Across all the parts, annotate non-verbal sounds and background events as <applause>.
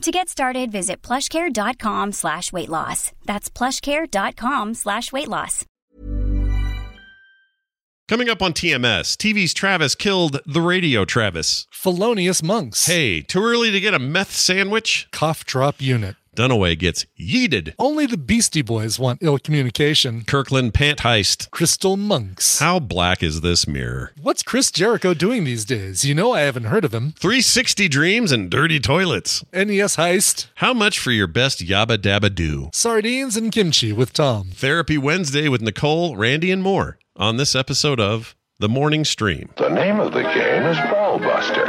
To get started, visit plushcare.com slash weight loss. That's plushcare.com slash weight loss. Coming up on TMS, TV's Travis killed the radio Travis. Felonious monks. Hey, too early to get a meth sandwich? Cough drop unit. Dunaway gets yeeted. Only the Beastie Boys want ill communication. Kirkland pant heist. Crystal monks. How black is this mirror? What's Chris Jericho doing these days? You know I haven't heard of him. 360 dreams and dirty toilets. NES heist. How much for your best yabba dabba do? Sardines and kimchi with Tom. Therapy Wednesday with Nicole, Randy, and more on this episode of The Morning Stream. The name of the game is Ball Buster.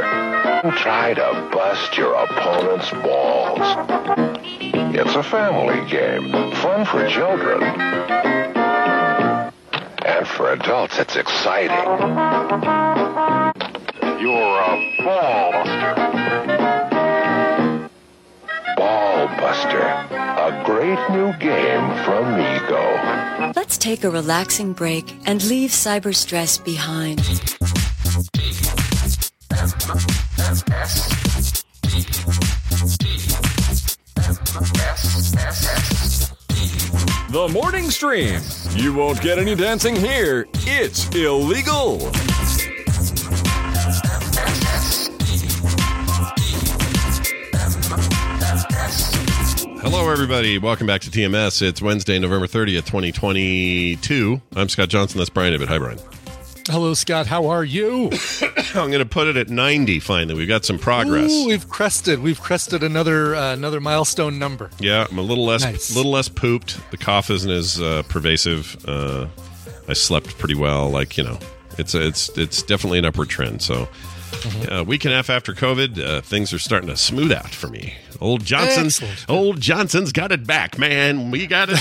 Try to bust your opponent's balls. It's a family game, fun for children. And for adults, it's exciting. You're a ball buster. Ball Buster, a great new game from Mego. Let's take a relaxing break and leave cyber stress behind. The morning stream. You won't get any dancing here. It's illegal. Hello, everybody. Welcome back to TMS. It's Wednesday, November 30th, 2022. I'm Scott Johnson. That's Brian Ibbett. Hi, Brian. Hello, Scott. How are you? <coughs> I'm going to put it at 90 finally. We've got some progress. Ooh, we've crested. We've crested another uh, another milestone number. Yeah, I'm a little less Nice. little less pooped. The cough isn't as uh, pervasive. Uh, I slept pretty well. Like you know, it's it's it's definitely an upward trend. So, Mm-hmm. uh, week and a half after COVID, uh, things are starting to smooth out for me. Old Johnson's Excellent. old Johnson's got it back, man. We got it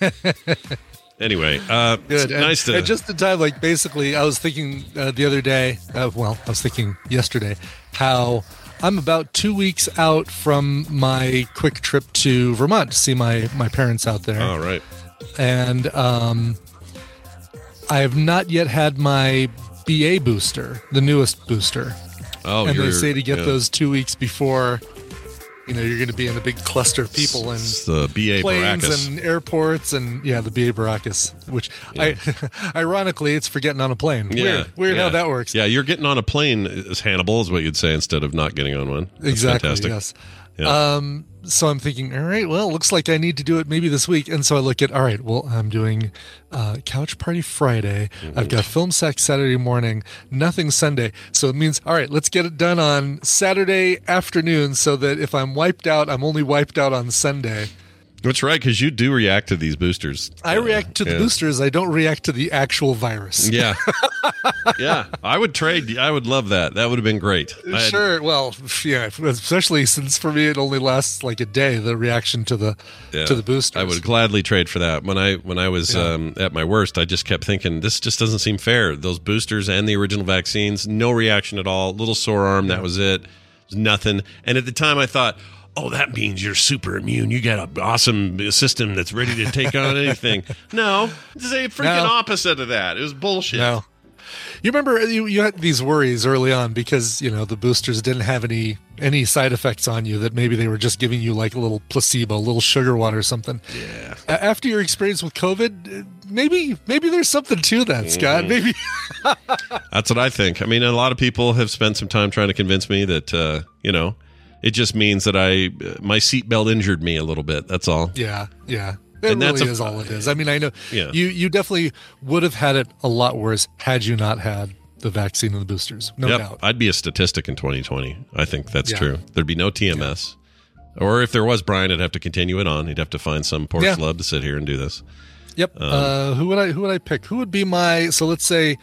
going. <laughs> anyway, uh, Good. Nice to and just in time, like basically, I was thinking uh, the other day. Uh, well, I was thinking yesterday how I'm about two weeks out from my quick trip to Vermont to see my my parents out there. all right. and um, I have not yet had my BA booster, the newest booster. Oh, and they say to get yeah. those two weeks before, you know, you're going to be in a big cluster of people and It's the BA planes Baracus. and airports and yeah, the BA Baracus, which I <laughs> ironically it's for getting on a plane. Weird, weird yeah. how that works. Yeah, you're getting on a plane is Hannibal is what you'd say instead of not getting on one. That's exactly. fantastic. Yes. Yeah. Um, so I'm thinking, all right, well, it looks like I need to do it maybe this week. And so I look at, all right, well, I'm doing uh, Couch Party Friday. I've got Film Sack Saturday morning, nothing Sunday. So it means, all right, let's get it done on Saturday afternoon so that if I'm wiped out, I'm only wiped out on Sunday. That's right, because you do react to these boosters. I react to the yeah. boosters. I don't react to the actual virus. Yeah, <laughs> yeah. I would trade. I would love that. That would have been great. Sure. Well, yeah, especially since for me it only lasts like a day. The reaction to the yeah. to the boosters. I would gladly trade for that. When I when I was Yeah. um, at my worst, I just kept thinking this just doesn't seem fair. Those boosters and the original vaccines, no reaction at all. Little sore arm. That was it. It was nothing. And at the time, I thought. Oh, that means you're super immune. You got an awesome system that's ready to take on <laughs> anything. No, it's a freaking No. opposite of that. It was bullshit. No. You remember you, you had these worries early on because you know the boosters didn't have any any side effects on you that maybe they were just giving you like a little placebo, a little sugar water or something. Yeah. After your experience with COVID, uh, maybe maybe there's something to that, Scott. Maybe That's what I think. I mean, a lot of people have spent some time trying to convince me that uh, you know, it just means that I my seatbelt injured me a little bit. That's all. yeah, yeah. It And really a- is all it is. I mean, I know Yeah. you you definitely would have had it a lot worse had you not had the vaccine and the boosters. No yep, doubt. I'd be a statistic in 2020. I think that's Yeah. true. There'd be no TMS. Or if there was, Brian, I'd have to continue it on. He'd have to find some poor Yeah. slub to sit here and do this. Yep. Um, uh, who would I who would I pick? Who would be my so let's say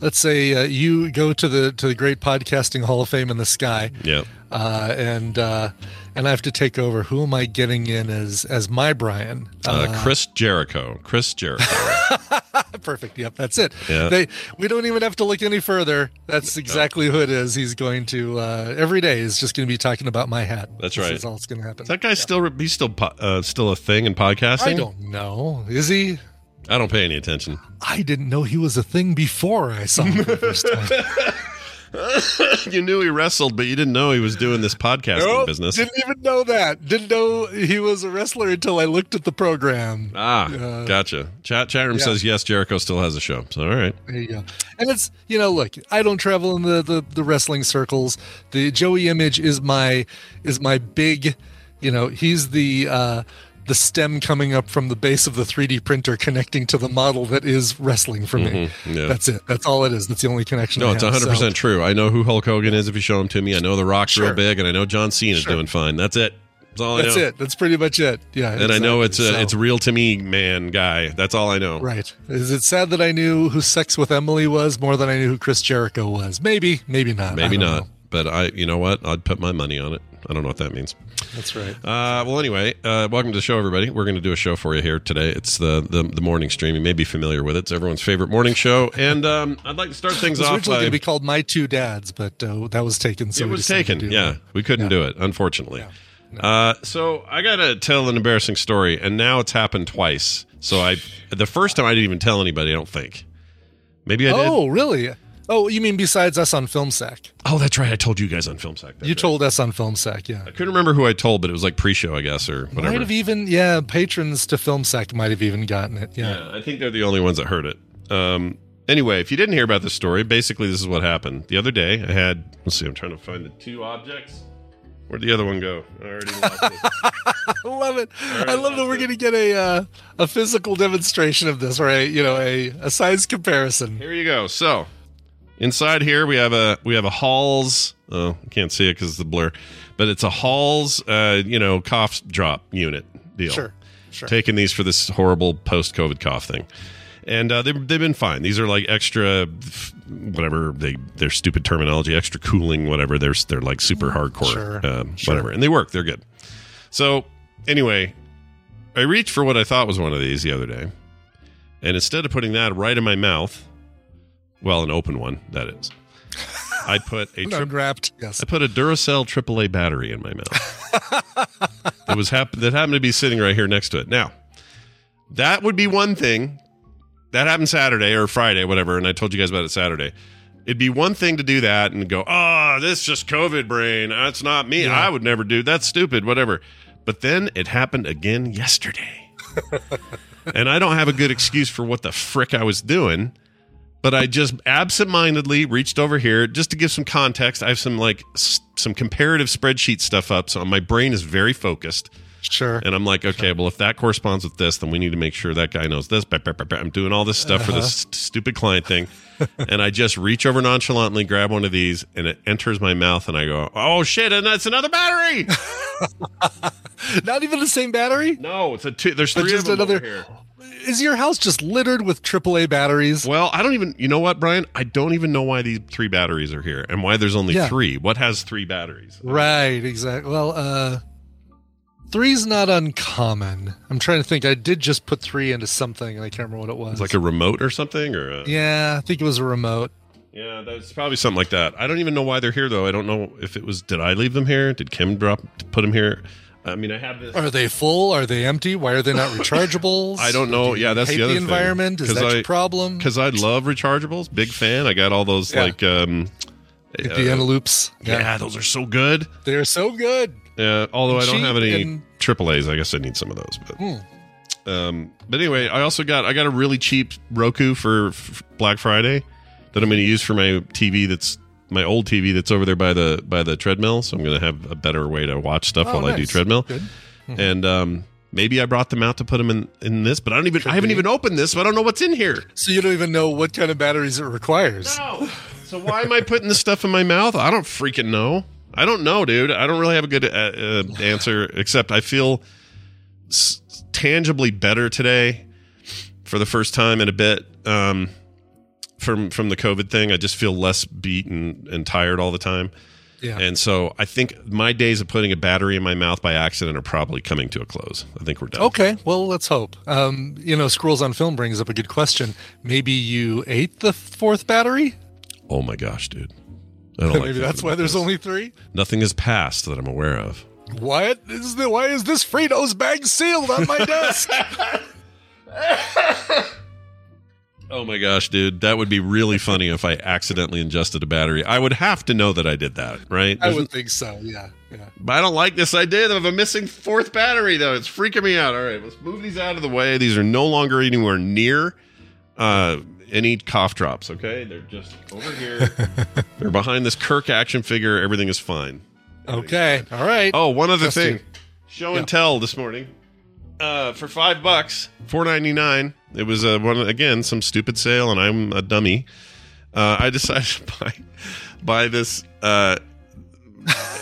let's say uh, you go to the to the great podcasting hall of fame in the sky. Yeah. Uh, and uh, and I have to take over. Who am I getting in as as my Brian? Uh, Chris Jericho. Chris Jericho. <laughs> Perfect. Yep, that's it. Yeah. They we don't even have to look any further. That's exactly who it is. He's going to uh, every day is just going to be talking about my hat. That's right. That's all that's going to happen. Is that guy still he's still uh, still a thing in podcasting? I don't know. Is he? I don't pay any attention. I didn't know he was a thing before I saw him the first <laughs> time. <laughs> you knew he wrestled, but you didn't know he was doing this podcasting Nope, business. Didn't even know that. Didn't know he was a wrestler until I looked at the program. Ah, Uh, gotcha. Chat chat room yeah. says yes. Jericho still has a show. So all right. There you go. And it's you know, look, I don't travel in the, the the wrestling circles. The Joey image is my is my big, you know, he's the uh the stem coming up from the base of the 3D printer connecting to the model that is wrestling for me. Mhm, yeah. That's it. That's all it is. That's the only connection. No, I it's have. 100 So- percent true. I know who Hulk Hogan is if you show him to me. I know The Rock's real big, and I know John Cena's Sure. doing fine. That's it. That's all I That's it. That's pretty much it. Yeah. And I know it's exactly. a, So- it's real to me, man, guy. That's all I know. Right. Is it sad that I knew who Sex with Emily was more than I knew who Chris Jericho was? Maybe, maybe not. Maybe not. know. But I, you know what? I'd put my money on it. I don't know what that means. That's right. Uh, well, anyway, uh, welcome to the show, everybody. We're going to do a show for you here today. It's the, the the morning stream. You may be familiar with it. It's everyone's favorite morning show, and um, I'd like to start things off. originally by- going to be called My Two Dads, but uh, that was taken. So it was taken. Yeah, that. we couldn't Yeah. do it, unfortunately. Uh, so I got to tell an embarrassing story, and now it's happened twice. So I, the first time I didn't even tell anybody. I don't think. Maybe I did. Oh, really? Oh, you mean besides us on Film Sack? Oh, that's right. I told you guys on Film Sack. That's You right. told us on Film Sack, yeah. I couldn't remember who I told, but it was like pre-show, I guess, or whatever. Might have even, yeah, patrons to Film Sack might have even gotten it. Yeah. Yeah, I think they're the only ones that heard it. Um, anyway, if you didn't hear about this story, basically this is what happened. The other day, I had. Let's see. I'm trying to find the two objects. Where'd the other one go? I already lost it. I <laughs> love it. I love that we're going to get a uh, a physical demonstration of this, right? You know, a, a size comparison. Here you go. So inside here we have a we have a Halls. Oh, I can't see it because it's the blur, but it's a Halls, uh, you know, cough drop unit deal. Sure, sure. Taking these for this horrible post-COVID cough thing, and uh, they've they've been fine. These are like extra, whatever they their stupid terminology, extra cooling, whatever. They're they're like super hardcore, Sure, um, sure. whatever, and they work. They're good. So anyway, I reached for what I thought was one of these the other day, and instead of putting that right in my mouth, well, an open one that is, I put a <laughs> tri- yes. I put a Duracell AAA battery in my mouth. <laughs> it was hap- that happened to be sitting right here next to it. Now, that would be one thing. That happened Saturday or Friday, whatever, and I told you guys about it Saturday. It'd be one thing to do that and go, "Oh, this is just COVID brain. That's not me. I would never do. That. That's stupid. Whatever." But then it happened again yesterday, <laughs> and I don't have a good excuse for what the frick I was doing but I just absentmindedly reached over here just to give some context. I have some like s- some comparative spreadsheet stuff up, so my brain is very focused. Sure. And I'm like, okay, well, if that corresponds with this, then we need to make sure that guy knows this. I'm doing all this stuff for Uh-huh. this st- stupid client thing, <laughs> and I just reach over nonchalantly, grab one of these, and it enters my mouth, and I go, "Oh shit!" And that's another battery. <laughs> Not even the same battery? no, it's a two. There's three just of them another- over here. Is your house just littered with AAA batteries? Well, I don't even. You know what, Brian? I don't even know why these three batteries are here and why there's only Yeah. three. What has three batteries? Right, exactly. Well, uh three's not uncommon. I'm trying to think. I did just put three into something and I can't remember what it was. It's like a remote or something, or a, Yeah, I think it was a remote. yeah, that's probably something like that. I don't even know why they're here though. I don't know if it was. Did I leave them here? Did Kim drop put them here? I mean, I have this. Are they full? Are they empty? Why are they not <laughs> rechargeables? I don't know. Do Yeah, that's the other the thing. environment. Is 'Cause that I- your problem? Because I love rechargeables. Big fan. I got all those Yeah. like. um Like uh, the Eneloops. yeah. those are so good. they're so good. Yeah, although I don't have any and- AAA's, I guess I need some of those. But Hmm. um, but anyway, I also got I got a really cheap Roku for, f Black Friday that I'm going to use for my TV. That's my old TV that's over there by the by the treadmill. So I'm going to have a better way to watch stuff Oh, while I do nice. treadmill. Good. And um, Maybe I brought them out to put them in in this, but I don't even. I haven't be. even opened this, so I don't know what's in here. So you don't even know what kind of batteries it requires. No. So why am I putting this stuff in my mouth? I don't freaking know. I don't know, dude. I don't really have a good uh, uh, answer, except I feel s- tangibly better today for the first time in a bit. Um, from from the COVID thing, I just feel less beat and, and tired all the time. Yeah. And so I think my days of putting a battery in my mouth by accident are probably coming to a close. I think we're done. Okay, well, let's hope. Um, you know, Squirrels on Film brings up a good question. Maybe you ate the fourth battery? Oh my gosh, dude. I <laughs> don't like Maybe thinking that's why there's this. only three? nothing has passed that I'm aware of. What is the, why is this Fritos bag sealed on my <laughs> desk? <laughs> Oh my gosh, dude, that would be really funny if I accidentally ingested a battery. I would have to know that I did that, right? I would think so. Yeah, yeah. But I don't like this idea of a missing fourth battery, though. It's freaking me out. All right, let's move these out of the way. These are no longer anywhere near uh, any cough drops. Okay, they're just over here. <laughs> they're behind this Kirk action figure. Everything is fine. Okay, all right. Oh, one other Justin. thing. Show and tell this morning. Uh, for five bucks, four ninety nine. It was uh, one again some stupid sale, and I'm a dummy. Uh, I decided <laughs> to buy buy this uh,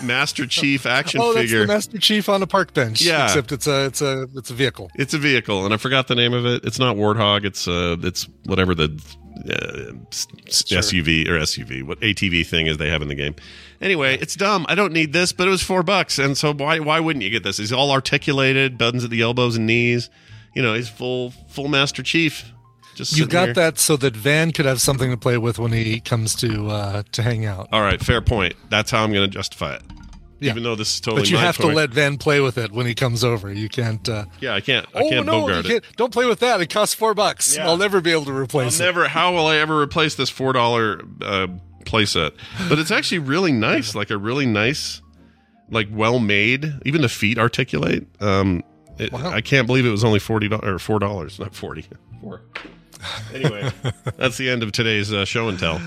Master Chief action oh, that's figure. the Master Chief on a park bench. Yeah. except it's a it's a it's a vehicle. It's a vehicle, and I forgot the name of it. It's not Warthog. It's uh, it's whatever the uh, s- s- SUV or SUV, what ATV thing is they have in the game. Anyway, it's dumb. I don't need this, but it was four bucks, and so why why wouldn't you get this? He's all articulated, buttons at the elbows and knees. You know, he's full full Master Chief. Just You got there. that so that Van could have something to play with when he comes to uh, to hang out. All right, fair point. That's how I'm going to justify it. Yeah. Even though this is totally but you my have toy. to let Van play with it when he comes over. You can't. Uh, Yeah, I can't. I oh can't no, you bogart it. can't, don't play with that. It costs four bucks. Yeah. I'll never be able to I'll replace it. never. How will I ever replace this four dollar uh, playset? But it's actually really nice. <laughs> Like a really nice, like well made. Even the feet articulate. Um, it, Wow. I can't believe it was only forty dollars or four dollars, not forty. Four. <laughs> Anyway, that's the end of today's uh, show and tell.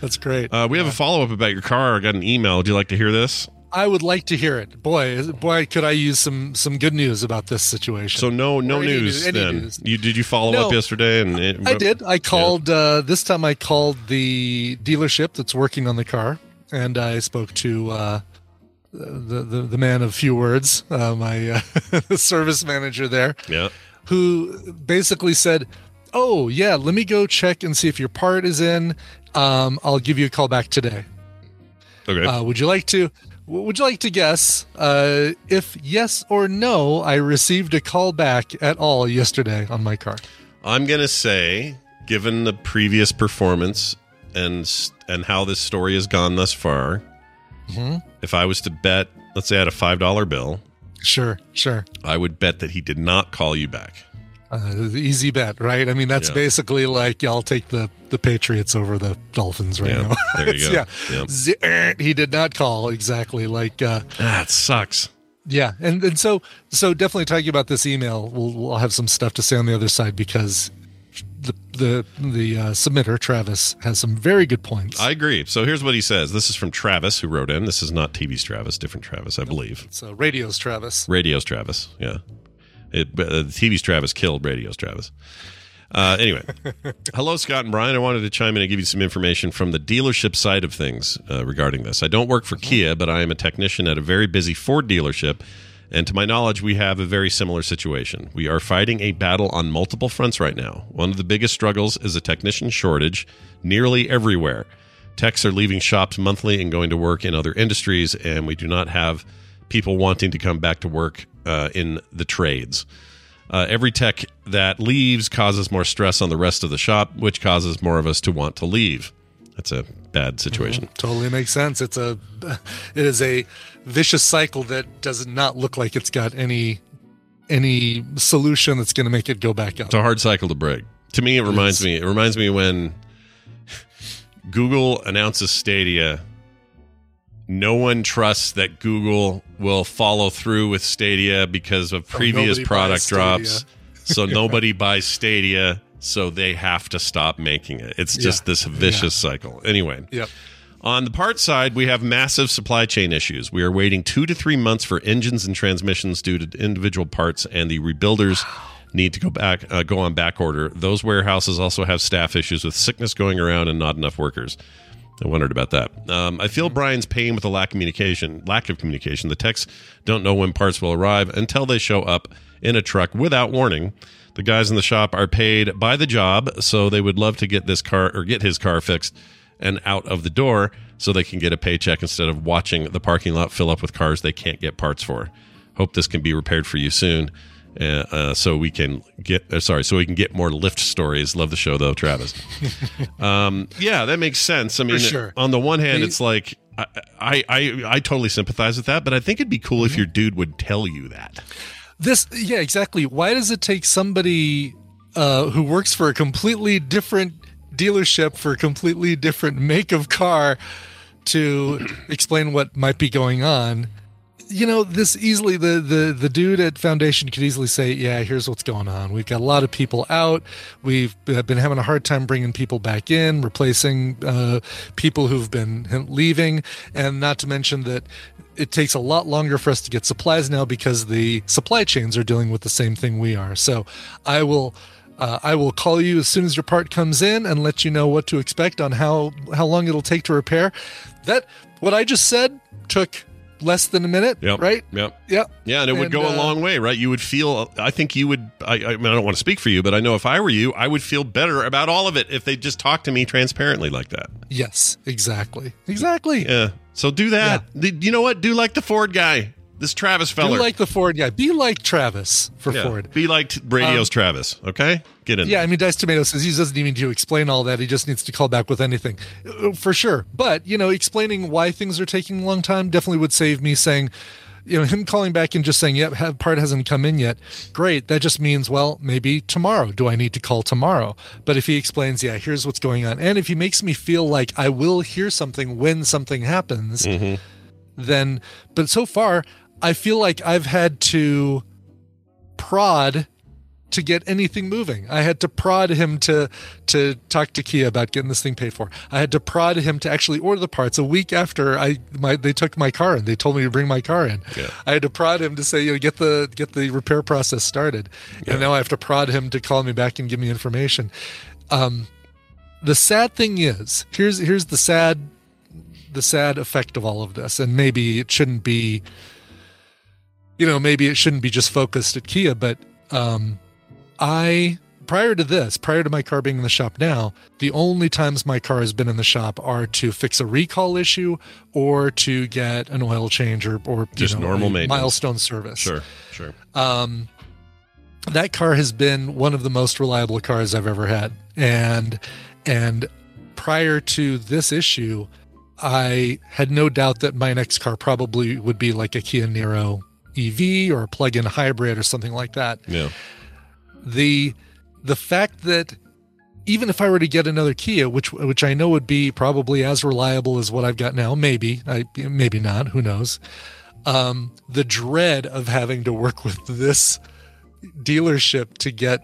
That's great. Uh, we have a follow up about your car. I got an email. Would you like to hear this? I would like to hear it. Boy, boy, could I use some some good news about this situation. So no, no any news. any then news. you did you follow No. up yesterday? And it, I did. I called uh, this time. I called the dealership that's working on the car, and I spoke to uh, the, the the man of few words, uh, my uh, <laughs> service manager there, Yeah. who basically said, "Oh yeah, let me go check and see if your part is in. Um, I'll give you a call back today. Okay. Uh, would you like to?" Would you like to guess uh, if yes or no I received a call back at all yesterday on my car? I'm gonna say, given the previous performance and and how this story has gone thus far, Mm-hmm. if I was to bet, let's say I had a five dollar bill, Sure, sure. I would bet that he did not call you back. Uh, easy bet, right? I mean, that's Yeah. basically like y'all take the the Patriots over the Dolphins right Yeah, now. there you <laughs> go. Yeah. Z- er, he did not call exactly like. Uh, it sucks. yeah, and and so so definitely talking about this email, we'll we'll have some stuff to say on the other side because the the the uh, submitter Travis has some very good points. I agree. So here's what he says. This is from Travis, who wrote in. This is not TV's Travis, different Travis, I believe. so radios Travis. Radio's Travis. Yeah. It, uh, the TV's Travis killed Radio's Travis. Uh, anyway, <laughs> hello, Scott and Brian. I wanted to chime in and give you some information from the dealership side of things uh, regarding this. I don't work for Kia, but I am a technician at a very busy Ford dealership. And to my knowledge, we have a very similar situation. We are fighting a battle on multiple fronts right now. One of the biggest struggles is a technician shortage nearly everywhere. Techs are leaving shops monthly and going to work in other industries, and we do not have people wanting to come back to work uh, in the trades. Uh, every tech that leaves causes more stress on the rest of the shop, which causes more of us to want to leave. That's a bad situation. Totally makes sense. It's a <laughs> it is a vicious cycle that does not look like it's got any any solution that's going to make it go back up. It's a hard cycle to break. To me, it reminds is. me. It reminds me when Google announces Stadia. No one trusts that Google will follow through with Stadia because of previous nobody product drops. <laughs> so nobody buys Stadia, so they have to stop making it. It's just Yeah. this vicious cycle. Anyway, Yep. On the parts side, we have massive supply chain issues. We are waiting two to three months for engines and transmissions due to individual parts, and the rebuilders need to go back, uh, go on back order. Those warehouses also have staff issues with sickness going around and not enough workers. I wondered about that. Um, I feel Brian's pain with the lack of communication. Lack of communication. The techs don't know when parts will arrive until they show up in a truck without warning. The guys in the shop are paid by the job, so they would love to get this car or get his car fixed and out of the door so they can get a paycheck instead of watching the parking lot fill up with cars they can't get parts for. Hope this can be repaired for you soon. Uh, uh, so we can get uh, sorry, so we can get more lift stories. Love the show though, Travis. <laughs> um, yeah, that makes sense. I mean, sure. on the one hand, it's like I, I I I totally sympathize with that, but I think it'd be cool if your dude would tell you that. This, yeah, exactly. Why does it take somebody uh, who works for a completely different dealership for a completely different make of car to explain what might be going on? You know, this easily the the the dude at Foundation could easily say, "Yeah, here's what's going on. We've got a lot of people out. We've been having a hard time bringing people back in, replacing uh, people who've been leaving, and not to mention that it takes a lot longer for us to get supplies now because the supply chains are dealing with the same thing we are. So I will uh, I will call you as soon as your part comes in and let you know what to expect on how how long it'll take to repair. That what I just said took less than a minute, Yep. right? Yep. Yep. Yeah, and it would And, go a uh, long way, right? You would feel. I think you would. I, I mean, I don't want to speak for you, but I know if I were you, I would feel better about all of it if they just talked to me transparently like that. Yes, exactly. Exactly. Yeah. So do that. D- You know what? Do like the Ford guy, this Travis Be feller. like the Ford guy. Be like Travis for Yeah. Ford. Be like t- radio's Um, Travis. Okay, get in. Yeah, I mean, Dice Tomato says he doesn't even need to explain all that. He just needs to call back with anything, Uh, for sure. But you know, explaining why things are taking a long time definitely would save me saying, you know, him calling back and just saying, "Yep, have, part hasn't come in yet." Great. That just means, well, maybe tomorrow. Do I need to call tomorrow? But if he explains, yeah, here's what's going on, and if he makes me feel like I will hear something when something happens, then. But so far, I feel like I've had to prod to get anything moving. I had to prod him to to talk to Kia about getting this thing paid for. I had to prod him to actually order the parts a week after I my they took my car in. They told me to bring my car in. Yeah. I had to prod him to say, you know, get the get the repair process started. Yeah. And now I have to prod him to call me back and give me information. Um the sad thing is, here's here's the sad the sad effect of all of this and maybe it shouldn't be you know, maybe it shouldn't be just focused at Kia, but um I prior to this, prior to my car being in the shop now, the only times my car has been in the shop are to fix a recall issue or to get an oil change or, or you Just know, normal maintenance. milestone service. Sure. Sure. Um, that car has been one of the most reliable cars I've ever had, and and prior to this issue, I had no doubt that my next car probably would be like a Kia Niro EV or a plug-in hybrid or something like that Yeah. the the fact that even if I were to get another Kia, which which I know would be probably as reliable as what I've got now, maybe I maybe not, who knows? Um, the dread of having to work with this dealership to get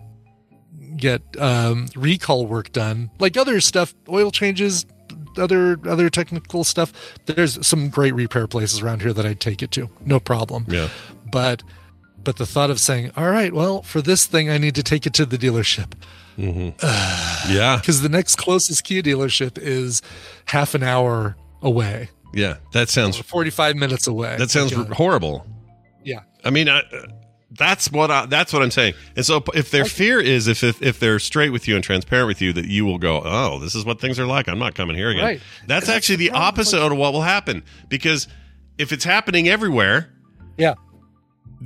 get um, recall work done, like other stuff, oil changes, other other technical stuff. There's some great repair places around here that I'd take it to, no problem Yeah. but but the thought of saying all right well for this thing i need to take it to the dealership <sighs> Yeah. because the next closest kia dealership is half an hour away Yeah. That sounds. 45 minutes away That sounds uh, horrible. yeah I mean, I, that's what I, that's what I'm saying. And so, if their fear is if, if if they're straight with you and transparent with you, that you will go, oh, this is what things are like. I'm not coming here again. Right. That's And that's actually the the opposite of what will happen because if it's happening everywhere, yeah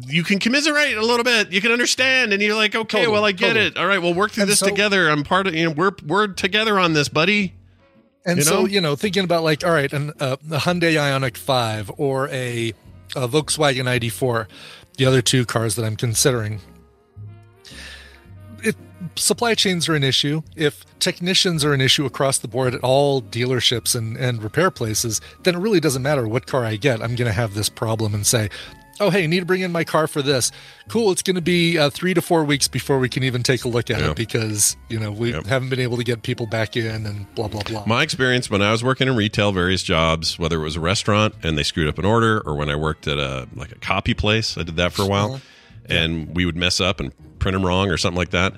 you can commiserate a little bit. You can understand, and you're like, okay, Totally, well, I get totally. it. All right, we'll work through And this so- together. I'm part of. You know, we're we're together on this, buddy. and You so know? you know thinking about like all right an, uh, a hyundai ioniq 5 or a, a volkswagen id4 the other two cars that i'm considering it, supply chains are an issue. If technicians are an issue across the board at all dealerships and, and repair places, then it really doesn't matter what car I get. I'm going to have this problem and say, oh hey, I need to bring in my car for this. Cool, it's going to be uh, three to four weeks before we can even take a look at Yeah. it because you know we Yep. haven't been able to get people back in and blah blah blah. My experience when I was working in retail, various jobs, whether it was a restaurant and they screwed up an order, or when I worked at a like a copy place, I did that for a while, and we would mess up and print them wrong or something like that.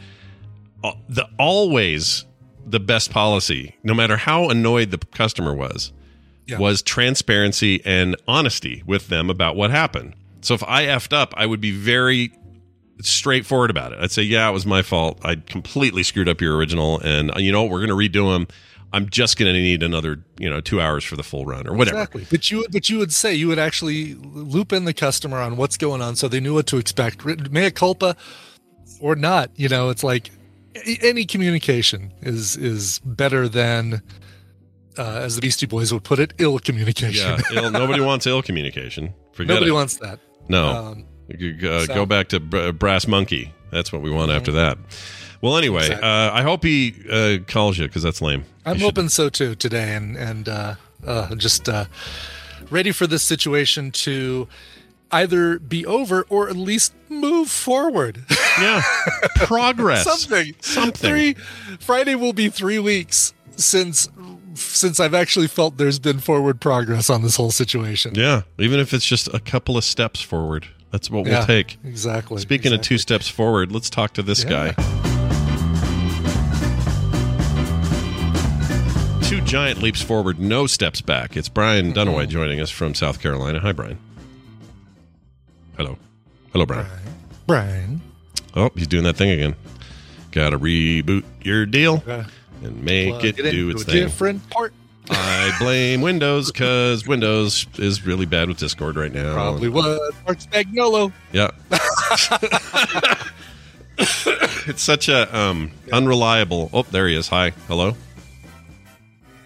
Uh, The always the best policy, no matter how annoyed the customer was, Yeah. was transparency and honesty with them about what happened. So if I effed up, I would be very straightforward about it. I'd say, "Yeah, it was my fault. I completely screwed up your original, and uh, you know what? We're going to redo them. I'm just going to need another, you know, two hours for the full run or whatever." Exactly. But you would, but you would say you would actually loop in the customer on what's going on, so they knew what to expect. Mea culpa or not, you know, it's like any communication is is better than, uh, as the Beastie Boys would put it, ill communication. Yeah, ill, nobody <laughs> wants ill communication. Forget Nobody it. wants that. No, Um, uh, so- go back to Br- Brass Monkey. That's what we want after that. Well, anyway, Exactly. uh, I hope he uh, calls you because that's lame. I'm You should- hoping so too today, and and uh, uh, just uh, ready for this situation to either be over or at least move forward. <laughs> Yeah, progress. <laughs> something Something. three friday will be three weeks since since i've actually felt there's been forward progress on this whole situation Yeah, even if it's just a couple of steps forward. That's what we'll take. exactly Speaking of two steps forward, let's talk to this Yeah. guy. Two giant leaps forward, no steps back. It's Brian Mm-hmm. Dunaway joining us from South Carolina. Hi, Brian. Hello. Hello, Brian. brian Oh, he's doing that thing again. Got to reboot your deal uh, and make plug it do its a thing. different port I blame Windows because Windows is really bad with Discord right now. probably was mark spagnolo Yeah. <laughs> it's such a um, unreliable. Oh, there he is. Hi. Hello.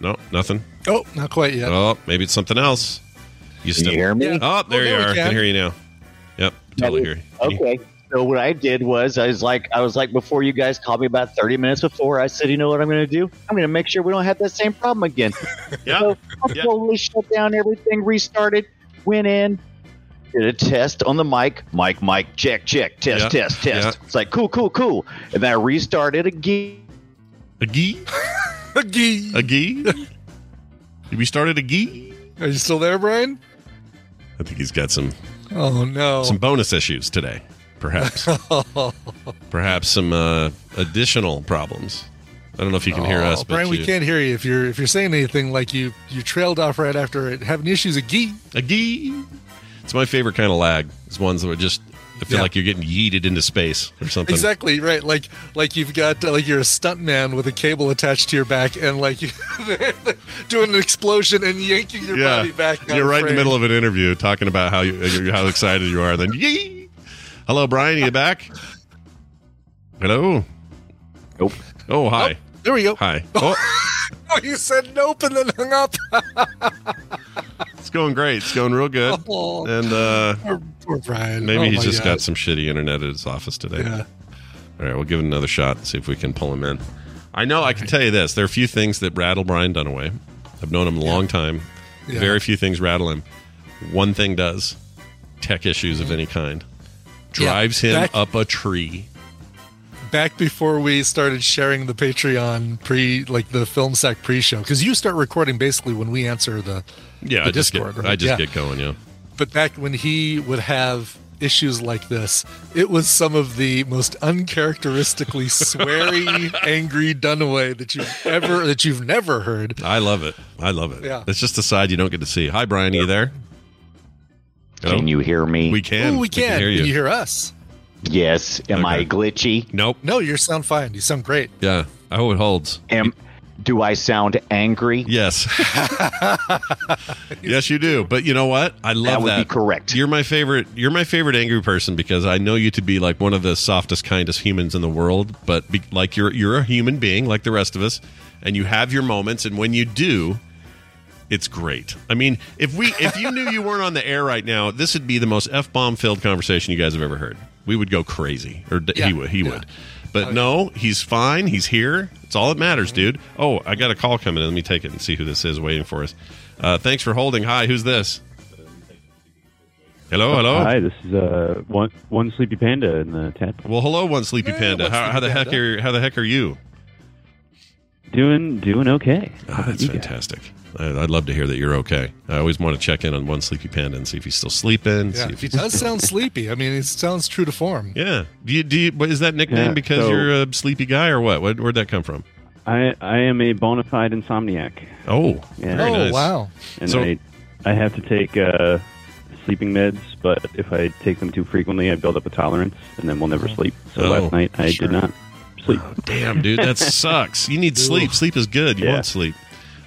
No, nothing. oh not quite yet Oh, maybe it's something else. You Can you hear me? Oh, there Oh, you there are. I can can. hear you now. Yep, totally hear you. Okay. So what I did was I was like I was like before you guys called me about 30 minutes before I said you know what I'm going to do I'm going to make sure we don't have that same problem again. <laughs> Yeah. So I Yeah. totally shut down everything, restarted, went in, did a test on the mic, mic, mic, check, check, test, Yeah. test, test. Yeah. It's like cool, cool, cool, and then I restarted again. A gee? Agee. <laughs> A gee? Did we started a gee? are you still there brian I think he's got some oh no some bonus issues today, perhaps. <laughs> perhaps some uh, additional problems. I don't know if you can hear Oh, us, but brian we can't hear you if you're if you're saying anything like you you trailed off right after it having issues agee A gee. It's my favorite kind of lag. It's ones that are just I feel Yeah. like you're getting yeeted into space or something. Exactly right. Like like you've got uh, like you're a stuntman with a cable attached to your back, and like you <laughs> doing an explosion and yanking your Yeah, body back. you're right in the middle of an interview talking about how you how excited you are. Then yee. Hello, Brian. Are you back? Hello. Nope. Oh, hi. There we go. Hi. <laughs> Oh, Oh, you said nope and then hung up. <laughs> it's going great. It's going real good. Oh. And uh, poor, poor Brian. maybe Oh, he's just God. got some shitty internet at his office today. Yeah. All right, we'll give it another shot and see if we can pull him in. I know I can tell you this: there are a few things that rattle Brian Dunaway. I've known him a long time. Yeah. Very few things rattle him. One thing does: tech issues of any kind. Drives him back- up a tree. Back before we started sharing the Patreon pre, like the film sack pre-show, because you start recording basically when we answer the. Yeah, the I just Discord, get right? I just Yeah. get going. Yeah, But back when he would have issues like this, it was some of the most uncharacteristically <laughs> sweary, angry Dunaway that you've ever that you've never heard. I love it. I love it. Yeah. It's just a side you don't get to see. Hi, Brian. Are you there? Hello? Can you hear me? We can. oh, we can. hear you. Can you hear us? yes. Am I glitchy? Nope. No, you sound fine. You sound great. Yeah. I hope it holds. Am do I sound angry? Yes. <laughs> yes, you do. But you know what? I love That would that. be correct. You're my favorite. You're my favorite angry person because I know you to be like one of the softest, kindest humans in the world. But be, like you're you're a human being like the rest of us, and you have your moments. And when you do, it's great. I mean, if we if you knew you weren't on the air right now, this would be the most f bomb filled conversation you guys have ever heard. We would go crazy, or d Yeah. he would. He Yeah. would. But no, he's fine. He's here. It's all that matters, dude. Oh, I got a call coming in. Let me take it and see who this is waiting for us. Uh, thanks for holding. Hi, who's this? Hello, hello. Hi, this is uh, one one sleepy panda in the tent. Well, hello, one sleepy Hey, panda. one How, how the sleepy heck are how the heck are you? Doing doing okay. Oh, that's fantastic. guys? Fantastic. I, I'd love to hear that you're okay. I always want to check in on one sleepy panda and see if he's still sleeping. Yeah, see if he does sound sleepy. I mean, it sounds true to form. Yeah. Do you, do you, what, is that nickname Yeah, because so- you're a sleepy guy or what? what? Where'd that come from? I I am a bona fide insomniac, Oh, Yeah. very oh, nice. wow. and So- I I have to take uh, sleeping meds, but if I take them too frequently, I build up a tolerance, and then we'll never sleep. So Oh, last night I sure. did not sleep. Damn, dude, that <laughs> sucks. You need sleep. Sleep is good. You Yeah. want sleep.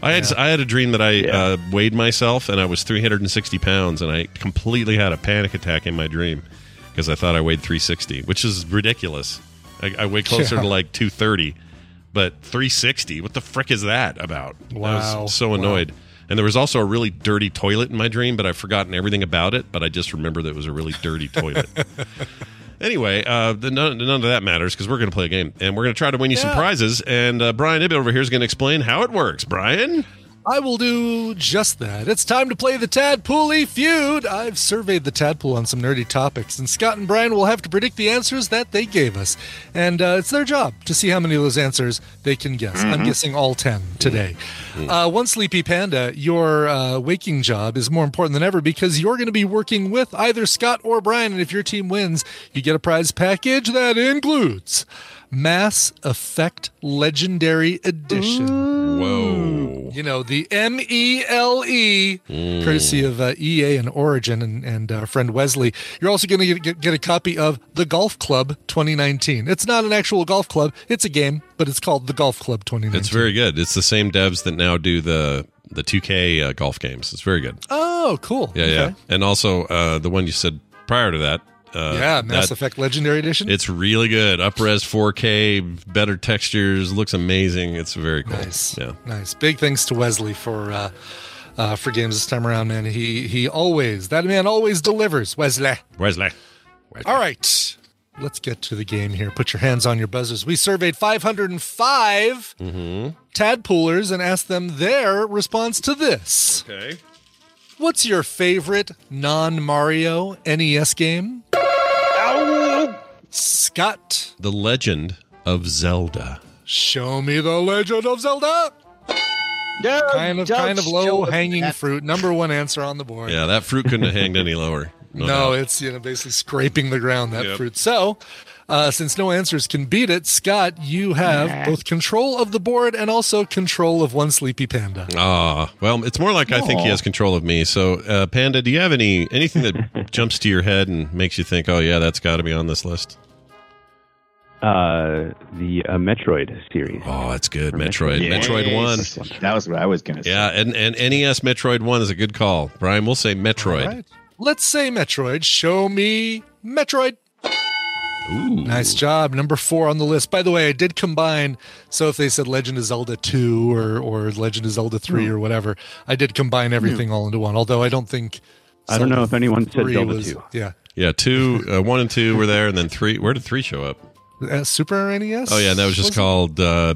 I had I had a dream that I uh, weighed myself and I was 360 pounds and I completely had a panic attack in my dream because I thought I weighed 360, which is ridiculous. I, I weigh closer to like 230, but 360. What the frick is that about? I Wow. was so annoyed. And there was also a really dirty toilet in my dream, but I've forgotten everything about it. But I just remember that it was a really dirty toilet. <laughs> Anyway, uh, the, none, none of that matters because we're going to play a game and we're going to try to win you some prizes. And uh, Brian Ibbett over here is going to explain how it works. Brian, I will do just that. It's time to play the Tadpooley feud. I've surveyed the Tadpool on some nerdy topics, and Scott and Brian will have to predict the answers that they gave us. And uh, it's their job to see how many of those answers they can guess. I'm guessing all 10 today. Uh, one Sleepy Panda, your uh, waking job is more important than ever because you're going to be working with either Scott or Brian. And if your team wins, you get a prize package that includes Mass Effect Legendary Edition. whoa, You know, the M E L E, courtesy of uh, EA and Origin and, and uh, friend Wesley. You're also going to get, get a copy of The Golf Club 2019. It's not an actual golf club, it's a game, but it's called The Golf Club 2019. it's very good. It's the same devs that now do the the 2K uh, golf games. It's very good. Oh, cool. Yeah, Okay. yeah. And also uh, the one you said prior to that. Uh, Yeah, Mass that- Effect Legendary Edition. It's really good. Upres 4K, better textures, looks amazing. It's very cool. Nice. Yeah. Nice. Big thanks to Wesley for uh, uh, for games this time around, man. He he always that man always delivers. Wesley. Wesley. Wesley. All right. Let's get to the game here. Put your hands on your buzzers. We surveyed 505 tadpoolers and asked them their response to this. Okay. What's your favorite non Mario NES game? Ow! Scott, The Legend of Zelda. show me the Legend of Zelda. Kind of, kind of low hanging fruit. Number one answer on the board. Yeah, that fruit couldn't have hanged any lower. No, <laughs> No, it's you know basically scraping the ground that Yep. fruit. So, uh, since no answers can beat it, Scott, you have both control of the board and also control of one sleepy panda. Ah, well, it's more like I think he has control of me. So, uh, Panda, do you have any anything that <laughs> jumps to your head and makes you think, "Oh yeah, that's got to be on this list"? Uh, the uh, Metroid series. Oh, that's good. Metroid, Metroid One. That was what I was going to say. Yeah, and, and NES Metroid One is a good call. Brian, we'll say Metroid. All right. Let's say Metroid. Show me Metroid. Ooh, Nice job. Number four on the list. By the way, I did combine. So if they said Legend of Zelda 2 or, or Legend of Zelda 3 or whatever, I did combine everything all into one. Although I don't think. I don't know if anyone said 3 Zelda was- 2. Yeah. Yeah, two, uh, one and two were there, and then three. Where did three show up? Uh, Super NES? Oh yeah, and that was just Was called uh,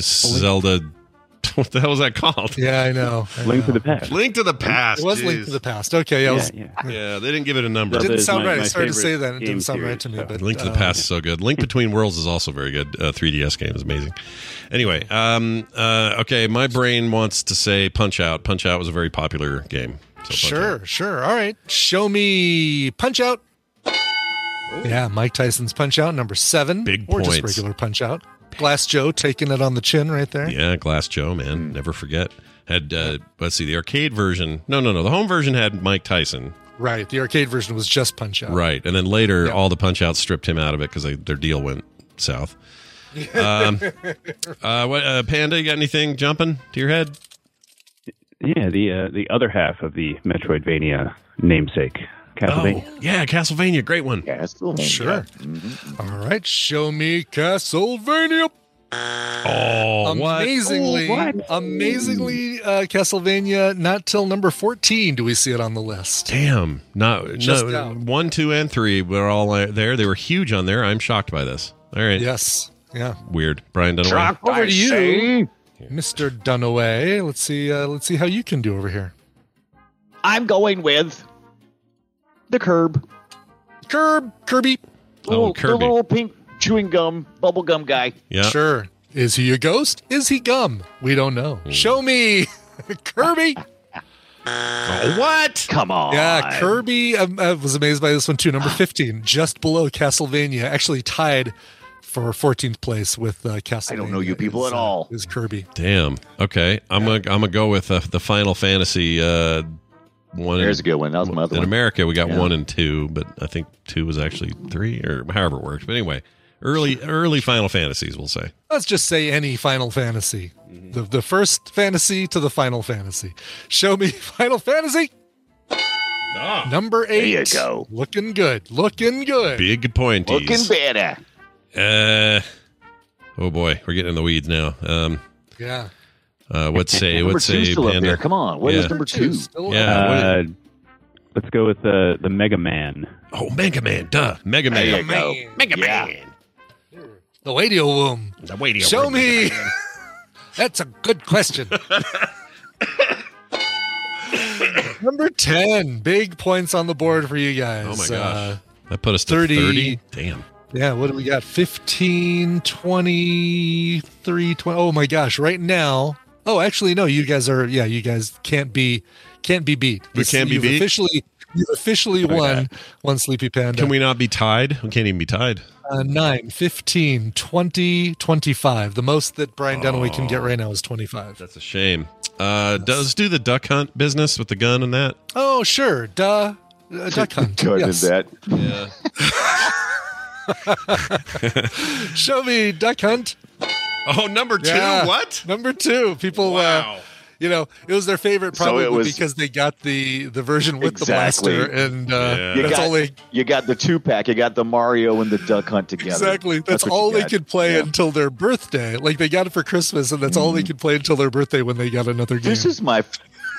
Zelda. <laughs> What the hell was that called? Yeah, I know. I Link to the Past. Link to the Past. It was Link to the Past. Okay, yeah. I Yeah, yeah. Yeah, they didn't give it a number. Zelda didn't sound my- right. I my started to say that. It didn't sound right to me. so- But Link to the uh, Past is so good. Link Between Worlds is also very good. Uh, 3DS game is amazing. Anyway, um, uh, okay, my brain wants to say Punch Out. Punch Out was a very popular game. So Sure, Out. sure. All right. Show me Punch Out. Yeah, Mike Tyson's Punch Out, number seven. Big or just regular Punch Out. Glass Joe taking it on the chin right there. Yeah, Glass Joe, man, never forget. Had uh, let's see, the arcade version. No, no, no. The home version had Mike Tyson, Right. The arcade version was just Punch Out. right? And then later, Yeah. all the Punch Outs stripped him out of it because their deal went south. <laughs> Um, uh, what, uh, Panda, you got anything jumping to your head? Yeah, the uh, the other half of the Metroidvania namesake, Castlevania. Oh, yeah, Castlevania, great one. Castlevania. Sure. All right. Show me Castlevania. Oh, what? amazingly, Oh, what? amazingly, uh, Castlevania. Not till number fourteen do we see it on the list. Damn, no, Just no, out. one, two, and three were all there. They were huge on there. I'm shocked by this. All right, Yes. Yeah. weird. Brian Dunaway. Over to you, Mr. Dunaway. Let's see. Uh, let's see how you can do over here. I'm going with The curb. Curb, Kirby. Little, Oh, Kirby. The little pink chewing gum, bubble gum guy. Yeah. Sure. Is he a ghost? Is he gum? We don't know. Hmm. Show me, <laughs> Kirby. Oh, what? Come on. Yeah, Kirby. um, I was amazed by this one too. Number fifteen, just below Castlevania, actually tied for 14th place with uh, Castlevania. I don't know you people is, at uh, all. Is Kirby? Damn. Okay. I'm gonna I'm gonna go with uh, the Final Fantasy uh, one. There's a good one. That was my other in one. America, we got Yeah. one and two, but I think two was actually three, or however it works. But anyway, early early Final Fantasies, we'll say. Let's just say any Final Fantasy. Mm-hmm. The the first fantasy to the Final Fantasy. Show me <laughs> Final Fantasy. Number eight. There you eight. go. Looking good. Looking good. Big pointies. Looking better. Uh, oh boy, we're getting in the weeds now. Um, Yeah. Uh, what say? <laughs> Number What say? two's still up Panda? Come on. What is Yeah. number two? Yeah. Uh, let's go with the the Mega Man. oh, Mega Man. Duh, Mega There you Man. go. Mega Yeah. Man. The radio womb. The radio. Show me. <laughs> That's a good question. <laughs> Number 10. Big points on the board for you guys. Oh my gosh, Uh, that put us to 30. thirty. Damn. yeah, what do we got? 15, 23, 20. Oh my gosh, right now. Oh, actually, no, you guys are, yeah, you guys can't be, can't be beat. We can't be you've beat? Officially, you've officially won one Sleepy Panda. Can we not be tied? We can't even be tied. Uh, 9, 15, 20, 25. The most that Brian Dunaway can get right now is 25. That's a shame. Uh, does do the duck hunt business with the gun and that? Oh, sure. Duh. Uh, <laughs> duck hunt. Good yes. at that. Yeah. <laughs> Show me duck hunt. <laughs> Oh, number two. Yeah. What? Number two. People, Wow. uh, you know, it was their favorite probably it was- because they got the the version with Exactly. the blaster, and uh, Yeah. You that's got, all they you got the two pack. You got the Mario and the Duck Hunt together. exactly. That's, what all they got. could play Yeah. until their birthday. Like they got it for Christmas, and that's all they could play until their birthday when they got another game. This is my,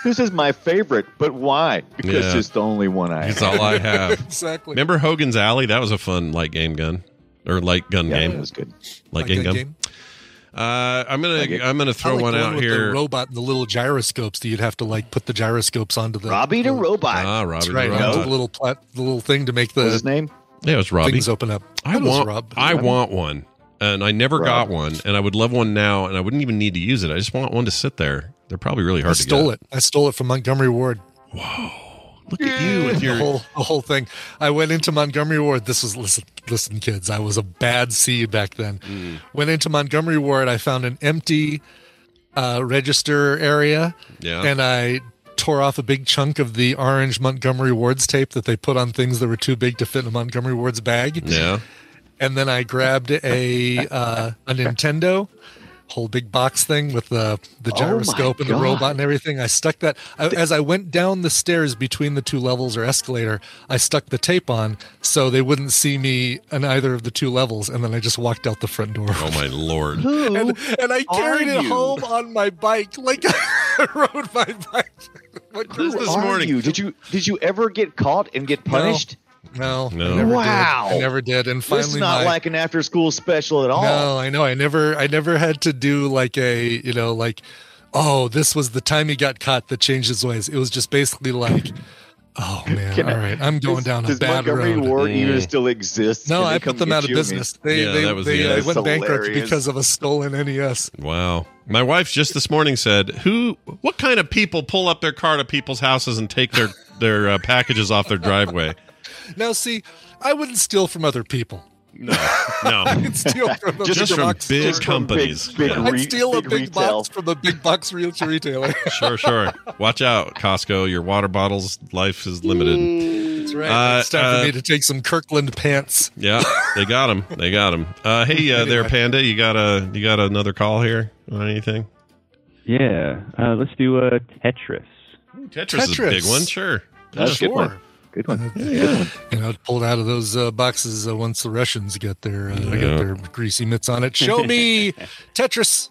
this is my favorite. But why? Because Yeah. it's the only one I. That's have. all I have. <laughs> exactly. Remember Hogan's Alley? That was a fun light game gun or light gun Yeah, game. that was good. light Like game that gun. game. Uh, I'm gonna Like it. I'm gonna throw like one out with here. The robot and the little gyroscopes that you'd have to like put the gyroscopes onto the Robbie the robot. ah, Robbie That's the Robot. onto the little plat, the little thing to make What's his the name? Yeah, it was Robbie. things open up. I That want Rob. I want one, and I never Rob. got one, and I would love one now, and I wouldn't even need to use it. I just want one to sit there. They're probably really I hard to stole get. it. I stole it from Montgomery Ward. Look at you with the your whole the whole thing. I went into Montgomery Ward. This was listen, listen, kids. I was a bad seed back then. Mm. Went into Montgomery Ward. I found an empty uh, register area, yeah. and I tore off a big chunk of the orange Montgomery Ward's tape that they put on things that were too big to fit in a Montgomery Ward's bag. yeah. And then I grabbed a uh, a Nintendo. Whole big box thing with the the Oh gyroscope and the God. robot and everything. I stuck that I, as I went down the stairs between the two levels or escalator. I stuck the tape on so they wouldn't see me on either of the two levels, and then I just walked out the front door. Oh my lord. Who? <laughs> and, and I carried it you? home on my bike, like <laughs> I rode my bike. <laughs> What This grew Are morning. you? Did you did you ever get caught and get punished? No, No. I never Wow. did. I never did. And finally, this is not my, like an after school special at all. No, I know. I never, I never had to do like a, you know, like, oh, this was the time he got caught that changed his ways. It was just basically like, oh <laughs> man, Can I- all right, I'm going Does- down a does bad Montgomery road. Ward Mm. even still exist? no, I put them out of you? I business. They, Yeah, they, that was they the uh, end. went That's bankrupt because of a stolen NES. Wow. My wife just this morning said, "Who? What kind of people pull up their car to people's houses and take their their uh, packages off their driveway?" Now, see, I wouldn't steal from other people. No, no. <laughs> I'd steal <laughs> from the Just big from box big store. companies. big Yeah. I'd re- steal a big big retail. box from the big box real <laughs> retailer. Sure, sure. Watch out, Costco. Your water bottles life is limited. That's right. Uh, it's time uh, for me to take some Kirkland pants. Yeah, they got him. They got him. Uh, hey, uh, there, Panda. You got a you got another call here on anything? Yeah, uh, let's do uh, Tetris. Tetris, is a Tetris. big one. Sure. That's a good one. Sure. Good one. You know, pulled out of those uh, boxes uh, once the Russians get their uh, Yeah. get their greasy mitts on it. Show me <laughs> Tetris.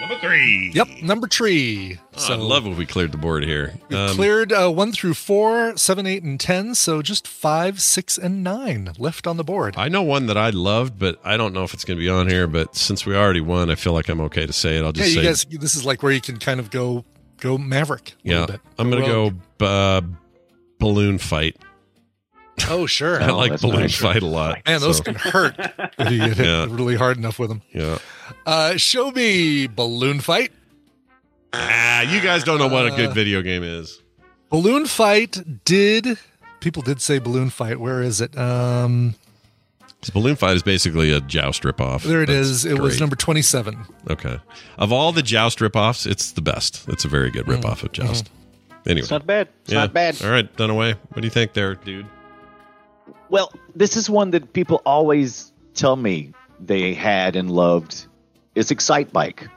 Number three. Yep, number three. Oh, I'd love if we cleared the board here. we Um, cleared uh, one through four, seven, eight, and ten. So just five, six, and nine left on the board. I know one that I loved, but I don't know if it's going to be on here. But since we already won, I feel like I'm okay to say it. I'll Yeah, just you say, guys. This is like where you can kind of go go Maverick. A yeah, little bit. I'm going to go uh, balloon fight. Oh, sure. <laughs> I like balloon nice. fight a lot. Man, those so, can hurt <laughs> if you get hit Yeah. really hard enough with them. yeah. Uh, show me balloon fight. Ah, you guys don't know what a good Uh, video game is. Balloon fight did. People did say balloon fight. Where is it? Um, This balloon fight is basically a joust ripoff. there it That's is. It was number twenty-seven. Okay. Of all the joust ripoffs, it's the best. It's a very good Mm-hmm. ripoff of joust. Anyway. It's not bad. It's yeah. not bad. All right, Dunaway. What do you think there, dude? Well, this is one that people always tell me they had and loved. It's Excite Bike.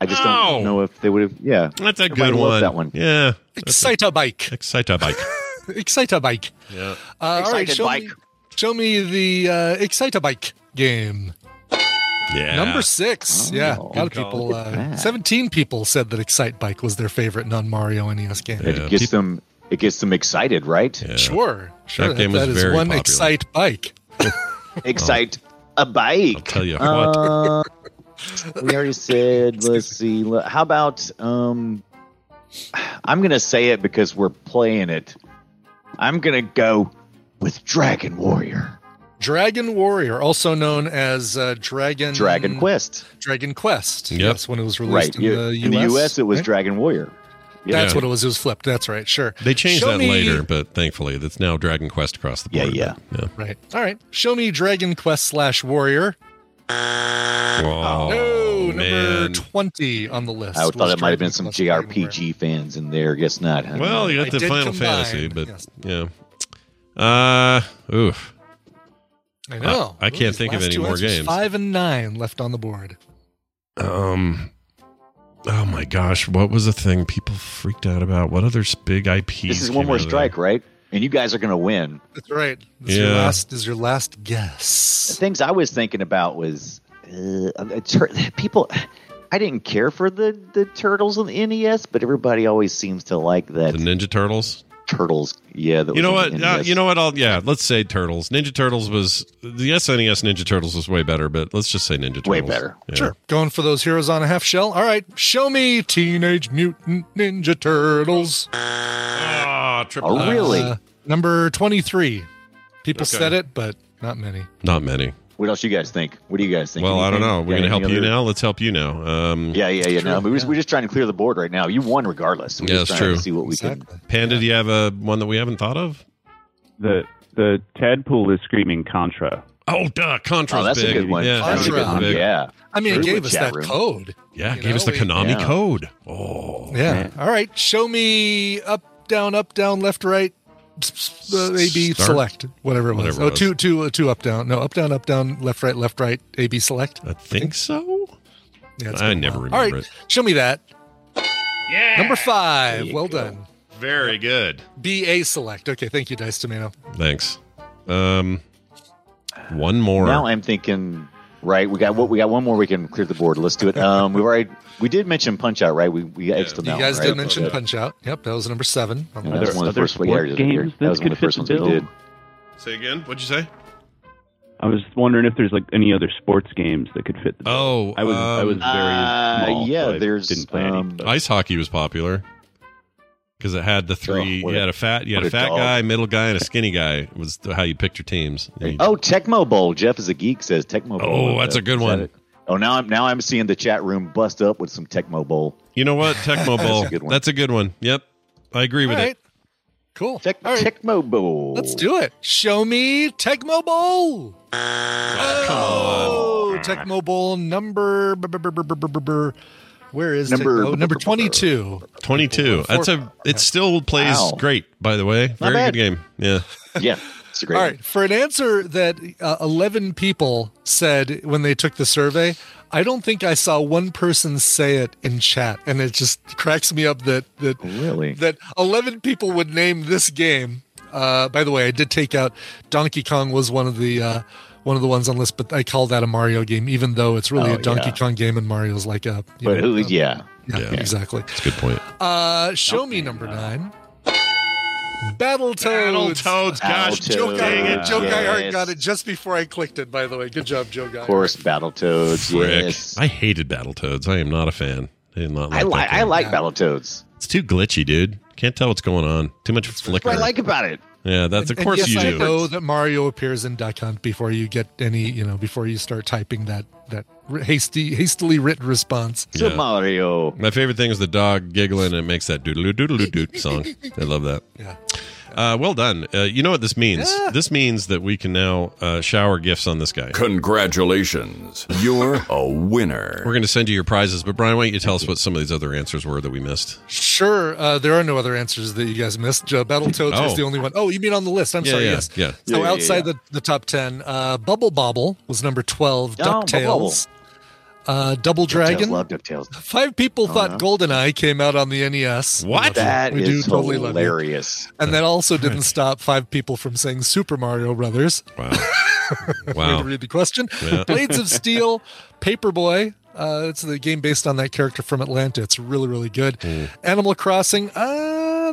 I just Oh. don't know if they would have. Yeah, That's a Everybody good loved one. That one. Yeah. Excita bike. Excita bike. <laughs> Excita bike. yeah. Uh, all right, show bike. me, show me the uh, Excita bike game. Yeah. Number six. Oh, yeah, a lot of people. Uh. Seventeen people said that Excite Bike was their favorite non-Mario NES game. Yeah. It gets them. It gets them excited, right? Yeah. Sure, sure. That game was that is very one popular. Excite bike. <laughs> Excite a bike. I'll tell you what. Uh, <laughs> we already said. <laughs> Let's see. le- How about? Um, I'm gonna say it because we're playing it. I'm gonna go with Dragon Warrior. Dragon Warrior, also known as uh, Dragon Dragon Quest. Dragon Quest. Yep. Yes, when it was released Right. in, You- the US. in the US, it was right? Dragon Warrior. Yeah. That's Yeah. what it was. It was flipped. That's right. Sure. They changed Show that me- later, but thankfully, that's now Dragon Quest across the Yeah, board. yeah. but, yeah. Right. All right. Show me Dragon Quest slash Warrior. Oh, no, number man. twenty on the list. I thought it might have been some Quest Dragon Warrior. JRPG fans in there. Guess not. Huh? Well, you I got the Final combine, Fantasy, but yes. yeah. Uh, oof. I know. I- I can't think of last any more games. Five and nine left on the board. Um. Oh my gosh, what was the thing people freaked out about? What other big IPs? this is one more strike, there? right? And you guys are going to win. That's right. This is your Yeah. last. Is your last guess. The things I was thinking about was uh, uh, tur- people. I didn't care for the the turtles on the NES, but everybody always seems to like that The Ninja Turtles. Turtles. Yeah, that You know what? on Uh, you know what? I'll yeah. Let's say Turtles. Ninja Turtles was the SNES Ninja Turtles was way better, but let's just say Ninja Turtles. Way better. Yeah. Sure. Going for those heroes on a half shell. All right. Show me Teenage Mutant Ninja Turtles. Ah, triple Oh, really? Uh, number twenty-three. People Okay. said it, but not many. Not many. What else you guys think? What do you guys think? Well, I don't know. We're Got gonna help any you now. Let's help you now. Um, Yeah, yeah, yeah. No, True, we're, yeah. we're just trying to clear the board right now. You won regardless. We're Yeah, just that's trying true. To see what we can. Exactly. Panda, do you have a one that we haven't thought of? The the tadpole is screaming Contra. Oh, duh, Contra's Oh, that's big. a good one. Yeah, that's a Contra. good one. big. Yeah. I mean, it gave us that room. code. Yeah, You gave us the Konami Yeah. code. Oh, Yeah. All right. Show me up, down, up, down, left, right. Uh, A B Start? select whatever it was. Whatever it oh, was. two, two, uh, two up, down. No, up, down, up, down, left, right, left, right. A B select. I think so. Yeah, it's I never remember All right. it. Show me that. Yeah, Number five. you Well go. done. very good. B A select. Okay. Thank you, Dice Tomato. Thanks. Um, one more. Now I'm thinking. Right, we got what we got. One more. We can clear the board. Let's do it. Um, we already we did mention Punch Out, right? We we X'd them You out. guys right? did mention Yeah. Punch Out. Yep. That was number seven. on the Yeah, Are that's list. one of the first we yeah, games that was one of the first ones the we did. Say again. What'd you say? I was wondering if there's like any other sports games that could fit the bill. Oh, I was I was um, very Uh, small. yeah, so I there's, didn't play um, but- Ice hockey was popular because it had the three. Oh, you had a fat, you had a a fat dog. guy, middle guy, and a skinny guy. Was how you picked your teams. You- Oh, Tecmo Bowl. Jeff is a geek. Says Tecmo Bowl. Oh, that's that- a good is that one. it? Oh, now I'm now I'm seeing the chat room bust up with some Tecmo Bowl. You know what? <laughs> Tecmo Bowl. a good one. That's a good one. Yep, I agree All with right. it. Cool. Tec- All right. Tecmo Bowl. Let's do it. Show me Tecmo Bowl. Ah, oh, Tecmo Bowl number. b- b- b- b- b- b- b- Where is Number- Tecmo? number twenty-two? Twenty-two. That's a. It still plays Wow. great. By the way, very good game. Yeah. Yeah, it's a great. All one. right, for an answer that uh, 11 people said when they took the survey, I don't think I saw one person say it in chat, and it just <laughs> cracks me up that that Really? that 11 people would name this game. Uh, by the way, I did take out Donkey Kong was one of the uh, one of the ones on the list, but I call that a Mario game, even though it's really Oh, a Donkey yeah. Kong game, and Mario's like a. you But know, who? a- Yeah. yeah, Yeah. exactly. That's a good point. Uh, show me number nine. Battletoads. Battletoads. Gosh, Battletoads. Joe, dang Guy, it. Joe Geihart Yes. got it just before I clicked it. By the way, good job, Joe Geihart. Of course, Battletoads. Frick. Yes. I hated Battletoads. I am not a fan. I did not like I that like I like Yeah. Battletoads. It's too glitchy, dude. Can't tell what's going on. Too much flicker. What. I like about it. Yeah, that's of And course yes, you I do. know that Mario appears in Duck Hunt before you get any, you know, before you start typing that that hasty, hastily written response. Super Yeah. Mario. My favorite thing is the dog giggling and it makes that doodle doodle doodle song. I love that. Yeah. Uh, well done. Uh, you know what this means? Yeah. This means that we can now uh, shower gifts on this guy. Congratulations. You're a winner. We're going to send you your prizes, but Brian, why don't you tell us what some of these other answers were that we missed? Sure, uh, there are no other answers that you guys missed. Uh, Battletoads Oh. was the only one. Oh, you mean on the list? I'm Yeah, sorry. yeah, yes. yeah. So Yeah, yeah, outside yeah. The, the top ten, uh, Bubble Bobble was number twelve. Oh, Bubble Ducktales, uh, Double Dragon. DuckTales, love DuckTales. Five people thought no. GoldenEye came out on the NES. What? That We is do totally love hilarious. And that also didn't stop five people from saying Super Mario Brothers. Wow. <laughs> Way wow. to read the question. Yeah. Blades of Steel, Paperboy. Uh, it's the game based on that character from Atlanta. It's really, really good. Hmm. Animal Crossing. Uh,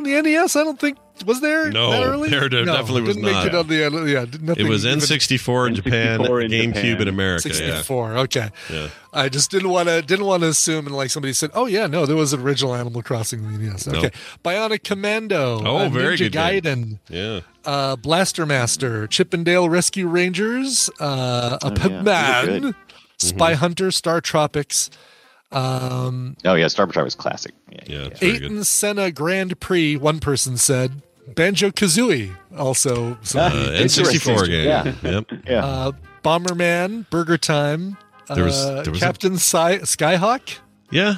the NES. I don't think was there. No, that early? there no, definitely was didn't not. Make it on the, yeah, nothing It was N64 in Japan, N64 in GameCube Japan. in America. Yeah. 64. Okay. Yeah. I just didn't want to didn't want to assume and like somebody said, "Oh yeah, no, there was an original Animal Crossing in the NES." No. Okay. Bionic Commando. Oh, uh, very Ninja good game. Gaiden. Yeah. uh, Blaster Master, Chip 'n Dale Rescue Rangers, uh, a Oh, yeah. Those are Man, good. Spy Hunter, Star Tropics, um, Oh yeah, Star Wars was classic. Yeah, Yeah. yeah. it's very good. Ayrton Senna Grand Prix. One person said Banjo Kazooie. Also, Uh, N64 game. Yeah. Yep. <laughs> yeah. uh, Bomberman, Burger Time, There was- uh, there was a- Captain Sky, Skyhawk. Yeah.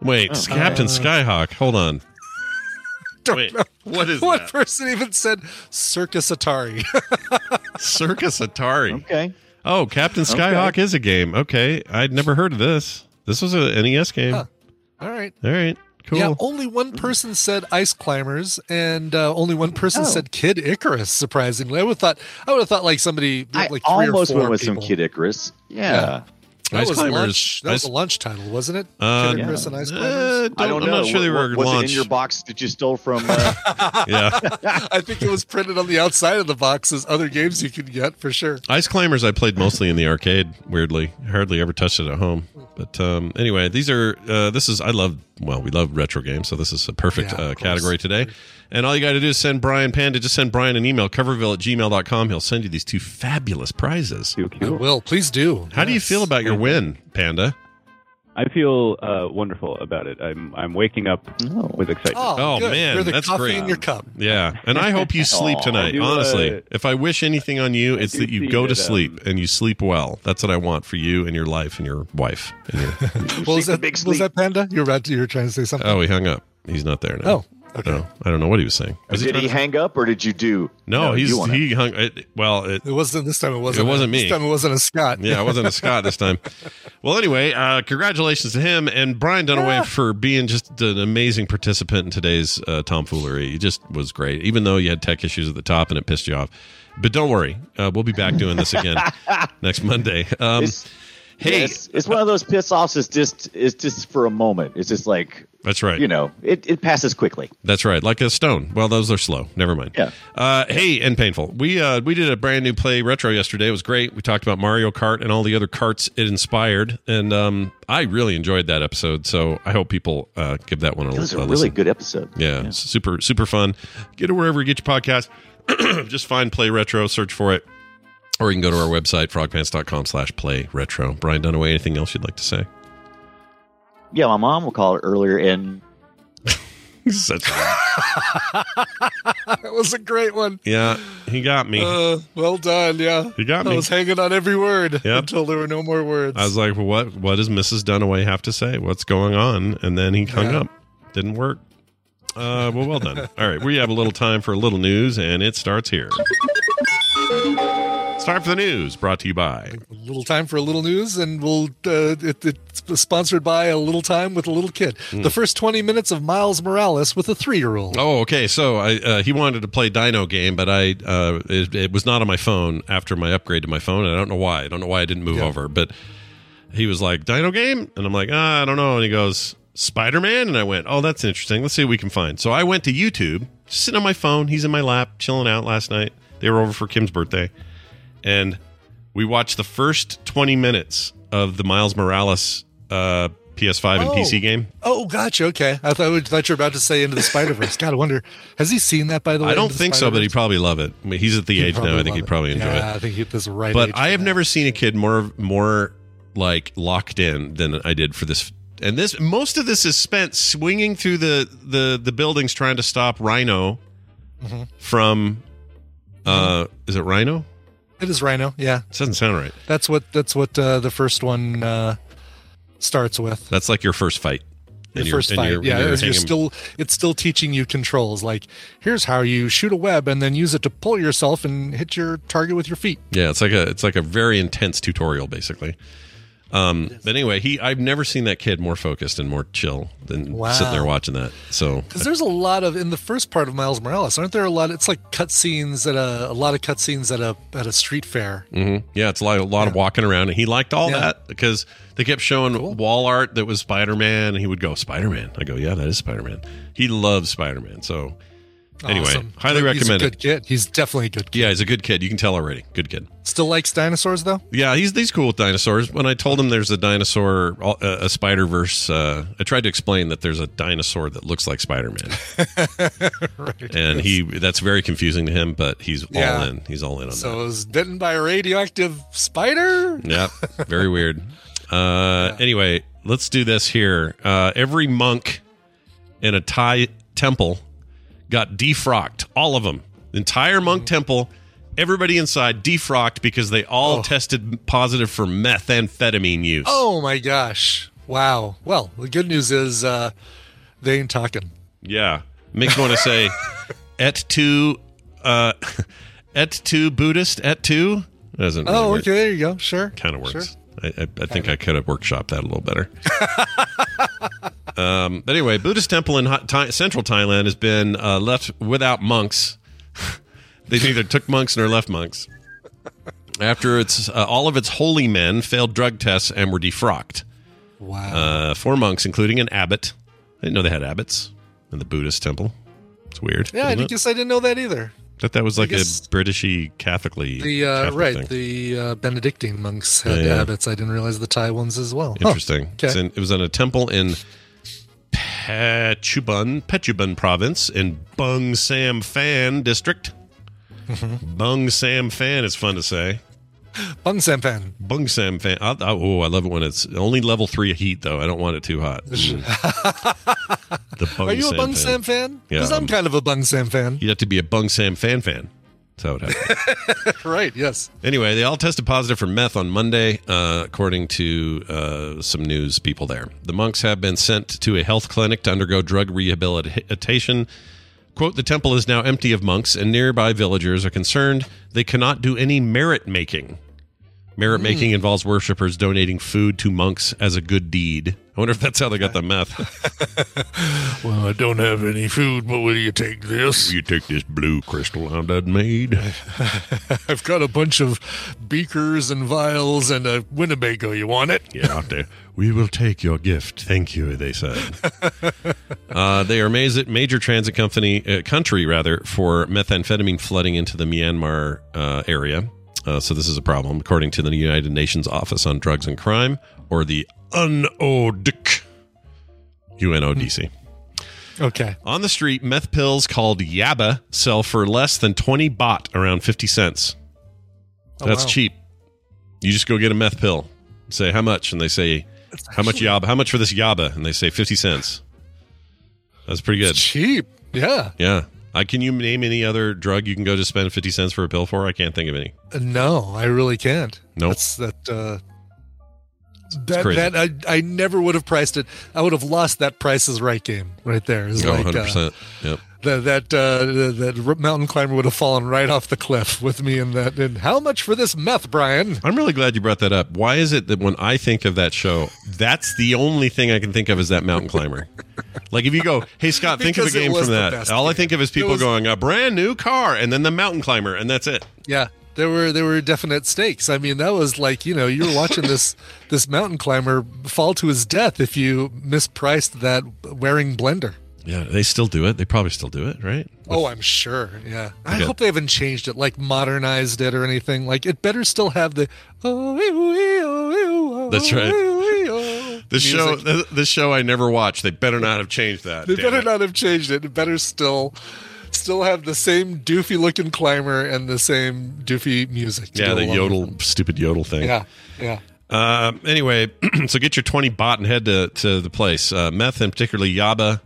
Wait, Oh. Captain Uh, Skyhawk. Hold on. <laughs> Don't Wait, know. what is One that? person even said Circus Atari. <laughs> Circus Atari. okay. Oh, Captain Skyhawk is a game. Okay, I'd never heard of this. This was a NES game. Huh. All right. All right, cool. Yeah, only one person said Ice Climbers, and uh, only one person Oh. said Kid Icarus. Surprisingly, I would have thought I would have thought like somebody I like three or almost four went with people. some Kid Icarus. Yeah. That Ice was Climbers- lunch. That was a lunch title, wasn't it? Uh, Kid Icarus and Ice Climbers. Uh, I don't I'm know. not sure they What- were was launched. it in your box that you stole from? Uh, <laughs> yeah, <laughs> I think it was printed on the outside of the box as other games you could get for sure. Ice Climbers I played mostly in the arcade. Weirdly, hardly ever touched it at home. But um, anyway, these are uh, this is I love well we love retro games, so this is a perfect Yeah, uh, category today. And all you got to do is send Brian Panda. Just send Brian an email, coverville at gmail.com. He'll send you these two fabulous prizes. I will. Please do. How do you feel about your win, Panda? I feel uh, wonderful about it. I'm I'm waking up Oh. with excitement. Oh, good. man, You're the that's coffee great. in your cup. Yeah, and I hope you <laughs> sleep tonight. do, uh, honestly, if I wish anything on you, it's that you go to that, um, sleep and you sleep well. That's what I want for you and your life and your wife. And your, <laughs> What was that? big Was that Panda? You're about to, you were trying to say something. oh, he hung up. He's not there now. Oh, okay. No, I don't know what he was saying. Was did trying he to- hang up or did you do? No, he's you wanna- he hung. It, well, it, It wasn't this time. It wasn't. It wasn't a, me. This time it wasn't a Scott. yeah, it wasn't a Scott this time. <laughs> Well, anyway, uh, congratulations to him and Brian Dunaway for being just an amazing participant in today's uh, tomfoolery. He just was great, even though you had tech issues at the top and it pissed you off. But don't worry, uh, we'll be back doing this again <laughs> next Monday. Um, It's, hey, yeah, it's, it's one of those piss offs. It's just it's just for a moment. It's just like that's right. you know, it, it passes quickly. That's right, like a stone. Well, those are slow. Never mind. Yeah. Uh, hey, and painful. We uh, we did a brand new play retro yesterday. It was great. We talked about Mario Kart and all the other carts it inspired, and um, I really enjoyed that episode. So I hope people uh, give that one a, listen. It was a a really listen. good episode. Yeah, it's super super fun. Get it wherever you get your podcast. <clears throat> Just find Play Retro, search for it, or you can go to our website frogpants.com slash play retro. Brian Dunaway, anything else you'd like to say? Yeah, my mom will call it earlier, in. <laughs> Such a- that was a great one. yeah, he got me. Uh, well done. Yeah, He got I me. I was hanging on every word Yep. until there were no more words. I was like, well, what what does Mrs. Dunaway have to say? What's going on? And then he hung Yeah. up. Didn't work. Uh, well, well done. <laughs> All right, we have a little time for a little news, and it starts here. It's time for the news, brought to you by. a little time for a little news, and we'll. Uh, it, it's sponsored by a little time with a little kid. Hmm. The first twenty minutes of Miles Morales with a three-year-old. Oh, okay. So I uh, he wanted to play Dino game, but I uh, it, it was not on my phone after my upgrade to my phone. And I don't know why. I don't know why I didn't move Yeah. over. But he was like Dino game, and I'm like ah, I don't know. And he goes Spider Man, and I went oh that's interesting. Let's see what we can find. So I went to YouTube, just sitting on my phone. He's in my lap, chilling out last night. They were over for Kim's birthday, and we watched the first 20 minutes of the Miles Morales uh, PS5 and Oh. PC game. Oh, gotcha. Okay, I thought, thought you were about to say Into the Spider Verse. God, I wonder has he seen that by the way? I don't think so, but he'd probably love it. I mean, he's at the He'd age now. I think he'd it. probably enjoy yeah, it. I think he, this right. but I have that. never seen a kid more more like locked in than I did for this. And this most of this is spent swinging through the the the buildings trying to stop Rhino Mhm. from. Uh, is it Rhino? It is Rhino. Yeah, It doesn't sound right. that's what that's what uh, the first one uh, starts with. That's like your first fight. Your first fight, you're- yeah. you're you're still, it's still teaching you controls. Like, here's how you shoot a web and then use it to pull yourself and hit your target with your feet. Yeah, it's like a it's like a very intense tutorial, basically. Um, but anyway, he I've never seen that kid more focused and more chill than Wow. sitting there watching that. So Because there's a lot of in the first part of Miles Morales, aren't there a lot? It's like cutscenes at a a lot of cutscenes at a at a street fair. mhm. yeah, it's a lot, a lot of walking around, and he liked all Yeah. that because they kept showing wall art that was Spider Man, and he would go Spider Man. I go, yeah, that is Spider Man. He loves Spider Man. So anyway, Awesome. highly He's recommend a it. good kid. He's definitely a good kid. Yeah, he's a good kid. You can tell already. Good kid. Still likes dinosaurs though. Yeah, he's he's cool with dinosaurs. When I told him there's a dinosaur, uh, a Spider Verse, uh, I tried to explain that there's a dinosaur that looks like Spider Man, <laughs> right. and he that's very confusing to him. But he's all in. He's all in on that. So it was bitten by a radioactive spider. yep, very weird. Uh, Anyway, let's do this here. Uh, every monk in a Thai temple got defrocked. All of them, the entire monk temple. Everybody inside defrocked because they all Oh. tested positive for methamphetamine use. Oh my gosh! Wow. Well, the good news is uh, they ain't talking. Yeah. Makes me want to say <laughs> et tu uh <laughs> et tu Buddhist et tu doesn't really Oh, work. okay. There you go. Sure. kind of works. Sure. I, I, I think I could have workshopped that a little better. <laughs> um, but anyway, Buddhist temple in Thai, central Thailand has been uh, left without monks. <laughs> they neither took monks nor left monks. After its uh, all of its holy men failed drug tests and were defrocked. Wow. Uh, four monks, including an abbot. I didn't know they had abbots in the Buddhist temple. It's weird. yeah, I guess I didn't know that either. Thought that was like a Britishy Catholicly. The uh, Catholic right, thing. the uh, Benedictine monks had Yeah, yeah. abbots. I didn't realize the Thai ones as well. Interesting. Okay. It's in- it was in a temple in Phetchabun, Phetchabun province in Bung Sam Fan district. Mm-hmm. Bung Sam Fan is fun to say. Bung Sampan. Bung Sam Fan. I, I, oh, I love it when it's only level three heat though. I don't want it too hot. <laughs> Mm. Are you a Sam Bung fan. Sam fan? Yeah, Because I'm I'm- kind of a Bung Sam fan. You have to be a Bung Sam Fan fan. That's how it happens. <laughs> right. Yes. Anyway, they all tested positive for meth on Monday, uh, according to uh, some news people there. The monks have been sent to a health clinic to undergo drug rehabilitation. Quote, the temple is now empty of monks, and nearby villagers are concerned they cannot do any merit making. Merit hmm. making involves worshippers donating food to monks as a good deed. I wonder if that's how they got the meth. <laughs> Well, I don't have any food, but will you take this? you take this blue crystal I done made. <laughs> I've got a bunch of beakers and vials and a Winnebago. You want it? Yeah, out there. We will take your gift. Thank you, they said. <laughs> uh, they are major, major transit company uh, country rather for methamphetamine flooding into the Myanmar uh, area. Uh, so this is a problem, according to the United Nations Office on Drugs and Crime, or the UNODC. UNODC. Okay. On the street, meth pills called Yaba sell for less than 20 baht, around 50 cents. Oh, That's wow. cheap. You just go get a meth pill. Say how much, and they say <laughs> how much yaba. How much for this yaba? And they say 50 cents. That's pretty good. It's cheap. Yeah. Yeah. I can you name any other drug you can go just spend 50 cents for a pill for? I can't think of any. Uh, No, I really can't. Nope. That's that. Uh, that that I, I never would have priced it. I would have lost that Price is Right game right there. It's Oh, like, 100%. Uh, yep. That that uh, that mountain climber would have fallen right off the cliff with me in that. And how much for this meth, Brian? I'm really glad you brought that up. Why is it that when I think of that show, that's the only thing I can think of is that mountain climber? like if you go, hey Scott, think of a game from that. All I think of is people was- going a brand new car and then the mountain climber and that's it. Yeah, there were there were definite stakes. I mean, that was like you know you were watching this <laughs> this mountain climber fall to his death if you mispriced that wearing blender. Yeah, they still do it. They probably still do it, right? Oh, I'm sure. Yeah, I Okay. hope they haven't changed it, like modernized it or anything. Like it better still have the. Oh, ee, ee, oh, ee, oh, That's right. ee, oo, oh. <laughs> The show, the, the show I never watched. They better not have changed that. They better it. not have changed it. It better still still have the same doofy looking climber and the same doofy music. Yeah, the yodel, stupid yodel thing. Yeah, yeah. Uh, anyway, <clears throat> so get your 20 bot and head to, to the place. Uh, meth and particularly Yaba.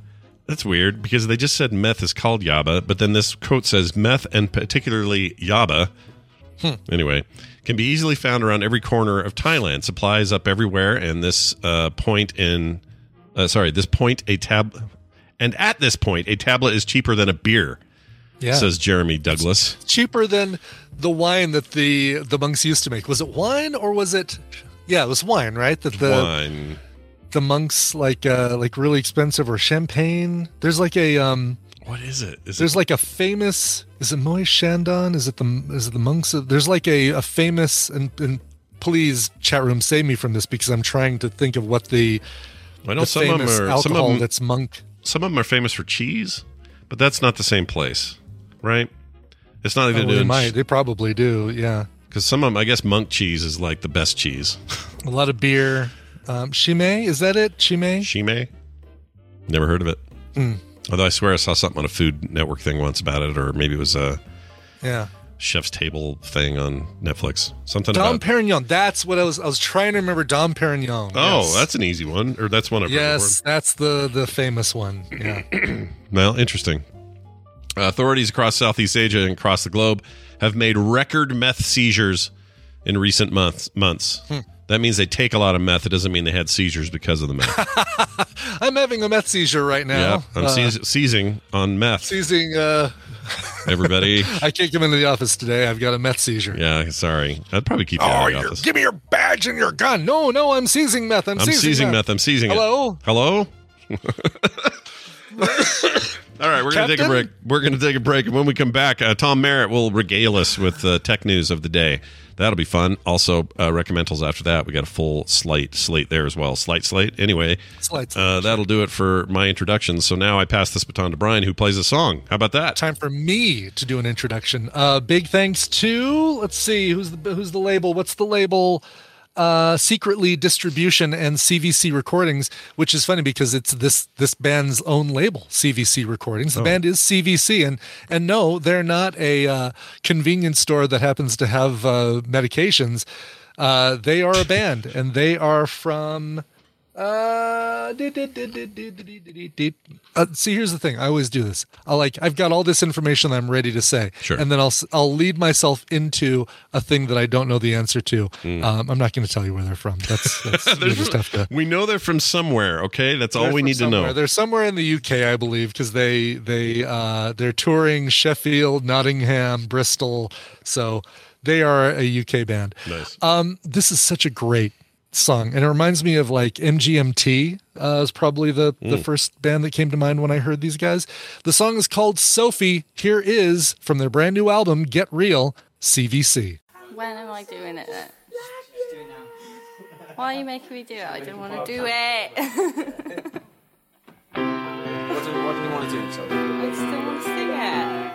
That's weird because they just said meth is called Yaba, but then this quote says meth and particularly Yaba. Hmm. Anyway, can be easily found around every corner of Thailand. Supplies up everywhere, and this uh, point in, uh, sorry, this point a tab, and at this point a tablet is cheaper than a beer. Yeah. says Jeremy Douglas. cheaper than the wine that the the monks used to make. Was it wine or was it? Yeah, it was wine, right? That the Wine. The monks like uh like really expensive or champagne. There's like a um What is it? Is there's it like a famous is it Moe Shandon? Is it the is it the monks of there's like a, a famous and and please chat room save me from this because I'm trying to think of what the I know the some of them famous are some alcohol of them, that's monk some of them are famous for cheese, but that's not the same place, right? It's not like Oh, they're they might they probably do yeah because some of them, I guess, monk cheese is like the best cheese. <laughs> a lot of beer um Chimay is that it Chimay Chimay, never heard of it. Hmm. Although I swear I saw something on a Food Network thing once about it, or maybe it was a yeah Chef's Table thing on Netflix. Something Dom about. Perignon. That's what I was. I was trying to remember Dom Perignon. oh, Yes. that's an easy one, or that's one heard yes, that's the the famous one. Yeah. <clears throat> Well, interesting. Uh, authorities across Southeast Asia and across the globe have made record meth seizures in recent months. Months. Hmm. That means they take a lot of meth. It doesn't mean they had seizures because of the meth. <laughs> I'm having a meth seizure right now. yeah. I'm Uh, seizing on meth. seizing. Uh, <laughs> Everybody. I can't come into the office today. I've got a meth seizure. yeah, sorry. I'd probably keep you Oh, out of the office. give me your badge and your gun. No, no, I'm seizing meth. I'm, I'm seizing meth. I'm seizing Hello? it. Hello? <laughs> All right, we're going to take a break. We're going to take a break. And when we come back, uh, Tom Merritt will regale us with uh, tech news of the day. That'll be fun. Also, uh, recommendals after that. We got a full slate slate there as well. Slight slate. Anyway, Slight slate. uh, that'll do it for my introduction. So now I pass this baton to Brian, who plays a song. How about that? Time for me to do an introduction. Uh, big thanks to let's see who's the who's the label. What's the label? Uh, secretly distribution and CVC recordings, which is funny because it's this this band's own label, CVC recordings. The band is CVC, and and no, they're not a uh, convenience store that happens to have uh, medications. Uh, they are a band, and they are from. Uh, see, here's the thing. I always do this. I like I've got all this information that I'm ready to say, sure. and then I'll I'll lead myself into a thing that I don't know the answer to. Mm. Um, I'm not going to tell you where they're from. That's, <laughs> that's we just have to. We know they're from somewhere. Okay, that's all we need somewhere. to know. They're somewhere in the UK, I believe, because they they uh, they're touring Sheffield, Nottingham, Bristol. So they are a UK band. Nice. Um, this is such a great song, and it reminds me of like MGMT. Uh, is probably the the first band that came to mind when I heard these guys. The song is called Sophie. Here is from their brand new album, Get Real, CVC. When am I doing it then? Why are you making me do it? I don't want to do it. <laughs> <laughs> What do, what do you want to do, Sophie? I just don't want to sing it.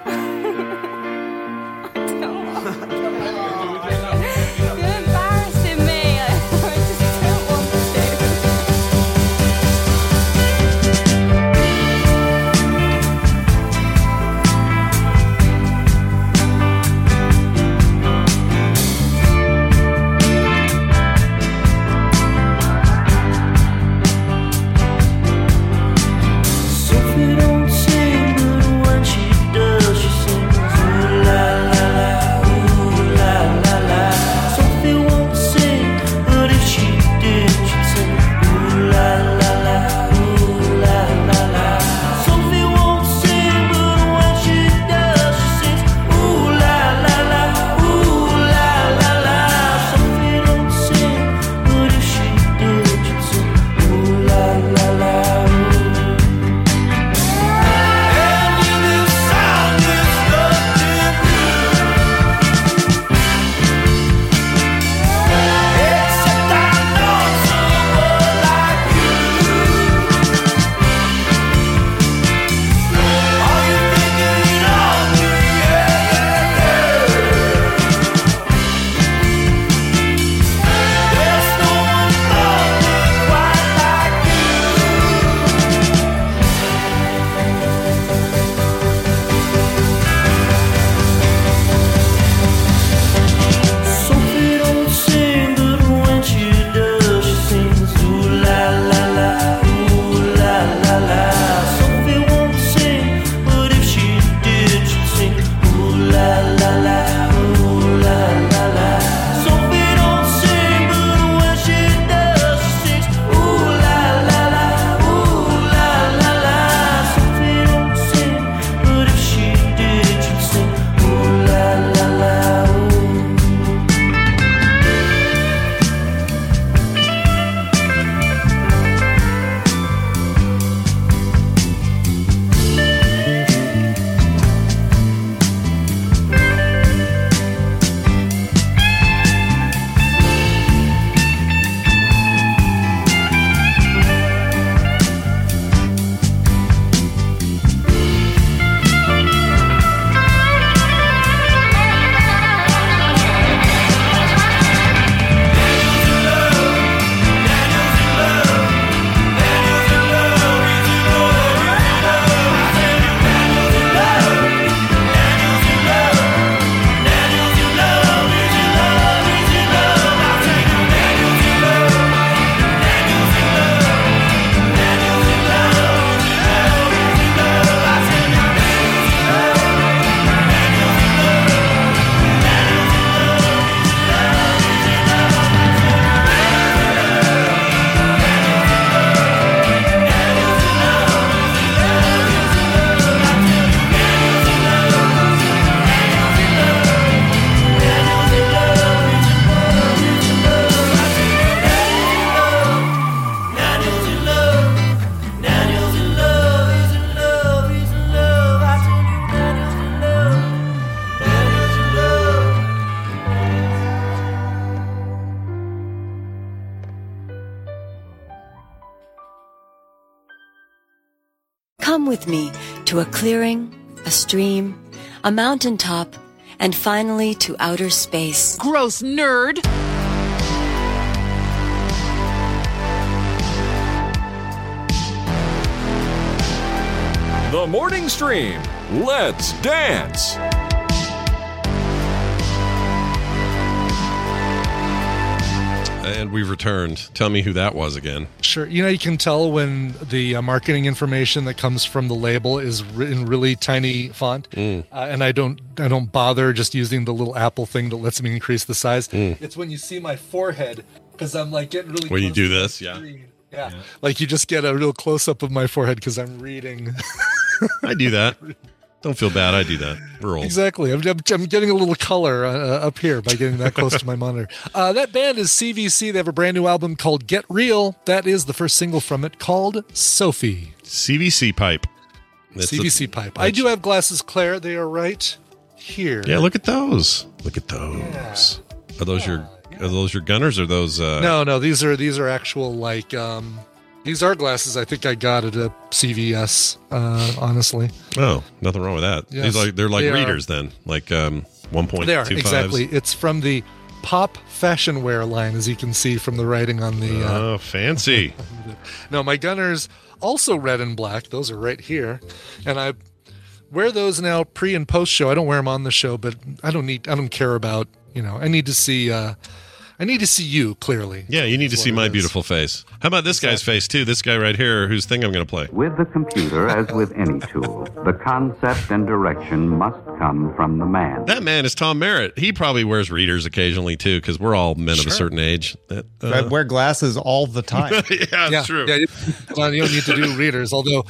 To a clearing, a stream, a mountaintop, and finally to outer space. Gross nerd! The morning stream. Let's dance. And we've returned. Tell me who that was again. Sure. You know, you can tell when the uh, marketing information that comes from the label is ri- in really tiny font, Mm. uh, and I don't, I don't bother just using the little Apple thing that lets me increase the size. It's when you see my forehead because I'm like getting really. Mm. When you do this, yeah. screen. yeah, like you just get a real close up of my forehead because I'm reading. <laughs> I do that. <laughs> Don't feel bad. I do that. We're old. Exactly. I'm, I'm, I'm getting a little color uh, uh, up here by getting that close to my monitor. Uh, that band is CVC. They have a brand new album called Get Real. That is the first single from it called Sophie. CVC pipe. That's CVC a- pipe. I do have glasses, Claire. They are right here. Yeah, look at those. Look at those. Are those your are those your Gunnars or those uh No, no, these are these are actual like um these are glasses I think I got at a CVS, uh, honestly. Oh, nothing wrong with that. Yes, These like they're like they are. readers then. Like um 1.25. They are exactly. It's from the Pop Fashion Wear line, as you can see from the writing on the. Uh, Oh, fancy. <laughs> no, my Gunnars also red and black. Those are right here, and I wear those now pre and post show. I don't wear them on the show, but I don't need. I don't care about. You know, I need to see. uh I need to see you clearly. Yeah, you need to see my it is. beautiful face. How about this guy's face too? This guy right here, whose thing I'm going to play. With the computer, as with any tool, the concept and direction must come from the man. That man is Tom Merritt. He probably wears readers occasionally too, because we're all men of a certain age. That, I uh, wear glasses all the <laughs> time. yeah, yeah, true. Yeah, you don't need to do readers, although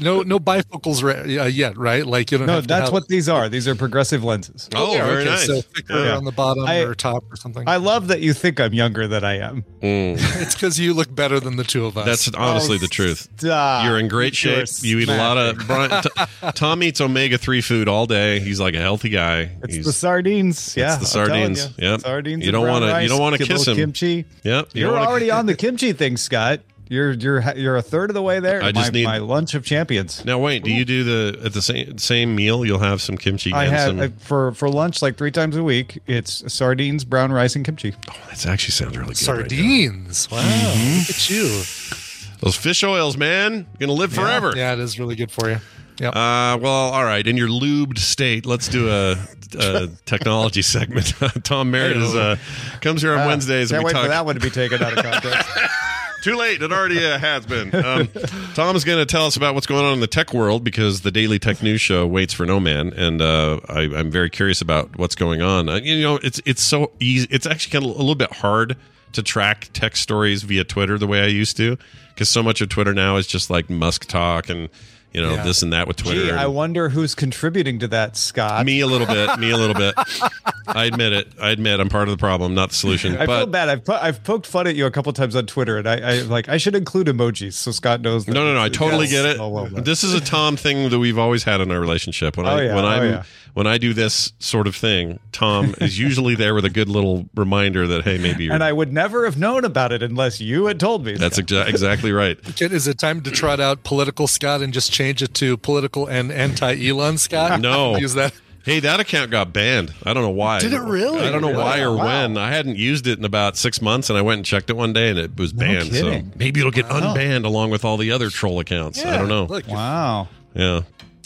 no no bifocals re- uh, yet, right? Like you don't. No, have that's have- what these are. These are progressive lenses. Oh, Yeah, very okay, nice. So thicker Yeah. on the bottom I- or top or something. I love that you think I'm younger than I am. Mm. <laughs> it's because you look better than the two of us. That's honestly Oh, the truth. stop. You're in great You're shape. You eat a lot of. Brian, T- <laughs> Tom eats omega three food all day. He's like a healthy guy. It's He's the sardines. Yeah, it's the I'm sardines. you. Yep. Sardines. You don't wanna- you don't wanna kiss him. Kimchi. Yep. You You're already on the <laughs> kimchi thing, Scott. You're you're you're a third of the way there. I just my, need- my lunch of champions. Now wait, do you do the at the same same meal? You'll have some kimchi. I and have some, uh, for for lunch like three times a week. It's sardines, brown rice, and kimchi. Oh, that actually sounds really good. right sardines. wow, Mm-hmm. look at you. Those fish oils, man, gonna live forever. Yeah, it is really good for you. Yeah. Uh, well, all right. In your lubed state, let's do a, a <laughs> technology segment. <laughs> Tom Merritt is uh, comes here on Uh, Wednesdays Can't and we wait talk. for that one to be taken out of context. <laughs> Too late. It already uh, has been. Um, <laughs> Tom is going to tell us about what's going on in the tech world because the Daily Tech News Show waits for no man, and uh, I, I'm very curious about what's going on. Uh, you know, it's it's so easy. It's actually kind of a little bit hard to track tech stories via Twitter the way I used to because so much of Twitter now is just like Musk talk and you know Yeah. this and that with Twitter. Gee, I wonder who's contributing to that, Scott. me a little bit. Me a little bit. <laughs> I admit it. I admit I'm part of the problem, not the solution. I feel bad. I've po- I've poked fun at you a couple times on Twitter, and I, I like I should include emojis so Scott knows. That No, no, no. I totally it's get it. all well. This is a Tom thing that we've always had in our relationship. When Oh, I yeah. when Oh, I'm yeah. when I do this sort of thing, Tom <laughs> is usually there with a good little reminder that hey, maybe you're. and I would never have known about it unless you had told me. that's <laughs> exa- exactly right. Kid, Is it time to trot out political Scott and just change it to political and anti Elon Scott? <laughs> No. <laughs> Use that. Hey, that account got banned. I don't know why. Did it really? I don't know why or Wow. when. I hadn't used it in about six months, and I went and checked it one day, and it was banned. so maybe it'll get unbanned along with all the other troll accounts. I don't know. Look, wow. Yeah.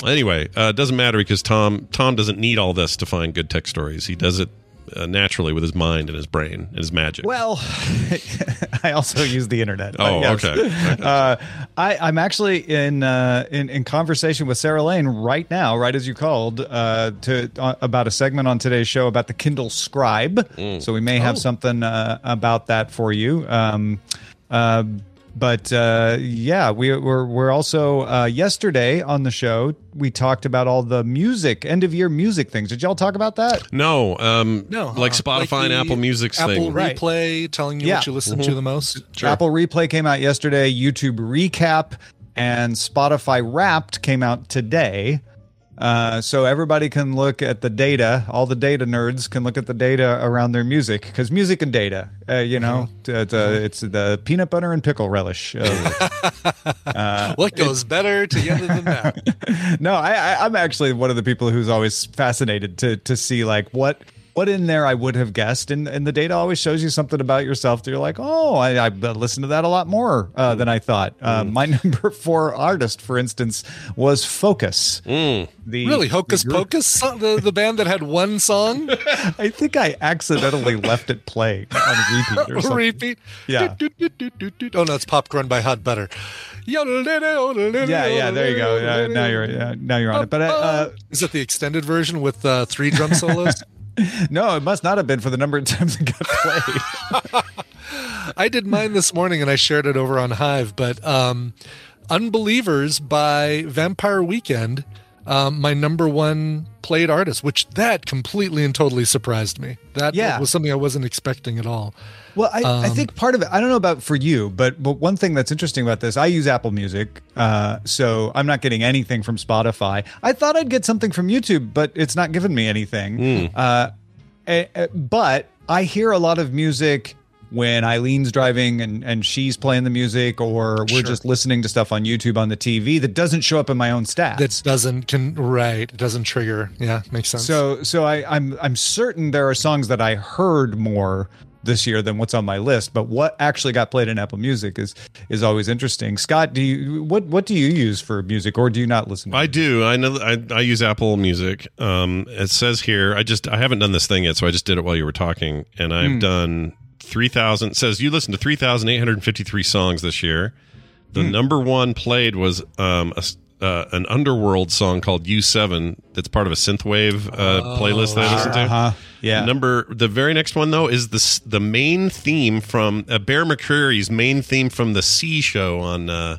Anyway, uh, it doesn't matter because Tom Tom doesn't need all this to find good tech stories. He does it uh, naturally with his mind and his brain and his magic. Well, <laughs> I also use the internet. Oh, yes. okay. Uh, I, I'm actually in, uh, in in conversation with Sarah Lane right now, right as you called, uh, to uh, about a segment on today's show about the Kindle Scribe. Mm. So we may have something uh, about that for you. Um, uh, but uh, yeah, we, we're we're also uh, yesterday on the show we talked about all the music end of year music things. Did y'all talk about that? no, um, No, like uh, Spotify and the Apple Music's Apple thing. Right. Replay telling you Yeah. what you listen Mm-hmm. to the most. <laughs> Apple Replay came out yesterday. YouTube Recap and Spotify Wrapped came out today. Uh, so everybody can look at the data. All the data nerds can look at the data around their music because music and data, uh, you know, it's, uh, it's the peanut butter and pickle relish. <laughs> uh, what goes better together than that? <laughs> no, I, I, I'm actually one of the people who's always fascinated to to see like what what in there I would have guessed, and and the data always shows you something about yourself that you're like, oh, I, I listened to that a lot more uh, than I thought. Uh, my <laughs> number four artist, for instance, was Focus. The really, Hocus the Pocus, song- the the band that had one song, <laughs> I think I accidentally left it play on repeat or <laughs> something. repeat. Yeah. Do, do, do, do, do, do. Oh no, it's Popcorn by Hot Butter. Yeah, yeah, there you go. Yeah, now you're yeah, now you're on it. But uh, Is it the extended version with uh, three drum solos? No, it must not have been for the number of times it got played. <laughs> I did mine this morning and I shared it over on Hive, but um, Unbelievers by Vampire Weekend, um, my number one played artist, which that completely and totally surprised me. That Yeah. was something I wasn't expecting at all. Well, I, I Um, think part of it, I don't know about for you, but, but one thing that's interesting about this, I use Apple Music. Uh, so I'm not getting anything from Spotify. I thought I'd get something from YouTube, but it's not giving me anything. Uh, eh, eh, but I hear a lot of music when Eileen's driving and, and she's playing the music, or we're just listening to stuff on YouTube on the TV that doesn't show up in my own stats. That doesn't can right. It doesn't trigger. Yeah, makes sense. So so I, I'm I'm certain there are songs that I heard more this year than what's on my list, but what actually got played in Apple Music is is always interesting. Scott, do you what what do you use for music, or do you not listen? to I do. I know. I, I use Apple Music. Um, it says here. I just I haven't done this thing yet, so I just did it while you were talking, and I've Hmm. done three thousand. Says you listened to three thousand eight hundred fifty three songs this year. The number one played was um a uh, an Underworld song called U7 that's part of a synthwave uh, playlist that I listen to. Uh-huh. Yeah. Number the very next one though is the the main theme from uh, Bear McCreary's main theme from the See Show on uh,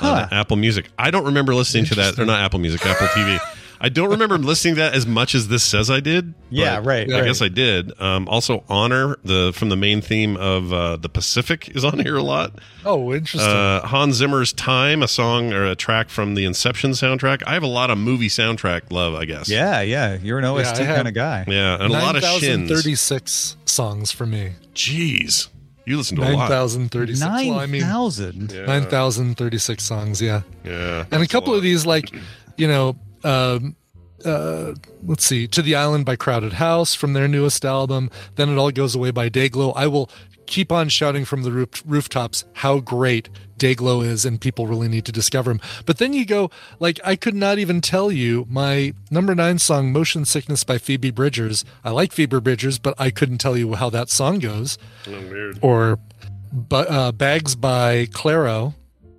on Apple Music. I don't remember listening to that. Or not Apple Music, Apple TV. I don't remember listening to that as much as this says I did. Yeah, right, I right. guess I did. Um, also, Honor the from the main theme of uh, the Pacific is on here a lot. oh, interesting. Uh, Hans Zimmer's "Time," a song or a track from the Inception soundtrack. I have a lot of movie soundtrack love. I guess. yeah, yeah, you're an OST I have- kind of guy. yeah, and a lot of shins. 9,036 songs for me. Jeez, you listen to a lot. 9,036. Well, I mean, 9,000. 9,036 songs, yeah. Yeah, And a couple of these, like, you know, um, uh, let's see, To the Island by Crowded House from their newest album. Then It All Goes Away by Dayglow. I will keep on shouting from the roof- rooftops how great Dayglow is, and people really need to discover him. But then you go, like, I could not even tell you my number nine song, Motion Sickness by Phoebe Bridgers. I like Phoebe Bridgers, but I couldn't tell you how that song goes. Or but, uh, Bags by Clairo.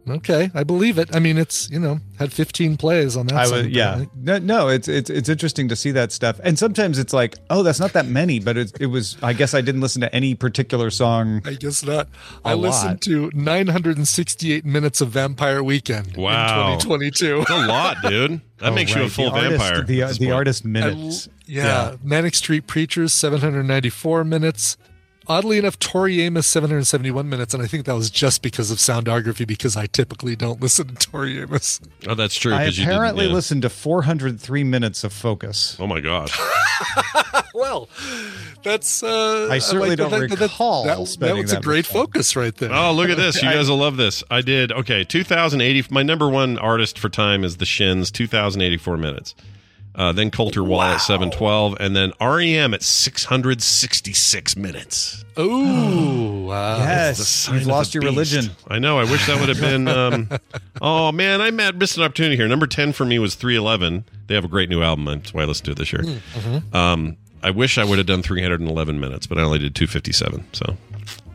Okay, I believe it. I mean, it's you know had 15 plays on that. I song, was, yeah, apparently. no, no, it's it's it's interesting to see that stuff, and sometimes it's like, oh, that's not that many, but it, it was. I guess I didn't listen to any particular song. I guess not. A I lot. listened to 968 minutes of Vampire Weekend Wow. in 2022. That's a lot, dude. That <laughs> Oh, makes you a full the artist- vampire. The the point. artist I minutes. yeah. Manic Street Preachers 794 minutes. Oddly enough, Tori Amos 771 minutes, and I think that was just because of soundography because I typically don't listen to Tori Amos. Oh, that's true. I 'cause you didn't- apparently yeah. listened to 403 minutes of Focus. Oh my god. <laughs> well, that's uh, I certainly like the don't fact that that- recall That, that, spending was a great much time. focus right there. Oh, look at this. You <laughs> guys will love this. I did. Okay, 2080. My number one artist for time is The Shins, 2084 minutes. Uh, then Colter Wall at 712, and then REM at 666 minutes. Ooh, <gasps> wow. Yes, you've lost your beast. religion. I know. I wish that would have <laughs> been. Um, oh man, I mad missed an opportunity here. Number 10 for me was 311. They have a great new album. That's why I listened to it this year. Mm-hmm. Um, I wish I would have done 311 minutes, but I only did 257. So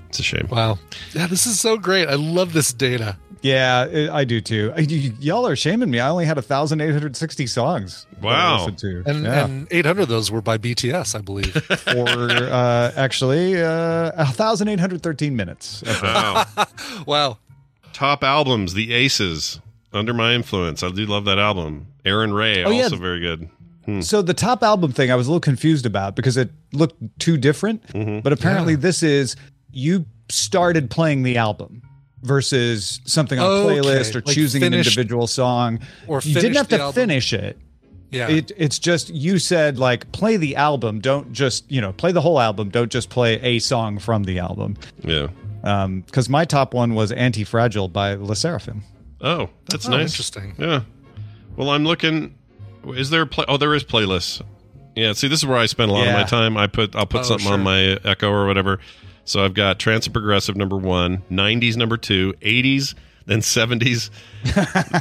it's a shame. Wow. Yeah, this is so great. I love this data. Yeah, it- I do too. I- y- y'all are shaming me. I only had 1,860 songs. that Wow. to. And, Yeah. and 800 of those were by BTS, I believe. <laughs> or uh, actually uh, 1,813 minutes. Wow. <laughs> wow. Top albums, The Aces, Under My Influence. I do love that album. Aaron Ray, Oh, yeah. also very good. Hmm. So the top album thing I was a little confused about because it looked too different. Mm-hmm. But apparently this is you started playing the album versus something on Okay, playlist or like choosing an individual song. or you didn't have to album. finish it. Yeah. It, it's just you said like play the album, don't just you know play the whole album, don't just play a song from the album. Yeah. Um, because my top one was "Anti Fragile" by LE SSERAFIM. Oh, that's Oh, nice. interesting. Yeah. Well, I'm looking. Is there a play? Oh, there is playlists. Yeah. See, this is where I spend a lot of my time. I put I'll put Oh, something on my Echo or whatever. So I've got trance and progressive number one, '90s number two, '80s, then '70s,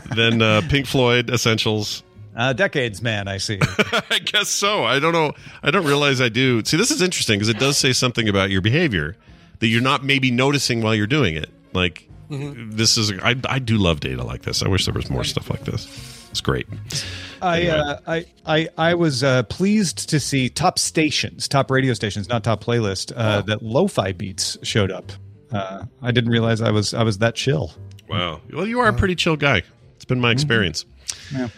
<laughs> then uh, Pink Floyd essentials. Uh, decades, man. I see. <laughs> I guess so. I don't know. I don't realize I do. See, this is interesting because it does say something about your behavior that you're not maybe noticing while you're doing it. Like Mm-hmm. this is. I I do love data like this. I wish there was more stuff like this. It's great. I, uh, I I I was uh, pleased to see top stations, top radio stations, not top playlist. Uh, That lo-fi beats showed up. Uh, I didn't realize I was I was that chill. Wow. Well, you are a pretty chill guy. It's been my experience. Yeah.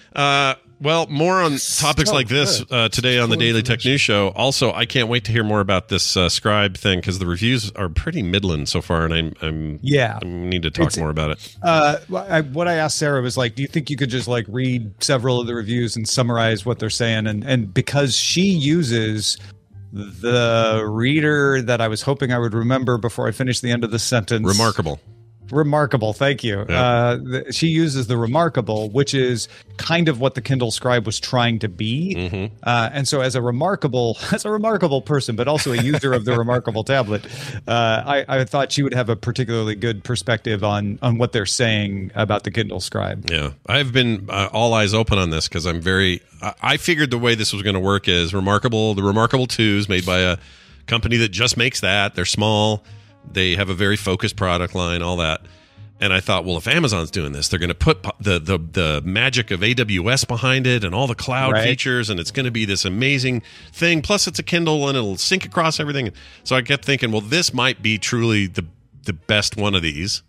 Well, more on topics So like this uh, today on the Daily Tech News Show. Also, I can't wait to hear more about this uh, Scribe thing because the reviews are pretty midland so far, and I'm, I'm Yeah. I need to talk It's- more about it. Uh, I, what I asked Sarah was like, do you think you could just like read several of the reviews and summarize what they're saying? And and because she uses the reader that I was hoping I would remember before I finish the end of the sentence. Remarkable. Remarkable, thank you. Yeah. Uh, th- she uses the remarkable, which is kind of what the Kindle Scribe was trying to be. Mm-hmm. Uh, and so, as a remarkable, <laughs> as a remarkable person, but also a user of the remarkable tablet, uh, I, I thought she would have a particularly good perspective on on what they're saying about the Kindle Scribe. Yeah, I've been uh, all eyes open on this because I'm very. I, I figured the way this was going to work is remarkable. The Remarkable Twos made by a company that just makes that. They're small. They have a very focused product line. All that. And I thought, well, if Amazon's doing this, they're going to put the, the the magic of AWS behind it and all the cloud Right. features, and it's going to be this amazing thing. Plus, it's a Kindle and it'll sync across everything. So I kept thinking, well, this might be truly the the best one of these.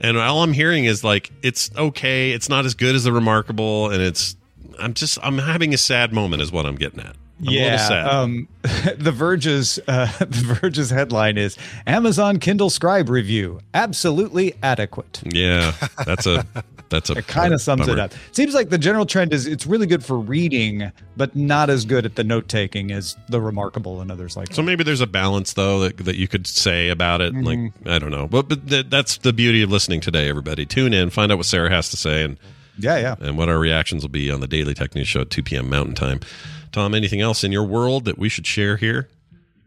And all I'm hearing is like it's okay, it's not as good as the Remarkable, and it's I'm just I'm having a sad moment, is what I'm getting at. I'm a little sad. Um, <laughs> the Verge's uh, <laughs> the Verge's headline is Amazon Kindle Scribe review absolutely adequate. yeah, that's a <laughs> that's a It kind of sums it up. Seems like the general trend is it's really good for reading, but not as good at the note taking as the Remarkable and others like. So maybe there's a balance though that, that you could say about it. Like Mm-hmm. I don't know, but but th- that's the beauty of listening today. Everybody, tune in, find out what Sarah has to say, and yeah, yeah. and what our reactions will be on the Daily Tech News Show at 2 p.m. Mountain Time. Tom, anything else in your world that we should share here?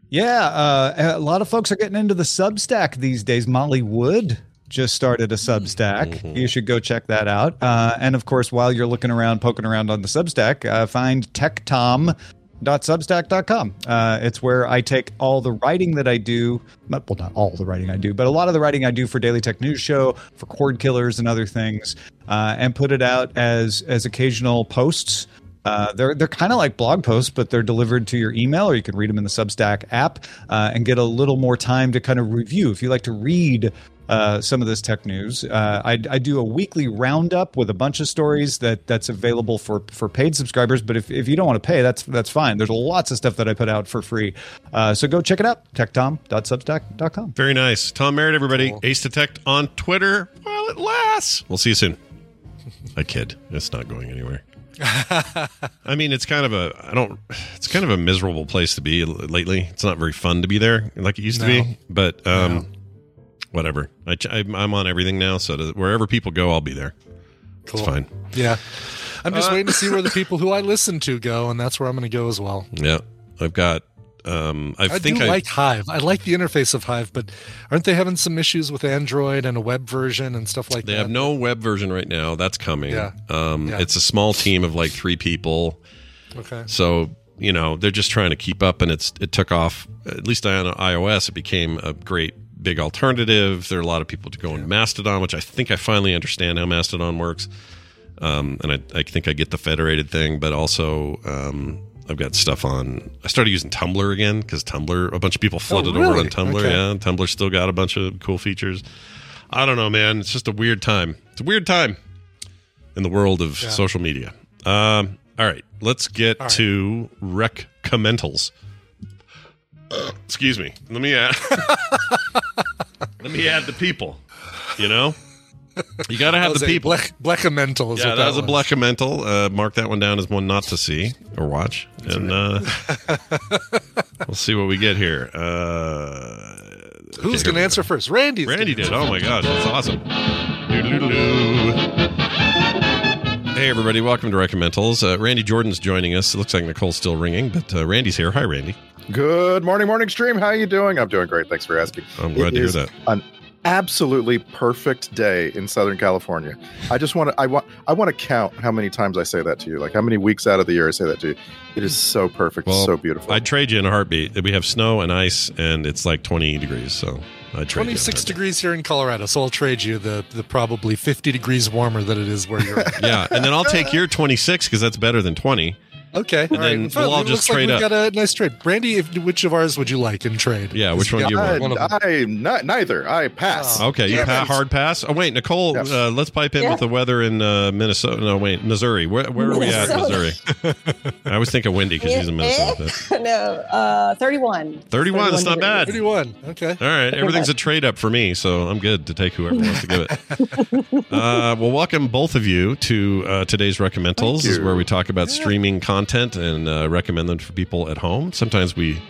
Yeah, uh, a lot of folks are getting into the Substack these days. Molly Wood just started a Substack. You should go check that out. Uh, and of course, while you're looking around, poking around on the Substack, uh, find techtom.substack.com. Uh, it's where I take all the writing that I do. Well, not all the writing I do, but a lot of the writing I do for Daily Tech News Show, for Cord Killers and other things, uh, and put it out as as occasional posts. Uh, they're they're kind of like blog posts, but they're delivered to your email, or you can read them in the Substack app uh, and get a little more time to kind of review. If you like to read uh, some of this tech news, uh, I, I do a weekly roundup with a bunch of stories that that's available for for paid subscribers. But if, if you don't want to pay, that's that's fine. There's lots of stuff that I put out for free, uh, so go check it out. TechTom.substack.com. Very nice. Tom Merritt, everybody. acedtect on Twitter while it lasts. We'll see you soon. <laughs> I kid. It's not going anywhere. <laughs> I mean, it's kind of a I don't. It's kind of a miserable place to be lately. It's not very fun to be there like it used to be. But um, whatever. i i'm I'm on everything now, so to, wherever people go, I'll be there. Cool. It's fine. Yeah. I'm just Uh, waiting to see where the <laughs> people who I listen to go, and that's where I'm going to go as well. Yeah, I've got. Um, I, I, think do I like Hive. I like the interface of Hive, but aren't they having some issues with Android and a web version and stuff like They that? They have no web version right now. That's coming. Yeah. Um, Yeah. It's a small team of like three people. Okay. So you know they're just trying to keep up, and it's it took off. At least on iOS, it became a great big alternative. There are a lot of people to go in Mastodon, which I think I finally understand how Mastodon works. Um, and I, I think I get the federated thing, but also um, I've got stuff on. I started using Tumblr again because Tumblr. A bunch of people flooded over Oh, really? on Tumblr. Okay. Yeah, Tumblr still got a bunch of cool features. I don't know, man. It's just a weird time. It's a weird time in the world of Yeah. social media. Um, all right, let's get right. to recommendals. Excuse me. Let me add. <laughs> let me add the people. You know, You got to have That was the a people. Blech, Blechamental is yeah, what that was a was. Blechamental. Uh, mark that one down as one not to see or watch, and uh, <laughs> we'll see what we get here. Uh, Who's going to answer first? Randy. Randy did. Oh my gosh, that's awesome. Hey everybody, welcome to Recommendals. Uh, Randy Jordan's joining us. It looks like Nicole's still ringing, but uh, Randy's here. Hi, Randy. Good morning, morning stream. How are you doing? I'm doing great. Thanks for asking. I'm glad It to hear that. An absolutely perfect day in Southern California. I just want to. I want. I want to count how many times I say that to you. Like how many weeks out of the year I say that to you. It is so perfect. Well, so beautiful. I'd trade you in a heartbeat. We have snow and ice, and it's like 20 degrees. So I'd trade you. in a 26 heartbeat. degrees here in Colorado, so I'll trade you the, the probably 50 degrees warmer that it is where you're at. <laughs> Yeah, and then I'll take your 26 because that's better than 20. Okay. And all right. then Fine. we'll all just looks like trade we've up. got a nice trade. Brandy, if, which of ours would you like in trade? Yeah, which one do you I, want? One. I not, neither. I pass. Okay, you Damn pa- hard pass. Oh wait, Nicole, Yes. uh, let's pipe in Yeah. with the weather in uh, Minnesota. No, wait, Missouri. Where, where are we at, Missouri? <laughs> I always think of Windy because he's in Minnesota. <laughs> no, uh, 31. 31, that's not bad. 31. Okay. All right, everything's a trade up for me, so I'm good to take whoever wants to give it. <laughs> Uh, well, welcome both of you to uh, today's Recommendals. This is where we talk about streaming content and uh, recommend them for people at home. Sometimes we,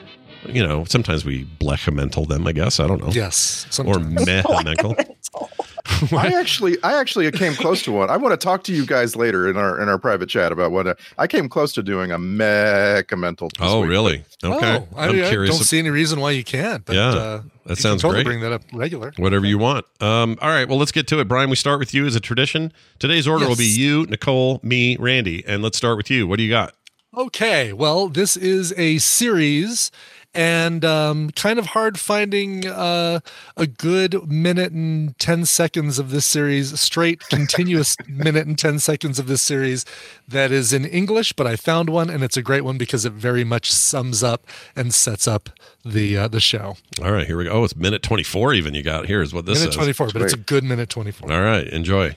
you know, sometimes we blechamental them. I guess I don't know. Yes. Or sometimes. <laughs> mehamental. <laughs> I actually, I actually came close to one. I want to talk to you guys later in our in our private chat about what uh, I came close to doing a mecha mental. this Oh, week. really? Okay. Oh, I, I'm I curious. don't see any reason why you can't. But, Yeah, uh, that you can sounds totally great. Bring that up regular. Whatever you want. Um, all right. Well, let's get to it. Brian, we start with you as a tradition. Today's order will be you, Nicole, me, Randy. And let's start with you. What do you got? Okay, well, this is a series, and um, kind of hard finding uh, a good minute and 10 seconds of this series, straight, continuous <laughs> minute and 10 seconds of this series that is in English, but I found one, and it's a great one because it very much sums up and sets up the uh, the show. All right. Here we go. Oh, it's minute 24 even you got. Here is what this minute says. 24, but it's a good minute 24. All right. Enjoy.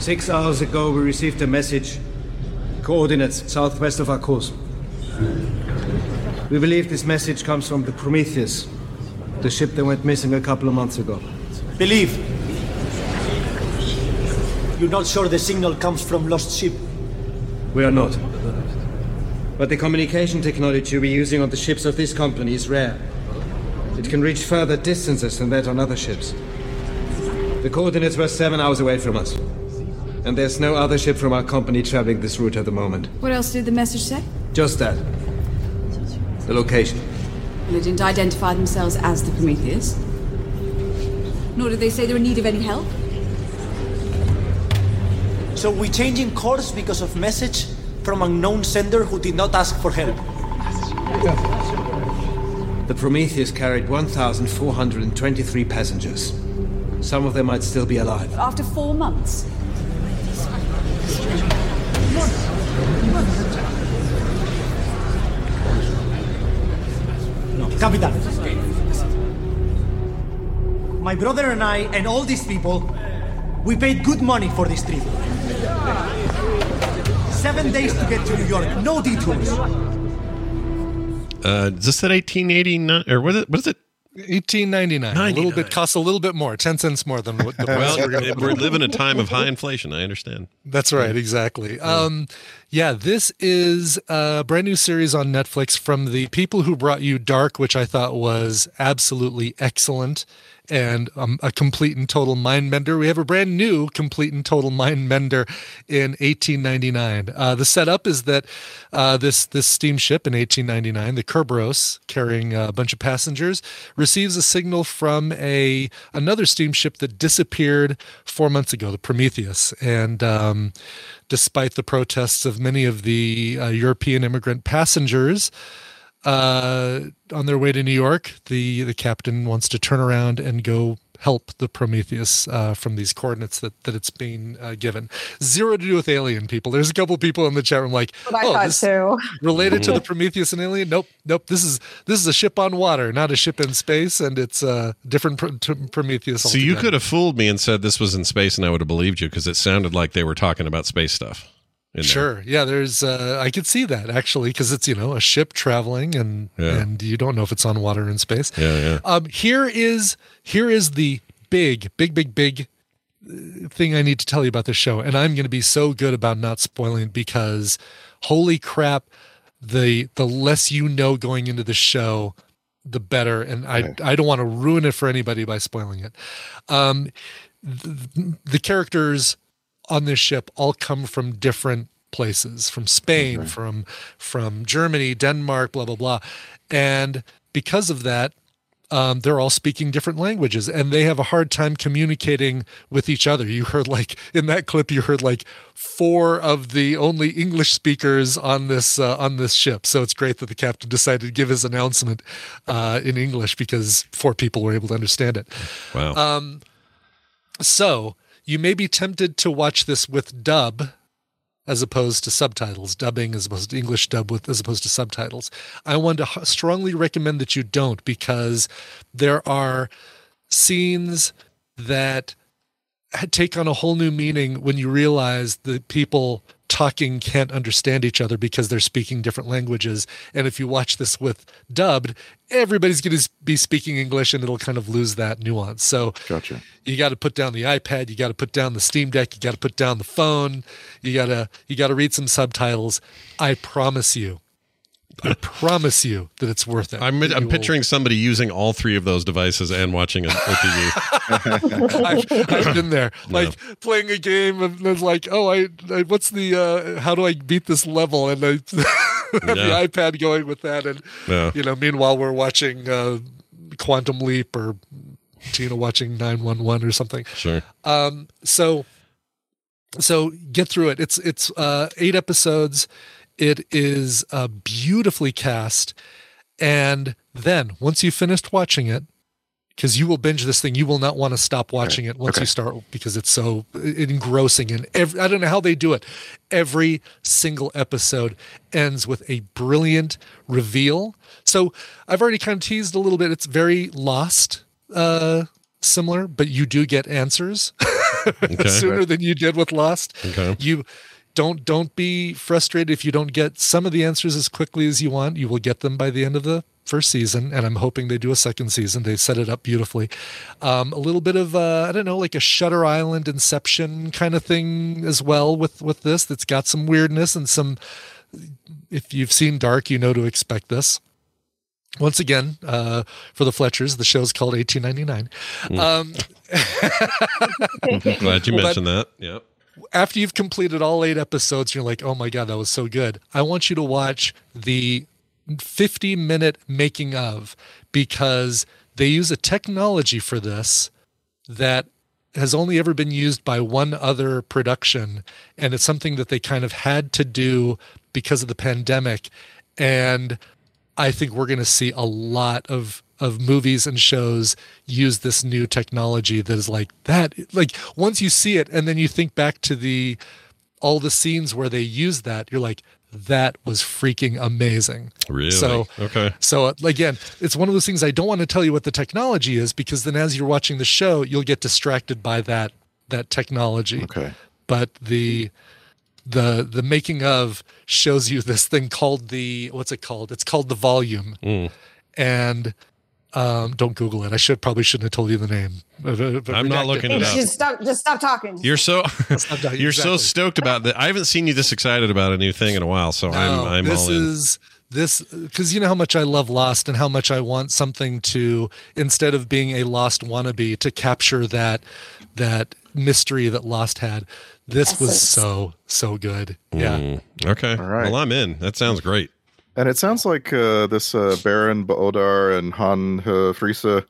Six hours ago, we received a message. Coordinates southwest of our course. We believe this message comes from the Prometheus, the ship that went missing a couple of months ago. Believe. You're not sure the signal comes from lost ship. We are not. But the communication technology we're using on the ships of this company is rare. It can reach further distances than that on other ships. The coordinates were seven hours away from us. And there's no other ship from our company traveling this route at the moment. What else did the message say? Just that. The location. They didn't identify themselves as the Prometheus. Nor did they say they were in need of any help. So we're changing course because of message from unknown sender who did not ask for help. The Prometheus carried 1,423 passengers. Some of them might still be alive. After four months. No, Capitan. My brother and I and all these people, we paid good money for this trip. Seven days to get to New York, no detours. Uh, is this at 1889 or was it? what is it? What is it? 1899. A little bit costs a little bit more, 10 cents more than what the price Well, we're we're living a time of high inflation. I understand. That's right, exactly. Um, yeah, this is a brand new series on Netflix from the people who brought you Dark, which I thought was absolutely excellent and um, a complete and total mind bender. We have a brand new complete and total mind mender in 1899. Uh, the setup is that uh, this this steamship in 1899, the Kerberos, carrying a bunch of passengers, receives a signal from a another steamship that disappeared four months ago, the Prometheus, and um, despite the protests of many of the uh, European immigrant passengers uh, on their way to New York, the the captain wants to turn around and go help the Prometheus uh, from these coordinates that, that it's being uh, given. Zero to do with alien people. There's a couple people in the chat room like, What oh, thought this too. related to the <laughs> Prometheus and alien. Nope, nope. This is this is a ship on water, not a ship in space, and it's a different Pro- t- Prometheus. So you could have fooled me and said this was in space, and I would have believed you because it sounded like they were talking about space stuff. In there. Sure. Yeah, there's uh I could see that actually because it's, you know, a ship traveling and Yeah. and you don't know if it's on water in space. Yeah, yeah. Um here is here is the big big big big thing I need to tell you about this show, and I'm going to be so good about not spoiling because, holy crap, the the less you know going into the show, the better. And I I don't want to ruin it for anybody by spoiling it. Um, the, the characters on this ship all come from different places, from Spain, from from Germany, Denmark, blah blah blah, and because of that, um, they're all speaking different languages and they have a hard time communicating with each other. You heard like in that clip, you heard like four of the only English speakers on this uh, on this ship. So it's great that the captain decided to give his announcement uh, in English because four people were able to understand it. Wow. Um, so you may be tempted to watch this with dub as opposed to subtitles, dubbing as opposed to English dub with as opposed to subtitles. I want to strongly recommend that you don't because there are scenes that take on a whole new meaning when you realize that people talking can't understand each other because they're speaking different languages. And if you watch this with dubbed, everybody's going to be speaking English and it'll kind of lose that nuance. So Gotcha. you got to put down the iPad, you got to put down the Steam Deck, you got to put down the phone, you got to you got to read some subtitles. I promise you. I promise you that it's worth it. I'm, I'm will- picturing somebody using all three of those devices and watching a, a TV. I've, I've been there, <laughs> No. like playing a game, and it's like, oh, I, I what's the, uh, how do I beat this level? And I <laughs> the iPad going with that, and Yeah. you know, meanwhile we're watching uh, Quantum Leap or Tina watching Nine One One or something. Sure. Um, so, so get through it. It's it's uh, eight episodes. It is uh, beautifully cast, and then once you've finished watching it, because you will binge this thing, you will not want to stop watching it once Okay. you start because it's so engrossing. And every, I don't know how they do it. Every single episode ends with a brilliant reveal. So I've already kind of teased a little bit. It's very Lost uh, similar, but you do get answers <laughs> sooner than you did with Lost. Okay. You don't don't be frustrated if you don't get some of the answers as quickly as you want. You will get them by the end of the first season, and I'm hoping they do a second season. They set it up beautifully. Um, a little bit of uh, I don't know, like a Shutter Island Inception kind of thing as well with with this. That's got some weirdness and some. If you've seen Dark, you know to expect this. Once again, uh, for the Fletchers, the show's called 1899. Um, <laughs> Glad you But- mentioned that. Yep. After you've completed all eight episodes, you're like, oh my God, that was so good. I want you to watch the 50 minute making of because they use a technology for this that has only ever been used by one other production. And it's something that they kind of had to do because of the pandemic. And I think we're going to see a lot of of movies and shows use this new technology that is like that like once you see it and then you think back to the all the scenes where they use that you're like that was freaking amazing Really? so Okay. so uh, again it's one of those things i don't want to tell you what the technology is because then as you're watching the show you'll get distracted by that that technology okay but the the the making of shows you this thing called the what's it called it's called the volume Mm. and um, don't google it i should probably shouldn't have told you the name I'm not looking it up. Just stop. Just stop talking. You're so talking. <laughs> you're so stoked about that. I haven't seen you this excited about a new thing in a while, so I'm I'm this all in. is this because you know how much I love Lost and how much I want something to instead of being a Lost wannabe to capture that that mystery that Lost had. This was so so good. Yeah. Mm, okay. All right. Well, I'm in. That sounds great. And it sounds like uh, this uh, Baran bo Odar and Han uh, Friese are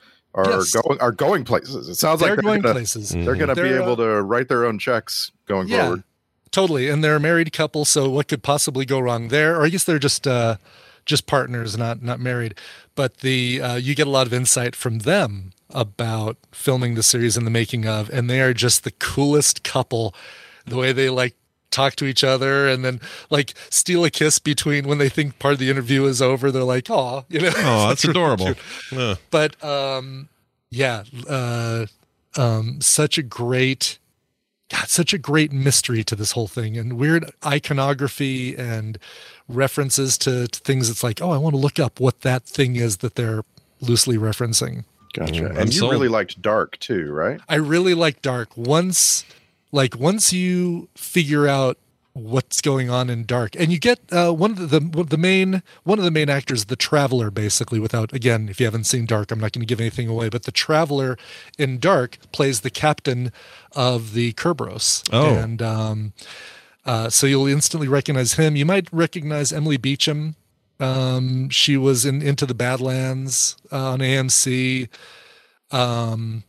Yes. going are going places. It sounds They're like they're going gonna, places. They're going to be They're, uh, able to write their own checks going Yeah. forward. Totally. And they're a married couple, so what could possibly go wrong there? Or I guess they're just uh just partners, not not married. But the uh you get a lot of insight from them about filming the series and the making of, and they are just the coolest couple. The way they like talk to each other and then like steal a kiss between when they think part of the interview is over. They're like, oh, you know. Oh, <laughs> that's It's really adorable. cute Yeah. but um yeah uh um such a great God, such a great mystery to this whole thing and weird iconography and references to, to things it's like oh i want to look up what that thing is that they're loosely referencing Gotcha. I'm and you sold. really liked Dark too, right? I really liked Dark. Once, like once you figure out what's going on in Dark, and you get uh, one of the, the main one of the main actors, the Traveler, basically. Without again, if you haven't seen Dark, I'm not going to give anything away. But the Traveler in Dark plays the captain of the Kerberos. Oh. and um, uh, so you'll instantly recognize him. You might recognize Emily Beecham. Um, she was in Into the Badlands uh, on AMC. Um,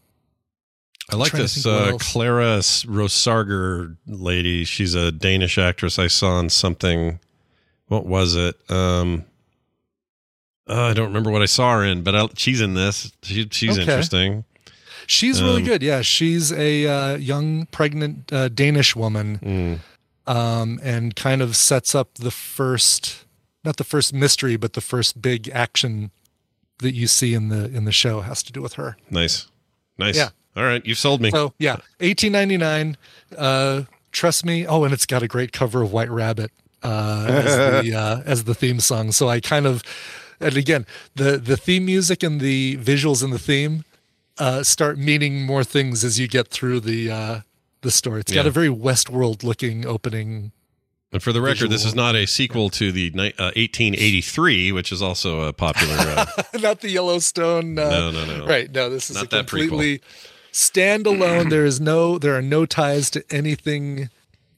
I like this uh. Clara Rosager lady. She's a Danish actress I saw in something. What was it? Um, uh, I don't remember what I saw her in, but I, she's in this. She, she's Okay. interesting. She's really Um, good. Yeah, she's a uh, young pregnant uh, Danish woman, um, and kind of sets up the first, not the first mystery, but the first big action that you see in the in the show has to do with her. Nice, nice. Yeah. All right, you've sold me. So yeah, eighteen ninety nine. Uh, trust me. Oh, and it's got a great cover of White Rabbit uh, as the <laughs> uh, as the theme song. So I kind of, and again, the the theme music and the visuals and the theme uh, start meaning more things as you get through the uh, the story. It's got a very Westworld looking opening. And for the record, this is not a sequel to the uh, 1883, which is also a popular. Uh, <laughs> Not the Yellowstone. Uh, No, no, no. Right. No, this is Not a that prequel. Completely standalone. <clears throat> there is no. There are no ties to anything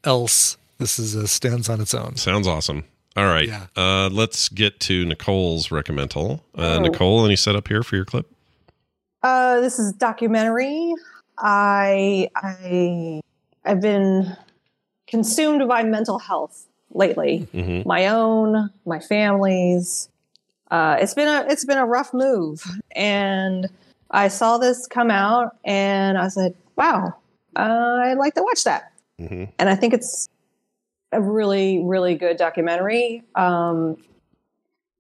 else. This is a stands on its own. sounds awesome. All right, Yeah. uh, let's get to Nicole's recommendal. Uh, Oh. Nicole, any setup here for your clip? Uh, this is a documentary. I I I've been consumed by mental health lately. Mhm. My own, my family's. Uh, it's been a it's been a rough move, and I saw this come out, and I said, "Wow, uh, I'd like to watch that." Mm-hmm. and I think it's a really, really good documentary. Um,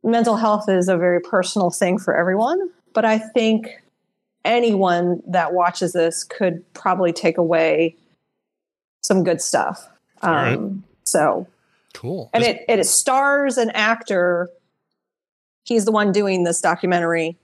mental health is a very personal thing for everyone, but I think anyone that watches this could probably take away some good stuff. Um, right. So Cool. and it, it stars an actor. He's the one doing this documentary.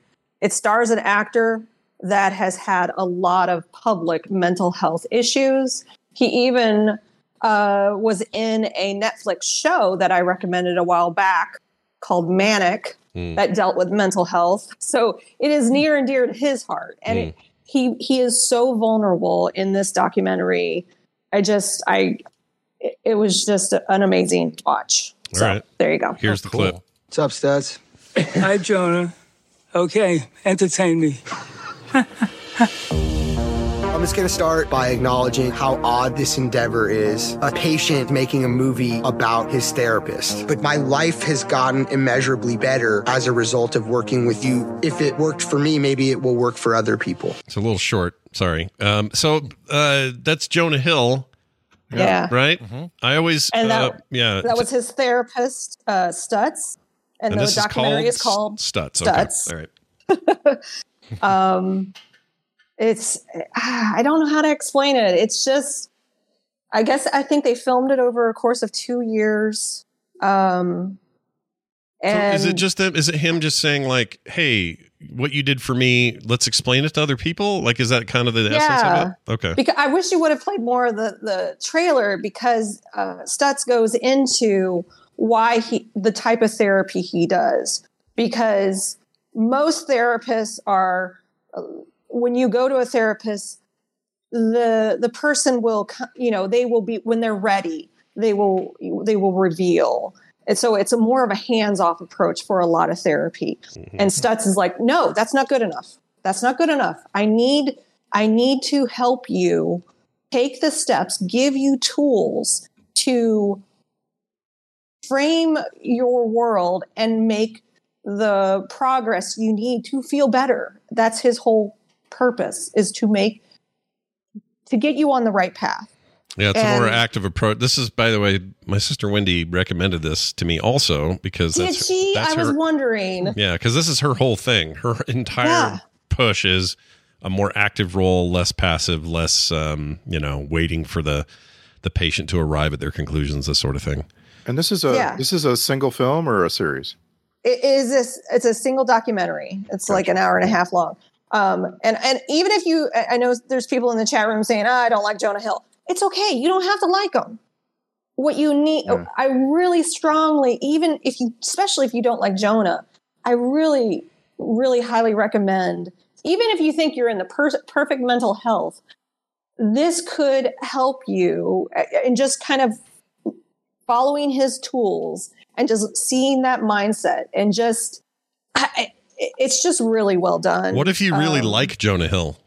It stars an actor that has had a lot of public mental health issues. He even uh, was in a Netflix show that I recommended a while back called Manic Hmm. that dealt with mental health. So it is near and dear to his heart. And it, he he is so vulnerable in this documentary. I just I it, it was just an amazing watch. All so right. there you go. Here's the clip. What's up, Studs? Hi, Jonah. Okay, entertain me. I'm just going to start by acknowledging how odd this endeavor is. A patient making a movie about his therapist. But my life has gotten immeasurably better as a result of working with you. If it worked for me, maybe it will work for other people. It's a little short. Sorry. Um, so uh, that's Jonah Hill. Yeah. Right? I always, And that- uh, yeah. That was his therapist, uh, Stutz. And, And the this is documentary is called Stuts. Stutz. Okay. All right. <laughs> um it's ah, i don't know how to explain it it's just i guess i think they filmed it over a course of two years um So and is it just them? Is it him just saying like, "Hey, what you did for me, let's explain it to other people"? Like, is that kind of the essence of it? Okay. because i wish you would have played more of the the trailer because uh stutz goes into why he the type of therapy he does. Because most therapists are when you go to a therapist the the person will you know they will be when they're ready they will they will reveal. And so it's a more of a hands-off approach for a lot of therapy. Mm-hmm. And stutz is like no that's not good enough. That's not good enough. I need i need to help you take the steps give you tools to frame your world and make the progress you need to feel better that's his whole purpose is to make to get you on the right path Yeah, it's a more active approach. This is, by the way, my sister Wendy recommended this to me also because did that's she that's i was her. wondering Yeah, because this is her whole thing. Her entire Yeah. push is a more active role, less passive, less um, you know, waiting for the the patient to arrive at their conclusions, this sort of thing. And this is a Yeah. this is a single film or a series? it is this it's a single documentary it's like an hour and a half long Um, and and even if you, I know there's people in the chat room saying, "Ah, I don't like Jonah Hill." It's okay. You don't have to like him. What you need, I really strongly, even if you, especially if you don't like Jonah, I really, really highly recommend. Even if you think you're in the per- perfect mental health, this could help you and just kind of following his tools and just seeing that mindset and just I, I- it's just really well done. What if you really Um, like Jonah Hill?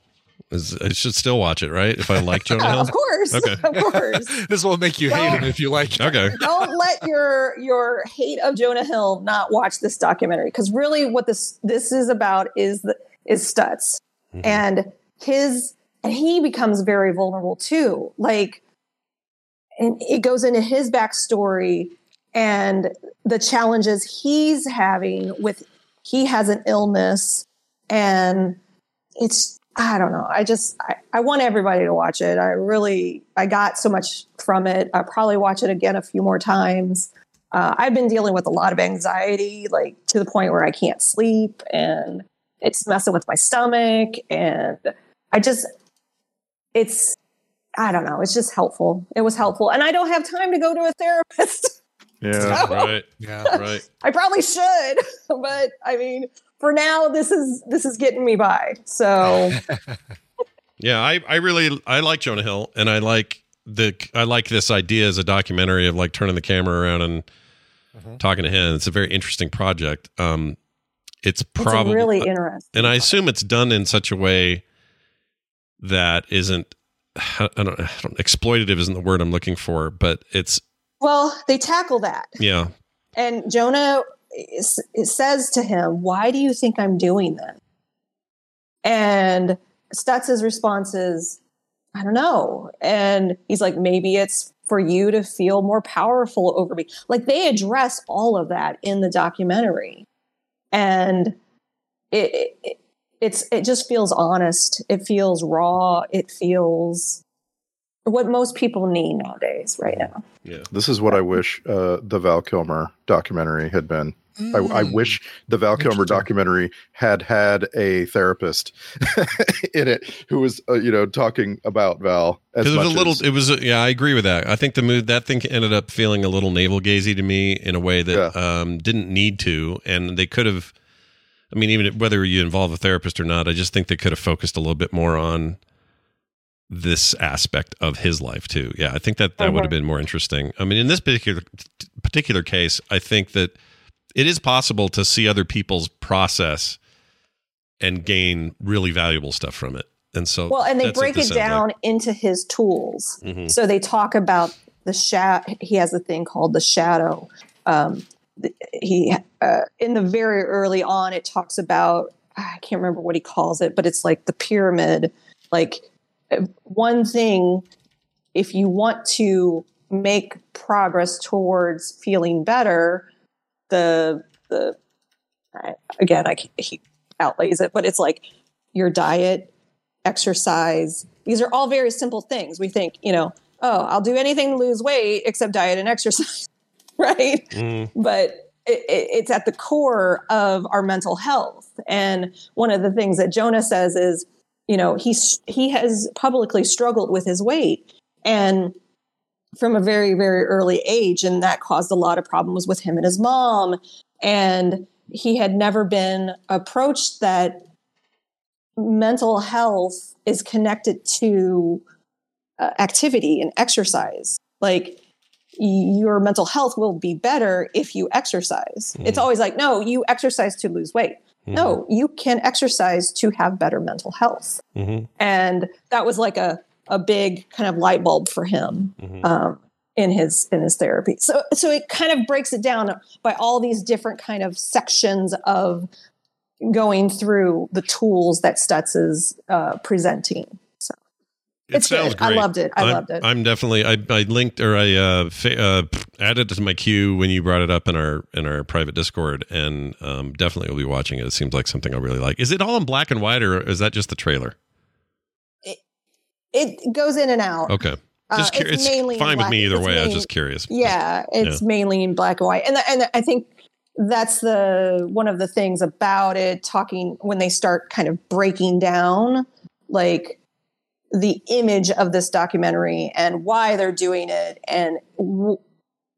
Is, I should still watch it, right? If I like <laughs> Jonah Hill, of course, Okay. <laughs> of course. <laughs> this will make you hate him if you like him. Okay. Don't let your your hate of Jonah Hill not watch this documentary because really what this this is about is the is Stutz and his and he becomes very vulnerable too. Like and it goes into his backstory and the challenges he's having with he has an illness and it's i don't know. I just I, I want everybody to watch it. I really i got so much from it. I'll probably watch it again a few more times. Uh, i've been dealing with a lot of anxiety like to the point where i can't sleep and it's messing with my stomach and i just it's i don't know it's just helpful it was helpful and i don't have time to go to a therapist <laughs> Yeah. right. Yeah. <laughs> Right. I probably should, <laughs> but I mean, for now, this is this is getting me by. So Yeah, I, I really I like Jonah Hill, and I like the I like this idea as a documentary of like turning the camera around and talking to him. It's a very interesting project. Um, it's probably really interesting. and I assume it's done in such a way that isn't I don't, I don't exploitative isn't the word I'm looking for, but it's well, they tackle that, yeah and Jonah is, it says to him, "Why do you think I'm doing this?" And Stutz's response is, "I don't know." And he's like, "Maybe it's." For you to feel more powerful over me. Like they address all of that in the documentary. And it, it it's it just feels honest. It feels raw. It feels what most people need nowadays right now. Yeah. This is what I wish uh, the Val Kilmer documentary had been. I, I Mm. wish the Val Kilmer documentary had had a therapist <laughs> in it who was, uh, you know, talking about Val as Because it was much a little. as- it was. A, yeah, I agree with that. I think the mood that thing ended up feeling a little navel gazy to me in a way that um, didn't need to, and they could have. I mean, even whether you involve a therapist or not, I just think they could have focused a little bit more on this aspect of his life too. Yeah, I think that that would have been more interesting. I mean, in this particular particular case, I think that it is possible to see other people's process and gain really valuable stuff from it. And so, Well, and they break it sounds like. down into his tools. Mhm. So they talk about the shadow. He has a thing called the shadow. Um, he uh, in the very early on, it talks about I can't remember what he calls it, but it's like the pyramid. Like uh, one thing, if you want to make progress towards feeling better, the the I, again, I he outlays it, but it's like your diet, exercise. These are all very simple things. We think, you know, oh, I'll do anything to lose weight except diet and exercise, <laughs> <laughs> right? But it, it, it's at the core of our mental health. And one of the things that Jonah says is, you know, he's he has publicly struggled with his weight, and from a very very early age, and that caused a lot of problems with him and his mom. And he had never been approached that mental health is connected to uh, activity and exercise. Like your mental health will be better if you exercise. It's Mhm. always like, no, you exercise to lose weight. No, you can exercise to have better mental health. Mm-hmm. And that was like a, a big kind of light bulb for him um, in his in his therapy. So so it kind of breaks it down by all these different kind of sections of going through the tools that Stutz is uh, presenting. It it's sounds good. I loved it. I I'm- loved it. I'm definitely. I, I linked or I uh, fa- uh, added it to my queue when you brought it up in our in our private Discord, and um, definitely will be watching it. It seems like something I really like. Is it all in black and white, or is that just the trailer? it it goes in and out. Okay, Uh, just curious. it's mainly fine with me either way. I was just curious. Yeah, it's Yeah. mainly in black and white, and and I think that's the one of the things about it talking when they start kind of breaking down like the image of this documentary and why they're doing it and w-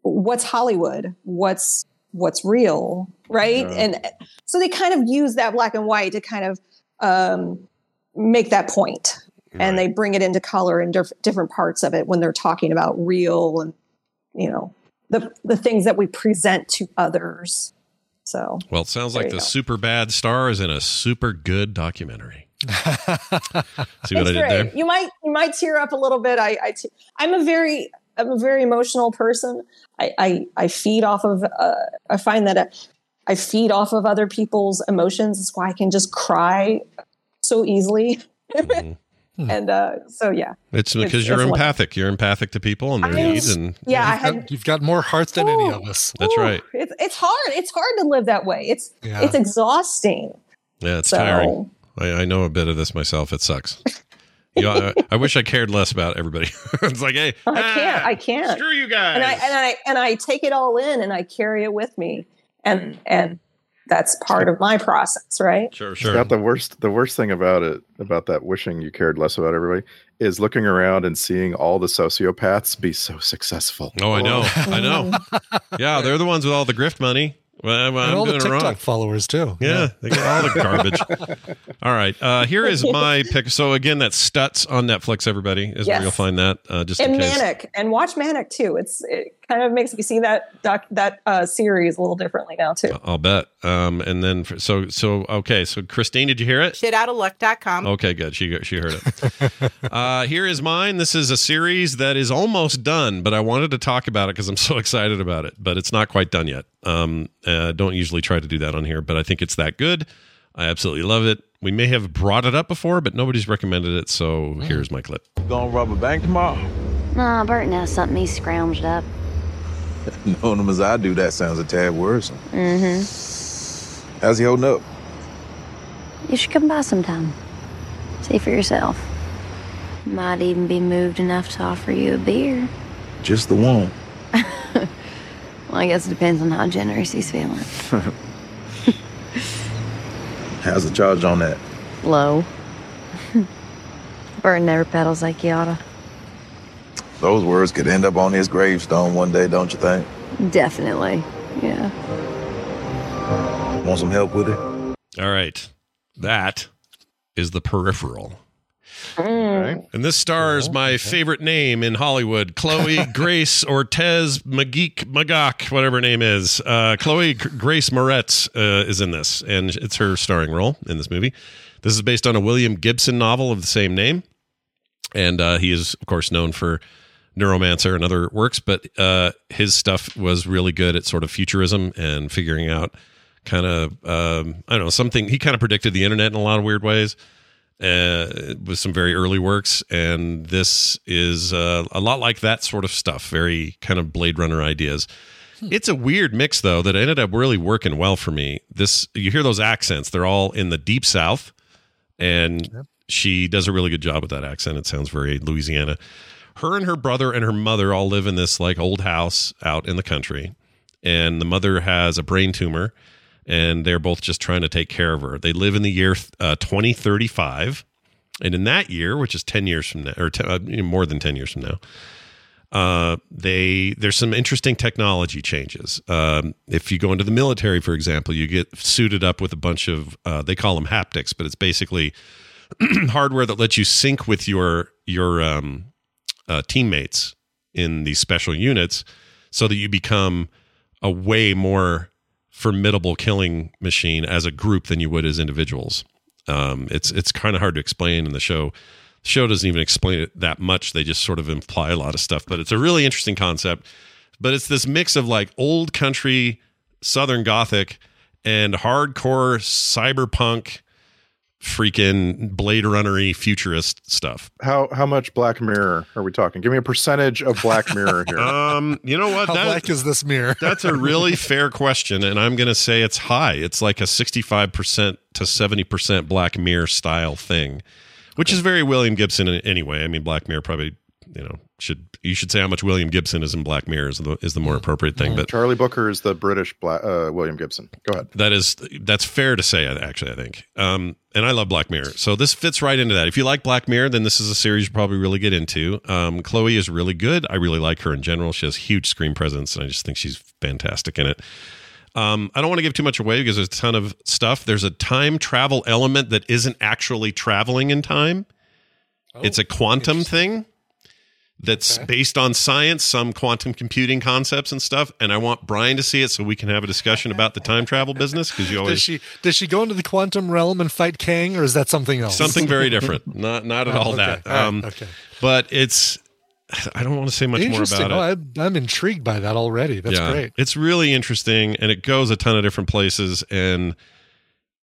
what's hollywood what's what's real right Yeah. and so they kind of use that black and white to kind of um, make that point and they bring it into color in diff- different parts of it when they're talking about real and you know the the things that we present to others so Well, it sounds like the go. super bad star is in a super good documentary. <laughs> See what it's I did great. there? You might you might tear up a little bit. I, I te- I'm a very I'm a very emotional person. I I, I feed off of. Uh, I find that uh, I feed off of other people's emotions. That's why I can just cry so easily. <laughs> and uh, so yeah, It's because you're it's wonderful. empathic. You're empathic to people and their I- needs, and yeah, I you've, got, had- you've got more heart than any of us. that's Ooh, right. It's it's hard. It's hard to live that way. It's Yeah. it's exhausting. Yeah, it's So- tiring. I, I know a bit of this myself. It sucks. you know, I, I wish I cared less about everybody. <laughs> it's like, hey, I can't. Ah, I can't. Screw you guys. And I and I and I take it all in and I carry it with me, and and that's part of my process, right? Sure, Scott, the worst the worst thing about it about that wishing you cared less about everybody is looking around and seeing all the sociopaths be so successful. Oh, I know. I know. <laughs> Yeah, they're the ones with all the grift money. Well, I'm, and I'm all the doing it TikTok wrong. followers too. Yeah, they get all the garbage. <laughs> all right, uh, here is my pick. So again, that's Stutz on Netflix. Everybody is where you'll find that. Uh, just and in case. manic and watch manic too. It's it kind of makes me see that doc that uh, series a little differently now too. I'll bet. Um, and then for, so so okay. So Christine, did you hear it? Shitoutaluck.com. Okay, good. She she heard it. <laughs> uh, here is mine. This is a series that is almost done, but I wanted to talk about it because I'm so <laughs> excited about it. But it's not quite done yet. Um, uh, don't usually try to do that on here, but I think it's that good. I absolutely love it. We may have brought it up before, but nobody's recommended it. So here's my clip. Gonna rob a bank tomorrow? Nah, Burton has something he scrounged up. Knowing him as I do, that sounds a tad worse. Mm-hmm. How's he holding up? You should come by sometime. See for yourself. Might even be moved enough to offer you a beer. Just the one. <laughs> Well, I guess it depends on how generous he's feeling. <laughs> How's the charge on that? Low. <laughs> Burton never pedals like he oughta. Those words could end up on his gravestone one day, don't you think? Definitely. Yeah. Want some help with it? All right, that is the peripheral. Mm. And this stars my favorite name in Hollywood, Chloe <laughs> Grace Ortez Magik Magak, whatever her name is. Uh, Chloe G- Grace Moretz uh, is in this, and it's her starring role in this movie. This is based on a William Gibson novel of the same name, and uh, he is, of course, known for Neuromancer and other works. But uh, his stuff was really good at sort of futurism and figuring out kind of um, I don't know something. He kind of predicted the internet in a lot of weird ways uh, with some very early works, and this is uh, a lot like that sort of stuff. Very kind of Blade Runner ideas. It's a weird mix though that ended up really working well for me. This you hear those accents; they're all in the deep south, and she does a really good job with that accent. It sounds very Louisiana. Her and her brother and her mother all live in this like old house out in the country, and the mother has a brain tumor, and they're both just trying to take care of her. They live in the year uh, 2035, and in that year, which is 10 years from now, or uh, more than 10 years from now, uh, they there's some interesting technology changes. Um, if you go into the military, for example, you get suited up with a bunch of uh, they call them haptics, but it's basically <clears throat> hardware that lets you sync with your your um, uh, teammates in these special units, so that you become a way more formidable killing machine as a group than you would as individuals. Um, it's it's kind of hard to explain in the show. The show doesn't even explain it that much. They just sort of imply a lot of stuff, but it's a really interesting concept. But it's this mix of like old country Southern Gothic and hardcore cyberpunk, freaking Blade Runner-y futurist stuff. How how much Black Mirror are we talking? Give me a percentage of Black Mirror here. <laughs> Um, you know what? How black is this mirror? <laughs> that's a really fair question, and I'm going to say it's high. It's like a 65% to 70% Black Mirror style thing, which is very William Gibson anyway. I mean, Black Mirror probably you know should you should say how much William Gibson is in Black Mirror is the, is the more appropriate thing. But Charlie Brooker is the British Bla- uh, William Gibson. Go ahead. that is that's fair to say. Actually, I think. Um, and I love Black Mirror, so this fits right into that. If you like Black Mirror, then this is a series you probably really get into. Um, Chloe is really good. I really like her in general. She has huge screen presence, and I just think she's fantastic in it. Um, I don't want to give too much away because there's a ton of stuff. There's a time travel element that isn't actually traveling in time. it's a quantum thing that's based on science, some quantum computing concepts and stuff. And I want Brian to see it so we can have a discussion about the time travel business because you always Does she does she go into the quantum realm and fight Kang, or is that something else? something very different. Not not at Oh, all okay. that. Right, Um, okay. But it's I don't want to say much more about it. Oh, I'm, I'm intrigued by that already. That's great. It's really interesting and it goes a ton of different places. And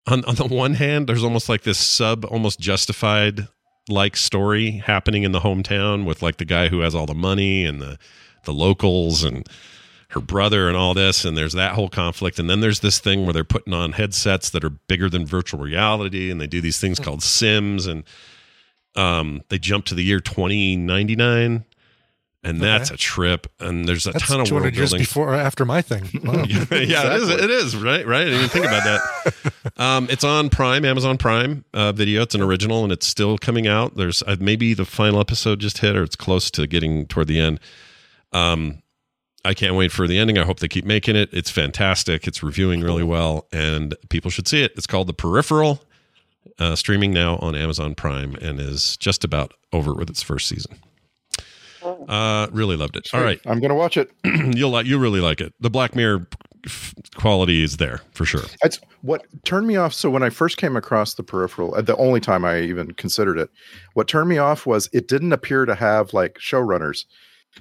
on, on the one hand, there's almost like this sub, almost justified like story happening in the hometown with like the guy who has all the money and the, the locals and her brother and all this. And there's that whole conflict. And then there's this thing where they're putting on headsets that are bigger than virtual reality and they do these things called Sims. And um, they jump to the year 2099. And that's a trip. And there's a That's ton of 200 world years building. before or after my thing. <laughs> Wow. yeah, it is. It is right. Right. I didn't even think about that. <laughs> um, it's on Prime, Amazon Prime uh, Video. It's an original, and it's still coming out. There's uh, maybe the final episode just hit, or it's close to getting toward the end. Um, I can't wait for the ending. I hope they keep making it. It's fantastic. It's reviewing really well, and people should see it. It's called The Peripheral, uh, streaming now on Amazon Prime, and is just about over with its first season. Uh, really loved it. All right, I'm gonna watch it. <clears throat> You'll like. You really like it. The Black Mirror quality is there for sure. That's what turned me off. So when I first came across the peripheral, uh, the only time I even considered it, what turned me off was it didn't appear to have like showrunners.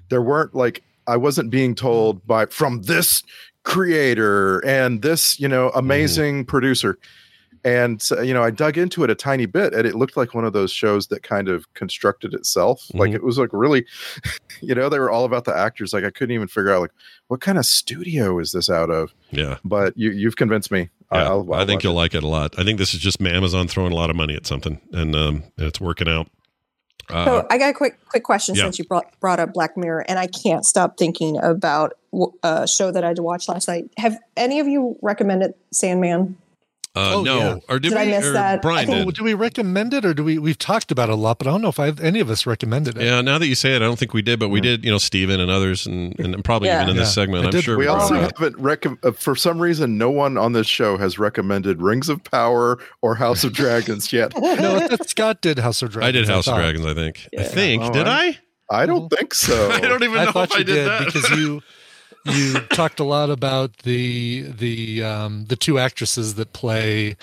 There weren't like I wasn't being told by from this creator and this you know amazing producer. And so, you know, I dug into it a tiny bit, and it looked like one of those shows that kind of constructed itself. Like Mhm. it was like really, <laughs> you know, they were all about the actors. Like I couldn't even figure out like what kind of studio is this out of. Yeah. But you you've convinced me. Yeah, I'll, I'll I think you'll it. like it a lot. I think this is just Amazon throwing a lot of money at something, and um, it's working out. Uh, So I got a quick quick question yeah. since you brought brought up Black Mirror, and I can't stop thinking about a show that I watched last night. Have any of you recommended Sandman? Uh, Oh, no, yeah. or did, Did I miss or that? Brian Oh, did. do we recommend it or do we? We've talked about it a lot, but I don't know if I've, any of us recommended it. Yeah, now that you say it, I don't think we did, but we did. You know, Steven and others, and, and probably Yeah. even in this segment, I I'm did- sure We brought also haven't rec- uh, for some reason. No one on this show has recommended Rings of Power or House of Dragons yet. <laughs> no, I Scott did House of Dragons. I did House of. Dragons. I think. I think. Oh, did I- I? I don't think so. <laughs> I don't even I know if you I did, that because you <laughs> you talked a lot about the the um the two actresses that play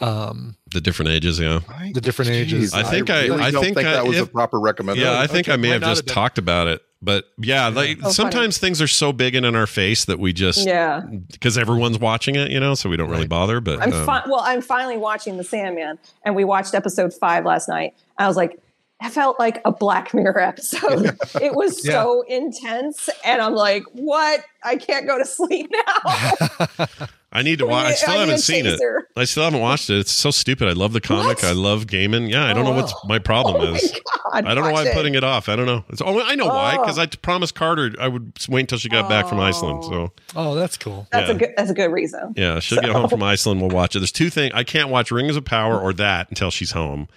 um the different ages. Yeah. the different ages. I think I- really I don't think think, I- that was a proper recommendation. Yeah, I think okay, I may have just have talked about it, but yeah, like Oh, funny. sometimes things are so big and in our face that we just Yeah, because everyone's watching it, you know, so we don't really Right. bother. But I'm um, fi- well. I'm finally watching The Sandman, and we watched episode five last night. I was like, I felt like a Black Mirror episode. <laughs> it was so intense, and I'm like, what? I can't go to sleep now. <laughs> I need to watch. I still I haven't a seen it. I still haven't watched it. It's so stupid. I love the comic. What? I love gaming. Yeah, I don't Oh, know what's wow. my problem oh my is. god! I don't know why watch I'm putting it off. I don't know. It's, oh, I know why. Oh. Because I promised Carter I would wait until she got back from Iceland. Oh. So oh, that's cool. That's Yeah. a good. That's a good reason. yeah, she'll get home from Iceland. We'll watch it. There's two things. I can't watch Rings of Power or that until she's home.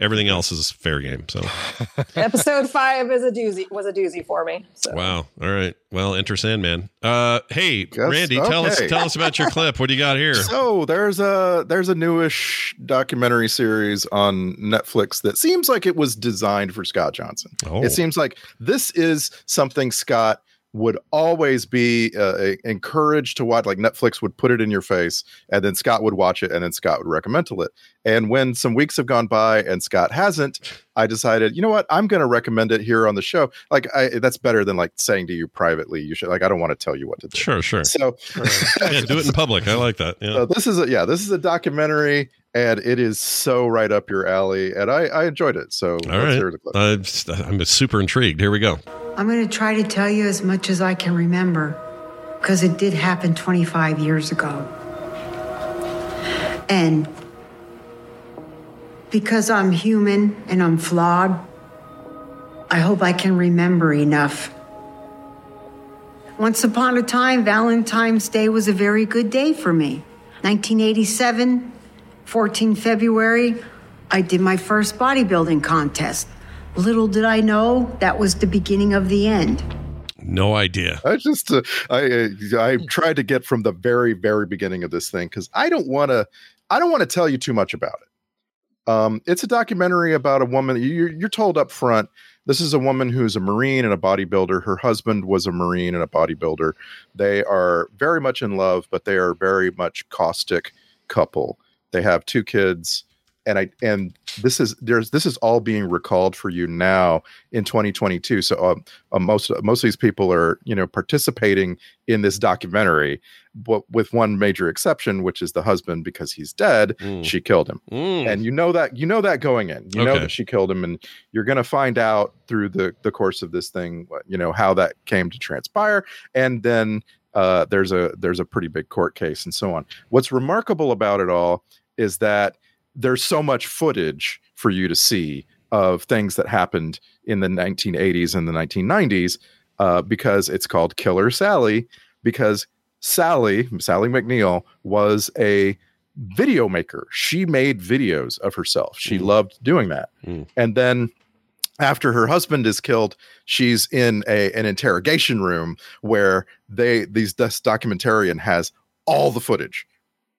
Everything else is fair game. So <laughs> episode five is a doozy. Was a doozy for me. So. wow. All right. Well, enter Sandman. Uh, hey, Guess- Randy, tell us tell us about your <laughs> clip. What do you got here? So there's a there's a newish documentary series on Netflix that seems like it was designed for Scott Johnson. Oh. It seems like this is something Scott would always be uh, encouraged to watch. Like Netflix would put it in your face, and then Scott would watch it, and then Scott would recommend to it. And when some weeks have gone by and Scott hasn't, I decided, you know what, I'm going to recommend it here on the show. Like I, that's better than like saying to you privately, you should. Like I don't want to tell you what to do. Sure, sure. So Yeah, do it in public. I like that. Yeah. uh, this is a yeah, this is a documentary, and it is so right up your alley, and I I enjoyed it. So All right. hear the clip. Uh, I'm super intrigued. Here we go. I'm going to try to tell you as much as I can remember because it did happen 25 years ago. And because I'm human and I'm flawed, I hope I can remember enough. Once upon a time, Valentine's Day was a very good day for me. 1987, 14 February, I did my first bodybuilding contest. Little did I know that was the beginning of the end. No idea. I just uh, I uh, I tried to get from the very very beginning of this thing because I don't want to I don't want to tell you too much about it. Um, it's a documentary about a woman. You're, you're told up front this is a woman who's a marine and a bodybuilder. Her husband was a marine and a bodybuilder. They are very much in love, but they are very much caustic couple. They have two kids and I and this is there's this is all being recalled for you now in 2022. So um, uh, most most of these people are you know participating in this documentary, but with one major exception, which is the husband because he's dead. Mm. She killed him, and you know that you know that going in. You know that she killed him, and you're going to find out through the the course of this thing, you know how that came to transpire, and then uh, there's a there's a pretty big court case and so on. What's remarkable about it all is that there's so much footage for you to see of things that happened in the 1980s and the 1990s uh, because it's called Killer Sally because Sally Sally McNeil was a video maker. She made videos of herself. She loved doing that. And then after her husband is killed, she's in a an interrogation room where they these this documentarian has all the footage,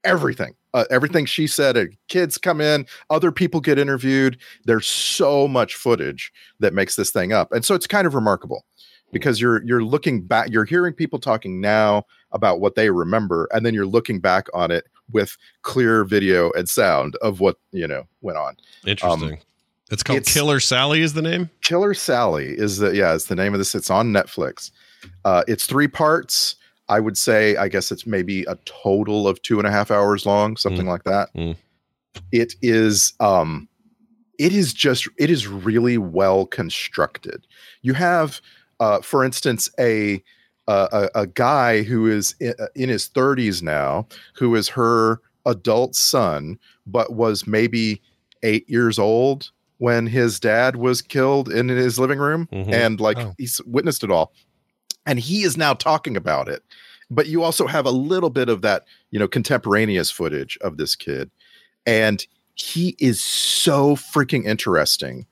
everything, uh, everything she said. Uh, kids come in, other people get interviewed. There's so much footage that makes this thing up, and so it's kind of remarkable because you're you're looking back, you're hearing people talking now about what they remember, and then you're looking back on it with clear video and sound of what you know went on. Interesting. Um, it's called it's- Killer Sally. Is the name? Killer Sally is the yeah, it's the name of this. It's on Netflix. Uh, it's three parts. I would say, I guess it's maybe a total of two and a half hours long, something like that. It is um it is just it is really well constructed. You have uh for instance a a, a, a guy who is in, in his 30s now who is her adult son but was maybe 8 years old when his dad was killed in his living room Mhm. and like Oh. he's witnessed it all and he is now talking about it but you also have a little bit of that you know contemporaneous footage of this kid and he is so freaking interesting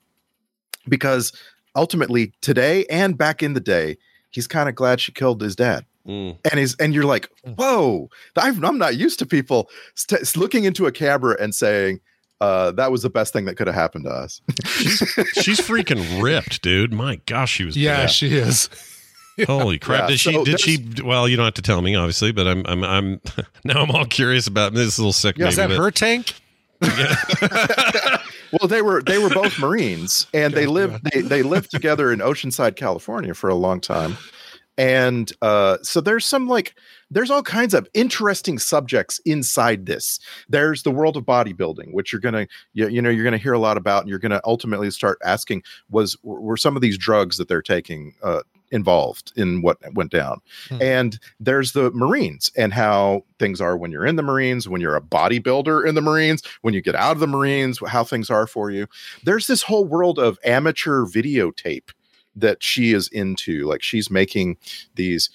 because ultimately today and back in the day he's kind of glad she killed his dad Mm. and he's and you're like whoa I've, i'm not used to people st- looking into a camera and saying uh, that was the best thing that could have happened to us She's freaking ripped, dude. My gosh, she was. Yeah, bad. she is. <laughs> Holy crap! Yeah, did she? so did she? Well, you don't have to tell me, obviously, but I'm, I'm, I'm. <laughs> Now I'm all curious about this. Is a little sick. Yeah, is that but- her tank? <laughs> well they were they were both marines and they lived they, they lived together in oceanside california for a long time and uh so there's some like there's all kinds of interesting subjects inside this there's the world of bodybuilding which you're gonna you, you know you're gonna hear a lot about and you're gonna ultimately start asking was were some of these drugs that they're taking uh involved in what went down. And there's the marines and how things are when you're in the marines when you're a bodybuilder in the marines when you get out of the marines how things are for you. There's this whole world of amateur videotape that she is into like she's making these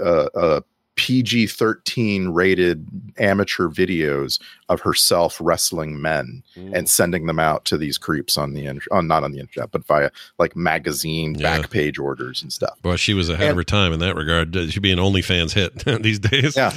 uh, uh PG 13 rated amateur videos of herself wrestling men and sending them out to these creeps on the in- on not on the internet but via like magazine back page orders and stuff Well, she was ahead of her time in that regard. She'd be an OnlyFans hit <laughs> these days. Yeah.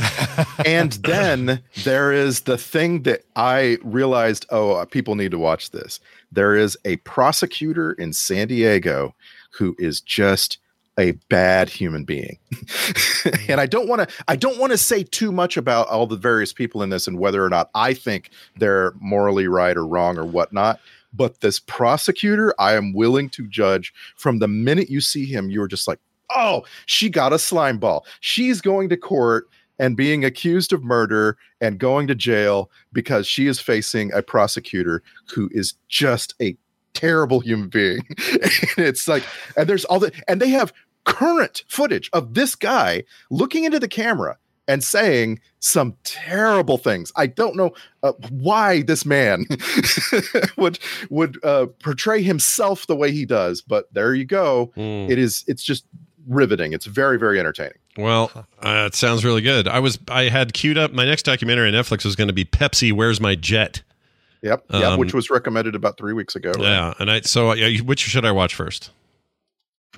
and <laughs> then there is the thing that I realized oh, uh, people need to watch this. There is a prosecutor in San Diego who is just a bad human being. Mm-hmm. <laughs> and I don't want to I don't want to say too much about all the various people in this and whether or not I think they're morally right or wrong or whatnot. But this prosecutor, I am willing to judge from the minute you see him, you're just like, oh, she got a slime ball. She's going to court and being accused of murder and going to jail because she is facing a prosecutor who is just a terrible human being. <laughs> and it's like, and there's all the, and they have current footage of this guy looking into the camera and saying some terrible things. I don't know uh, why this man <laughs> would would uh, portray himself the way he does, but there you go. Hmm. It is. It's just riveting. It's very very entertaining. Well, uh, it sounds really good. I was I had queued up my next documentary on Netflix was going to be Pepsi. Where's my jet? Yep. Yeah. Um, which was recommended about three weeks ago. right? Yeah, and I so yeah, which should I watch first?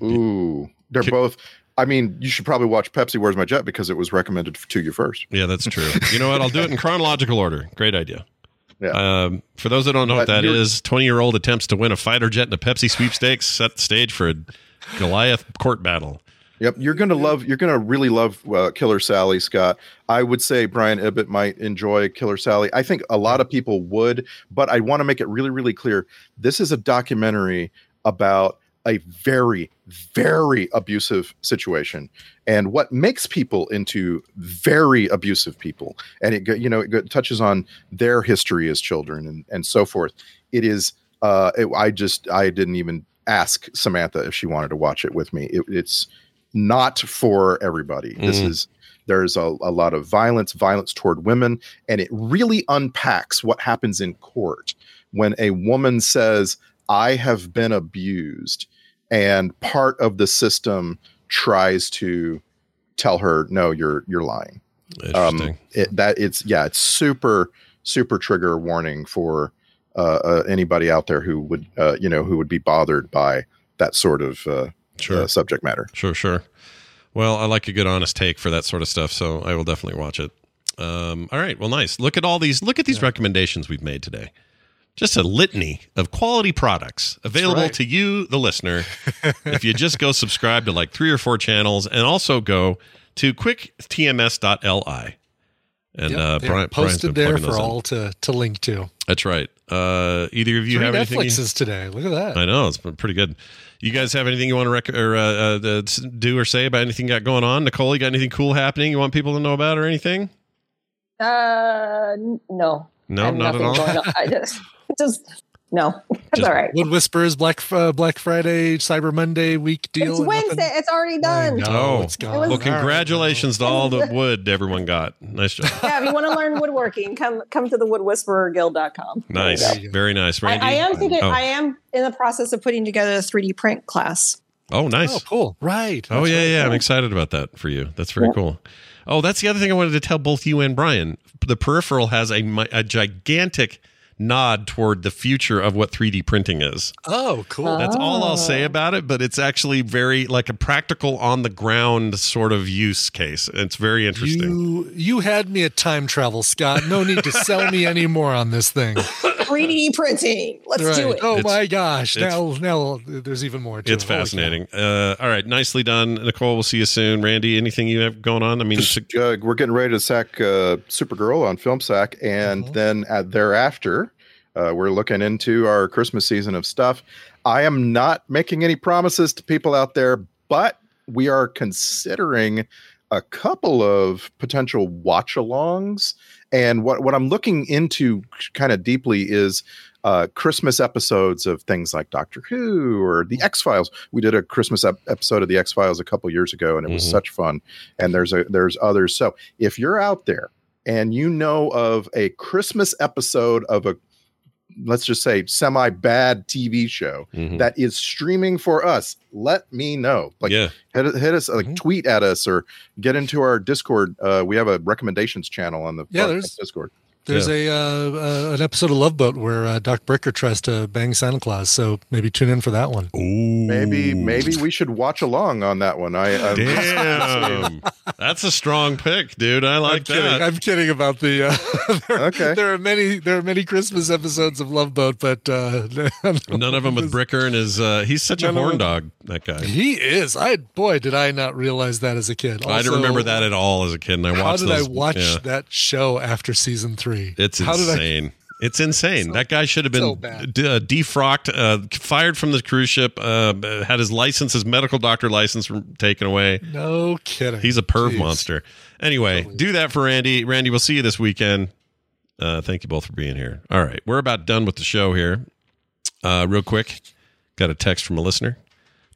Ooh, they're both. I mean, you should probably watch Pepsi. Where's my jet? Because it was recommended to you first. Yeah, that's true. you know what? I'll do it in <laughs> chronological order. Great idea. Yeah. Um, for those that don't know what But that you're- 20 year old attempts to win a fighter jet in a Pepsi sweepstakes, set the stage for a Goliath court battle. Yep, you're gonna love. You're gonna really love uh, Killer Sally, Scott. I would say Brian Ibbott might enjoy Killer Sally. I think a lot of people would, but I want to make it really, really clear. This is a documentary about a very, very abusive situation and what makes people into very abusive people. And it, you know, it touches on their history as children and and so forth. It is. Uh, it, I just I didn't even ask Samantha if she wanted to watch it with me. It, it's not for everybody. This Mm. is there's a, a lot of violence, violence toward women, and it really unpacks what happens in court when a woman says, I have been abused, and part of the system tries to tell her, No, you're you're lying. Interesting. Um, it, that it's yeah, it's super super trigger warning for uh, uh, anybody out there who would uh, you know who would be bothered by that sort of uh, uh, subject matter. Sure, sure. Well, I like a good honest take for that sort of stuff, so I will definitely watch it. Um, all right, well, nice. Look at all these. Look at these recommendations we've made today. Just a litany of quality products available right. to you, the listener. <laughs> if you just go subscribe to like three or four channels, and also go to quicktms.li. And Yep, uh, they're Brian, Brian's posted been there for those in. all to to link to. That's right. Uh, either of you Three have anything? today. Look at that. I know it's been pretty good. You guys have anything you want to rec- or uh, uh, uh, do or say about anything you got going on? Nicole, you got anything cool happening you want people to know about or anything? Uh, no. No, not at all? I <laughs> just, <laughs> just no. <laughs> That's all right. Wood Whispers, Black uh, Black Friday, Cyber Monday week deal. It's and nothing? Wednesday. It's already done. Oh, it's gone. well, congratulations to all the <laughs> wood everyone got. Nice job. Yeah, if you want to learn woodworking, come come to the woodwhispererguild.com. Nice. Very nice. I, Randy? I am thinking. Oh, I am in the process of putting together a 3D print class. oh nice. Oh, cool. Right. Oh, That's yeah, right. yeah. I'm excited about that for you. That's very Yeah. cool. Oh, that's the other thing I wanted to tell both you and Brian. The peripheral has a, mi- a gigantic nod toward the future of what 3D printing is. Oh, cool. That's all I'll Oh. say about it, but it's actually very like a practical on the ground sort of use case. It's very interesting. You you had me at time travel, Scott. No need to sell me any more on this thing. <laughs> 3D <laughs> printing. Let's do it. Oh It's- my gosh! Now now there's even more. To It's it. Fascinating. Uh, all right, nicely done, Nicole. We'll see you soon. Randy, anything you have going on? I mean, Just, uh, we're getting ready to sack uh, Supergirl on Film Sack, and Uh-huh. then at thereafter, uh, we're looking into our Christmas season of stuff. I am not making any promises to people out there, but we are considering a couple of potential watch-alongs. And what what I'm looking into kind of deeply is uh, Christmas episodes of things like Doctor Who or The X Files. We did a Christmas ep- episode of The X Files a couple years ago, and it was Mhm. such fun. And there's a there's others. So if you're out there and you know of a Christmas episode of a let's just say semi bad TV show Mhm. that is streaming for us, let me know. Like yeah, hit, hit us like Mm-hmm. tweet at us or get into our Discord. Uh, we have a recommendations channel on the Yeah, there's- Discord. There's a uh, uh, an episode of Love Boat where uh, Doc Bricker tries to bang Santa Claus. So maybe tune in for that one. Maybe maybe we should watch along on that one. I uh, Damn, <laughs> that's a strong pick, dude. I like I'm kidding. I'm kidding about the. Uh, <laughs> there, Okay. There are many. There are many Christmas episodes of Love Boat, but uh, <laughs> None of them with Bricker and his. Uh, he's such a None of horn dog. That guy. He is. I boy, did I not realize that as a kid. I didn't remember that at all as a kid, and I watched. How did those, I watch yeah. that show after season three? It's How insane. It's insane. that guy should have been bad. d- uh, defrocked, uh, fired from the cruise ship, uh, had his license, his medical doctor license taken away. No kidding. He's a perv Jeez. monster. Anyway, do that for Randy. Randy, we'll see you this weekend. Uh, thank you both for being here. All right, we're about done with the show here. Uh, real quick, got a text from a listener.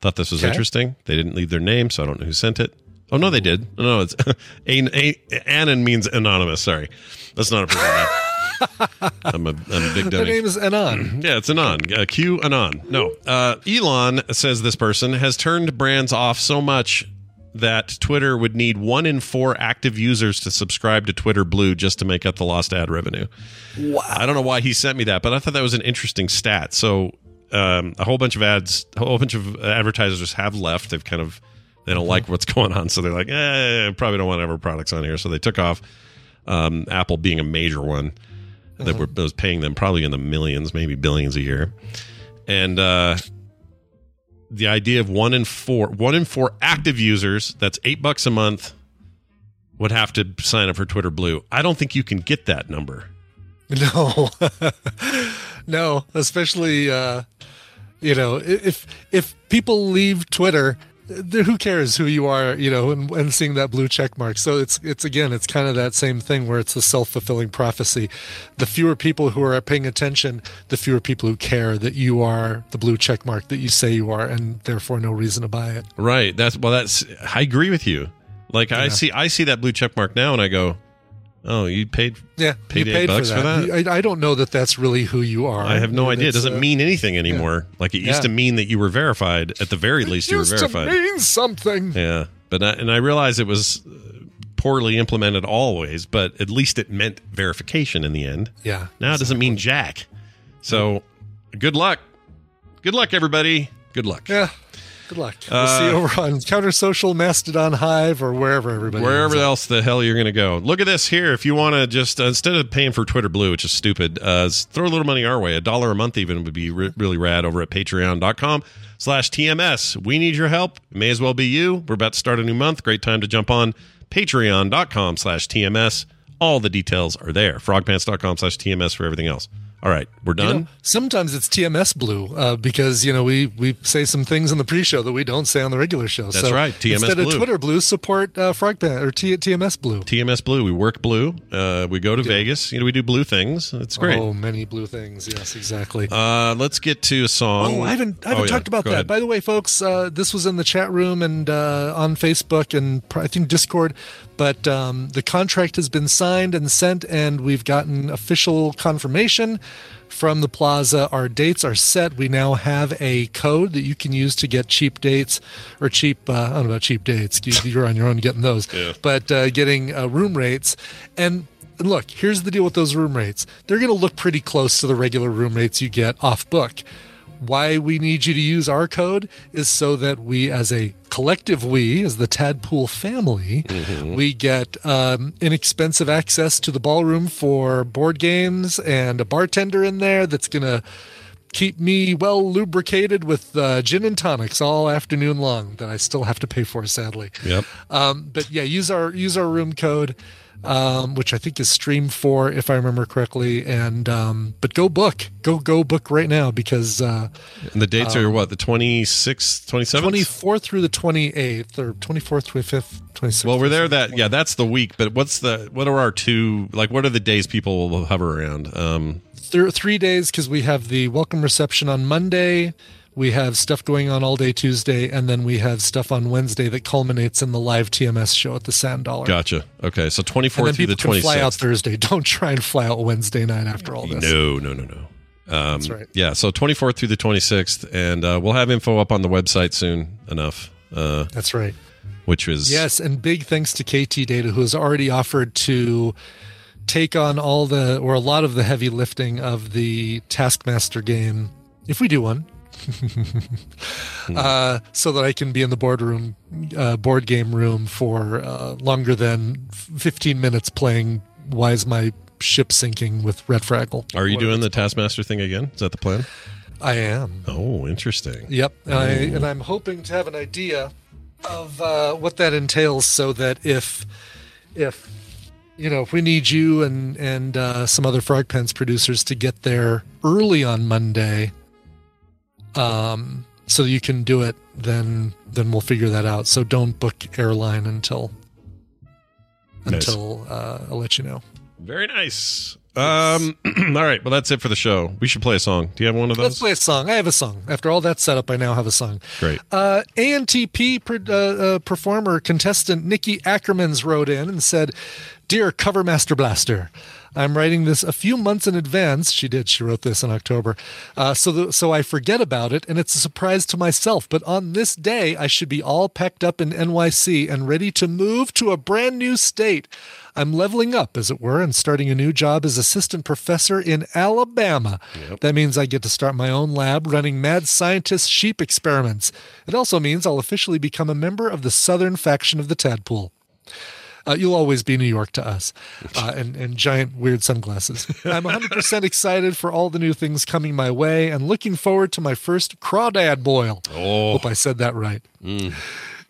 Thought this was Okay. interesting. They didn't leave their name, so I don't know who sent it. Oh no, they did. No, it's <laughs> a, a, Anon means anonymous. Sorry, that's not a person. name. <laughs> I'm a, I'm a big Her dummy. name is Anon. <clears throat> Yeah, it's Anon. Uh, Q Anon. No. Uh, Elon says this person has turned brands off so much that Twitter would need one in four active users to subscribe to Twitter Blue just to make up the lost ad revenue. Wow. I don't know why he sent me that, but I thought that was an interesting stat. So um, a whole bunch of ads, a whole bunch of advertisers have left. They've kind of they don't like what's <laughs> going on, so they're like, eh, probably don't want to have our products on here. So they took off. Um, Apple being a major one that were, that was paying them probably in the millions, maybe billions a year, and uh, the idea of one in four, one in four active users, that's eight bucks a month, would have to sign up for Twitter Blue. I don't think you can get that number. <laughs> No, no, especially uh, you know if if people leave Twitter, who cares who you are, you know, and, and seeing that blue check mark. So it's it's again, it's kind of that same thing where it's a self fulfilling prophecy. The fewer people who are paying attention, the fewer people who care that you are the blue check mark that you say you are, and therefore no reason to buy it. Right. That's well. That's I agree with you. Like I see, I see that blue check mark now, and I go, "Oh, you paid, Yeah, paid you paid bucks for that. I, I don't know that that's really who you are. I have no idea. It doesn't uh, mean anything anymore. Like it used Yeah. to mean that you were verified. At the very least, you were used to verified. mean something. Yeah, but I, and I realize it was uh, poorly implemented always, but at least it meant verification in the end. Yeah, Now it doesn't mean jack. So, good luck. Good luck, everybody. Good luck. Yeah. Good luck. We'll Uh, see you over on Counter Social, Mastodon, Hive, or wherever everybody. Wherever ends else the hell you're going to go. Look at this here. If you want to just, uh, instead of paying for Twitter Blue, which is stupid, uh, throw a little money our way. A dollar a month even would be re- really rad over at patreon.com slash TMS. We need your help. It may as well be you. We're about to start a new month. Great time to jump on patreon.com slash TMS. All the details are there. Frogpants.com slash TMS for everything else. All right, we're You done. know, sometimes it's TMS Blue uh, because you know we we say some things in the pre-show that we don't say on the regular show. That's so right, TMS instead Blue. of Twitter Blue, support uh, Frogpan or T- TMS Blue. TMS Blue. We work blue. Uh, we go to Vegas. You know, we do blue things. It's great. Oh, many blue things. Yes, exactly. Uh, let's get to a song. Oh, I haven't I haven't Oh, yeah. talked about Go that. ahead. By the way, folks, uh, this was in the chat room and uh, on Facebook and I think Discord. But um, the contract has been signed and sent, and we've gotten official confirmation from the plaza. Our dates are set. We now have a code that you can use to get cheap dates or cheap. Uh, I don't know about cheap dates. You- <laughs> You're on your own getting those. But uh, getting uh, room rates and. And look, here's the deal with those room rates. They're going to look pretty close to the regular room rates you get off book why we need you to use our code is so that we as a collective we as the tadpole family we get um, inexpensive access to the ballroom for board games and a bartender in there that's going to keep me well lubricated with uh, gin and tonics all afternoon long that i still have to pay for sadly. Yep. um, but yeah, use our use our room code, um, which I think is Stream Four, if I remember correctly. And um, but go book, go go book right now because uh, And the dates are um, what? The 26th, 27th? twenty fourth through the twenty eighth, or twenty fourth, twenty fifth, twenty sixth. Well, we're there that yeah, that's the week, but what's the what are our two like what are the days people will hover around? Um three days because we have the welcome reception on Monday. We have stuff going on all day Tuesday, and then we have stuff on Wednesday that culminates in the live TMS show at the Sand Dollar. gotcha. Okay, so 24th then through the people can fly out Thursday. <laughs> Don't try and fly out Wednesday night after all this. No, no, no, no. Um, That's right. Yeah, so 24th through the 26th, and uh, we'll have info up on the website soon enough. Uh, That's right. Which is Yes, and big thanks to KT Data, who has already offered to take on all the or a lot of the heavy lifting of the Taskmaster game, if we do one. <laughs> uh, so that I can be in the boardroom, uh, board game room for uh, longer than 15 minutes playing Why is My Ship Sinking with Red Fraggle. Are you Whatever doing the Taskmaster thing again? Is that the plan? I am. Oh, interesting. Yep, and, I, and I'm hoping to have an idea of uh, what that entails, so that if if you know if we need you and and uh, some other Frog Pants producers to get there early on Monday, um, so you can do it, then then we'll figure that out. So don't book airline until Nice. until uh, I'll let you know. Very nice. Um. <clears throat> all right. Well, that's it for the show. We should play a song. Do you have one of those? Let's play a song. I have a song. After all that setup, I now have a song. Great. Uh, ANTP per, uh, uh, performer contestant Nikki Ackermans wrote in and said, "Dear Cover Master Blaster." I'm writing this a few months in advance. She did. She wrote this in October, uh, so the, so I forget about it, and it's a surprise to myself. But on this day, I should be all packed up in NYC and ready to move to a brand new state. I'm leveling up, as it were, and starting a new job as assistant professor in Alabama. That means I get to start my own lab running mad scientist sheep experiments. It also means I'll officially become a member of the southern faction of the tadpole. Uh, you'll always be New York to us, uh, and, and giant weird sunglasses. I'm 100% excited for all the new things coming my way and looking forward to my first crawdad boil. Oh. Hope I said that right.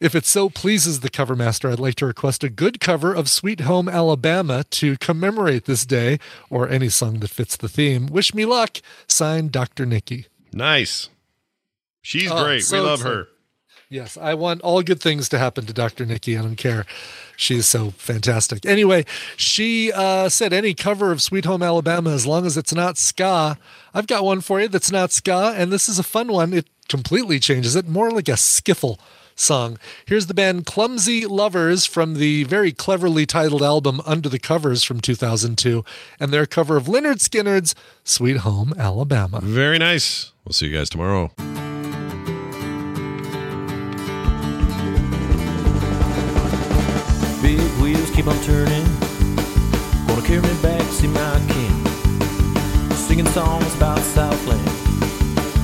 If it so pleases the cover master, I'd like to request a good cover of Sweet Home Alabama to commemorate this day, or any song that fits the theme. Wish me luck. Signed, Dr. Nikki. Nice. She's Oh, great. so we love her. Yes, I want all good things to happen to Dr. Nikki. I don't care. She's so fantastic. Anyway, she uh, said any cover of Sweet Home Alabama, as long as it's not ska. I've got one for you that's not ska, and this is a fun one. It completely changes it, more like a skiffle song. Here's the band Clumsy Lovers from the very cleverly titled album Under the Covers from 2002, and their cover of Lynyrd Skynyrd's Sweet Home Alabama. Very nice. We'll see you guys tomorrow. Keep on turning. Gonna carry me back, see my king. Singing songs about Southland.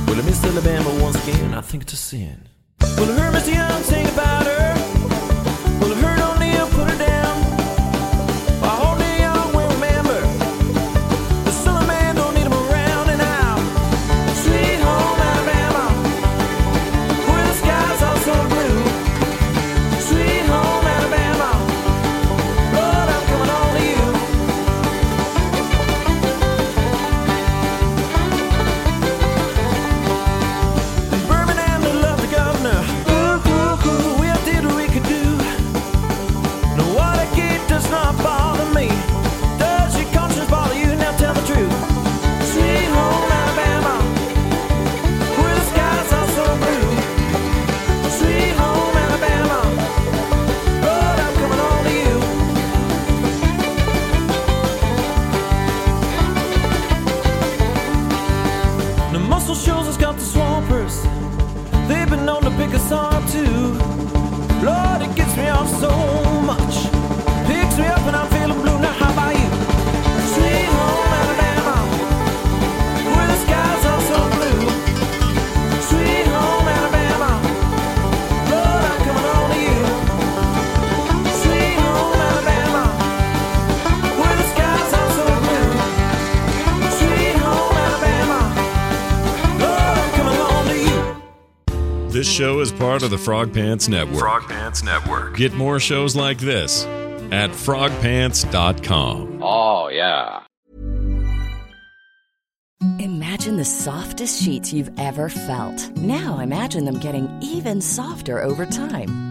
Well, I miss Alabama once again. I think it's a sin. Well, I heard Mr. Young sing about her. Show is part of the Frog Pants Network. Frog Pants Network. Get more shows like this at frogpants.com. Oh, yeah. Imagine the softest sheets you've ever felt. Now imagine them getting even softer over time.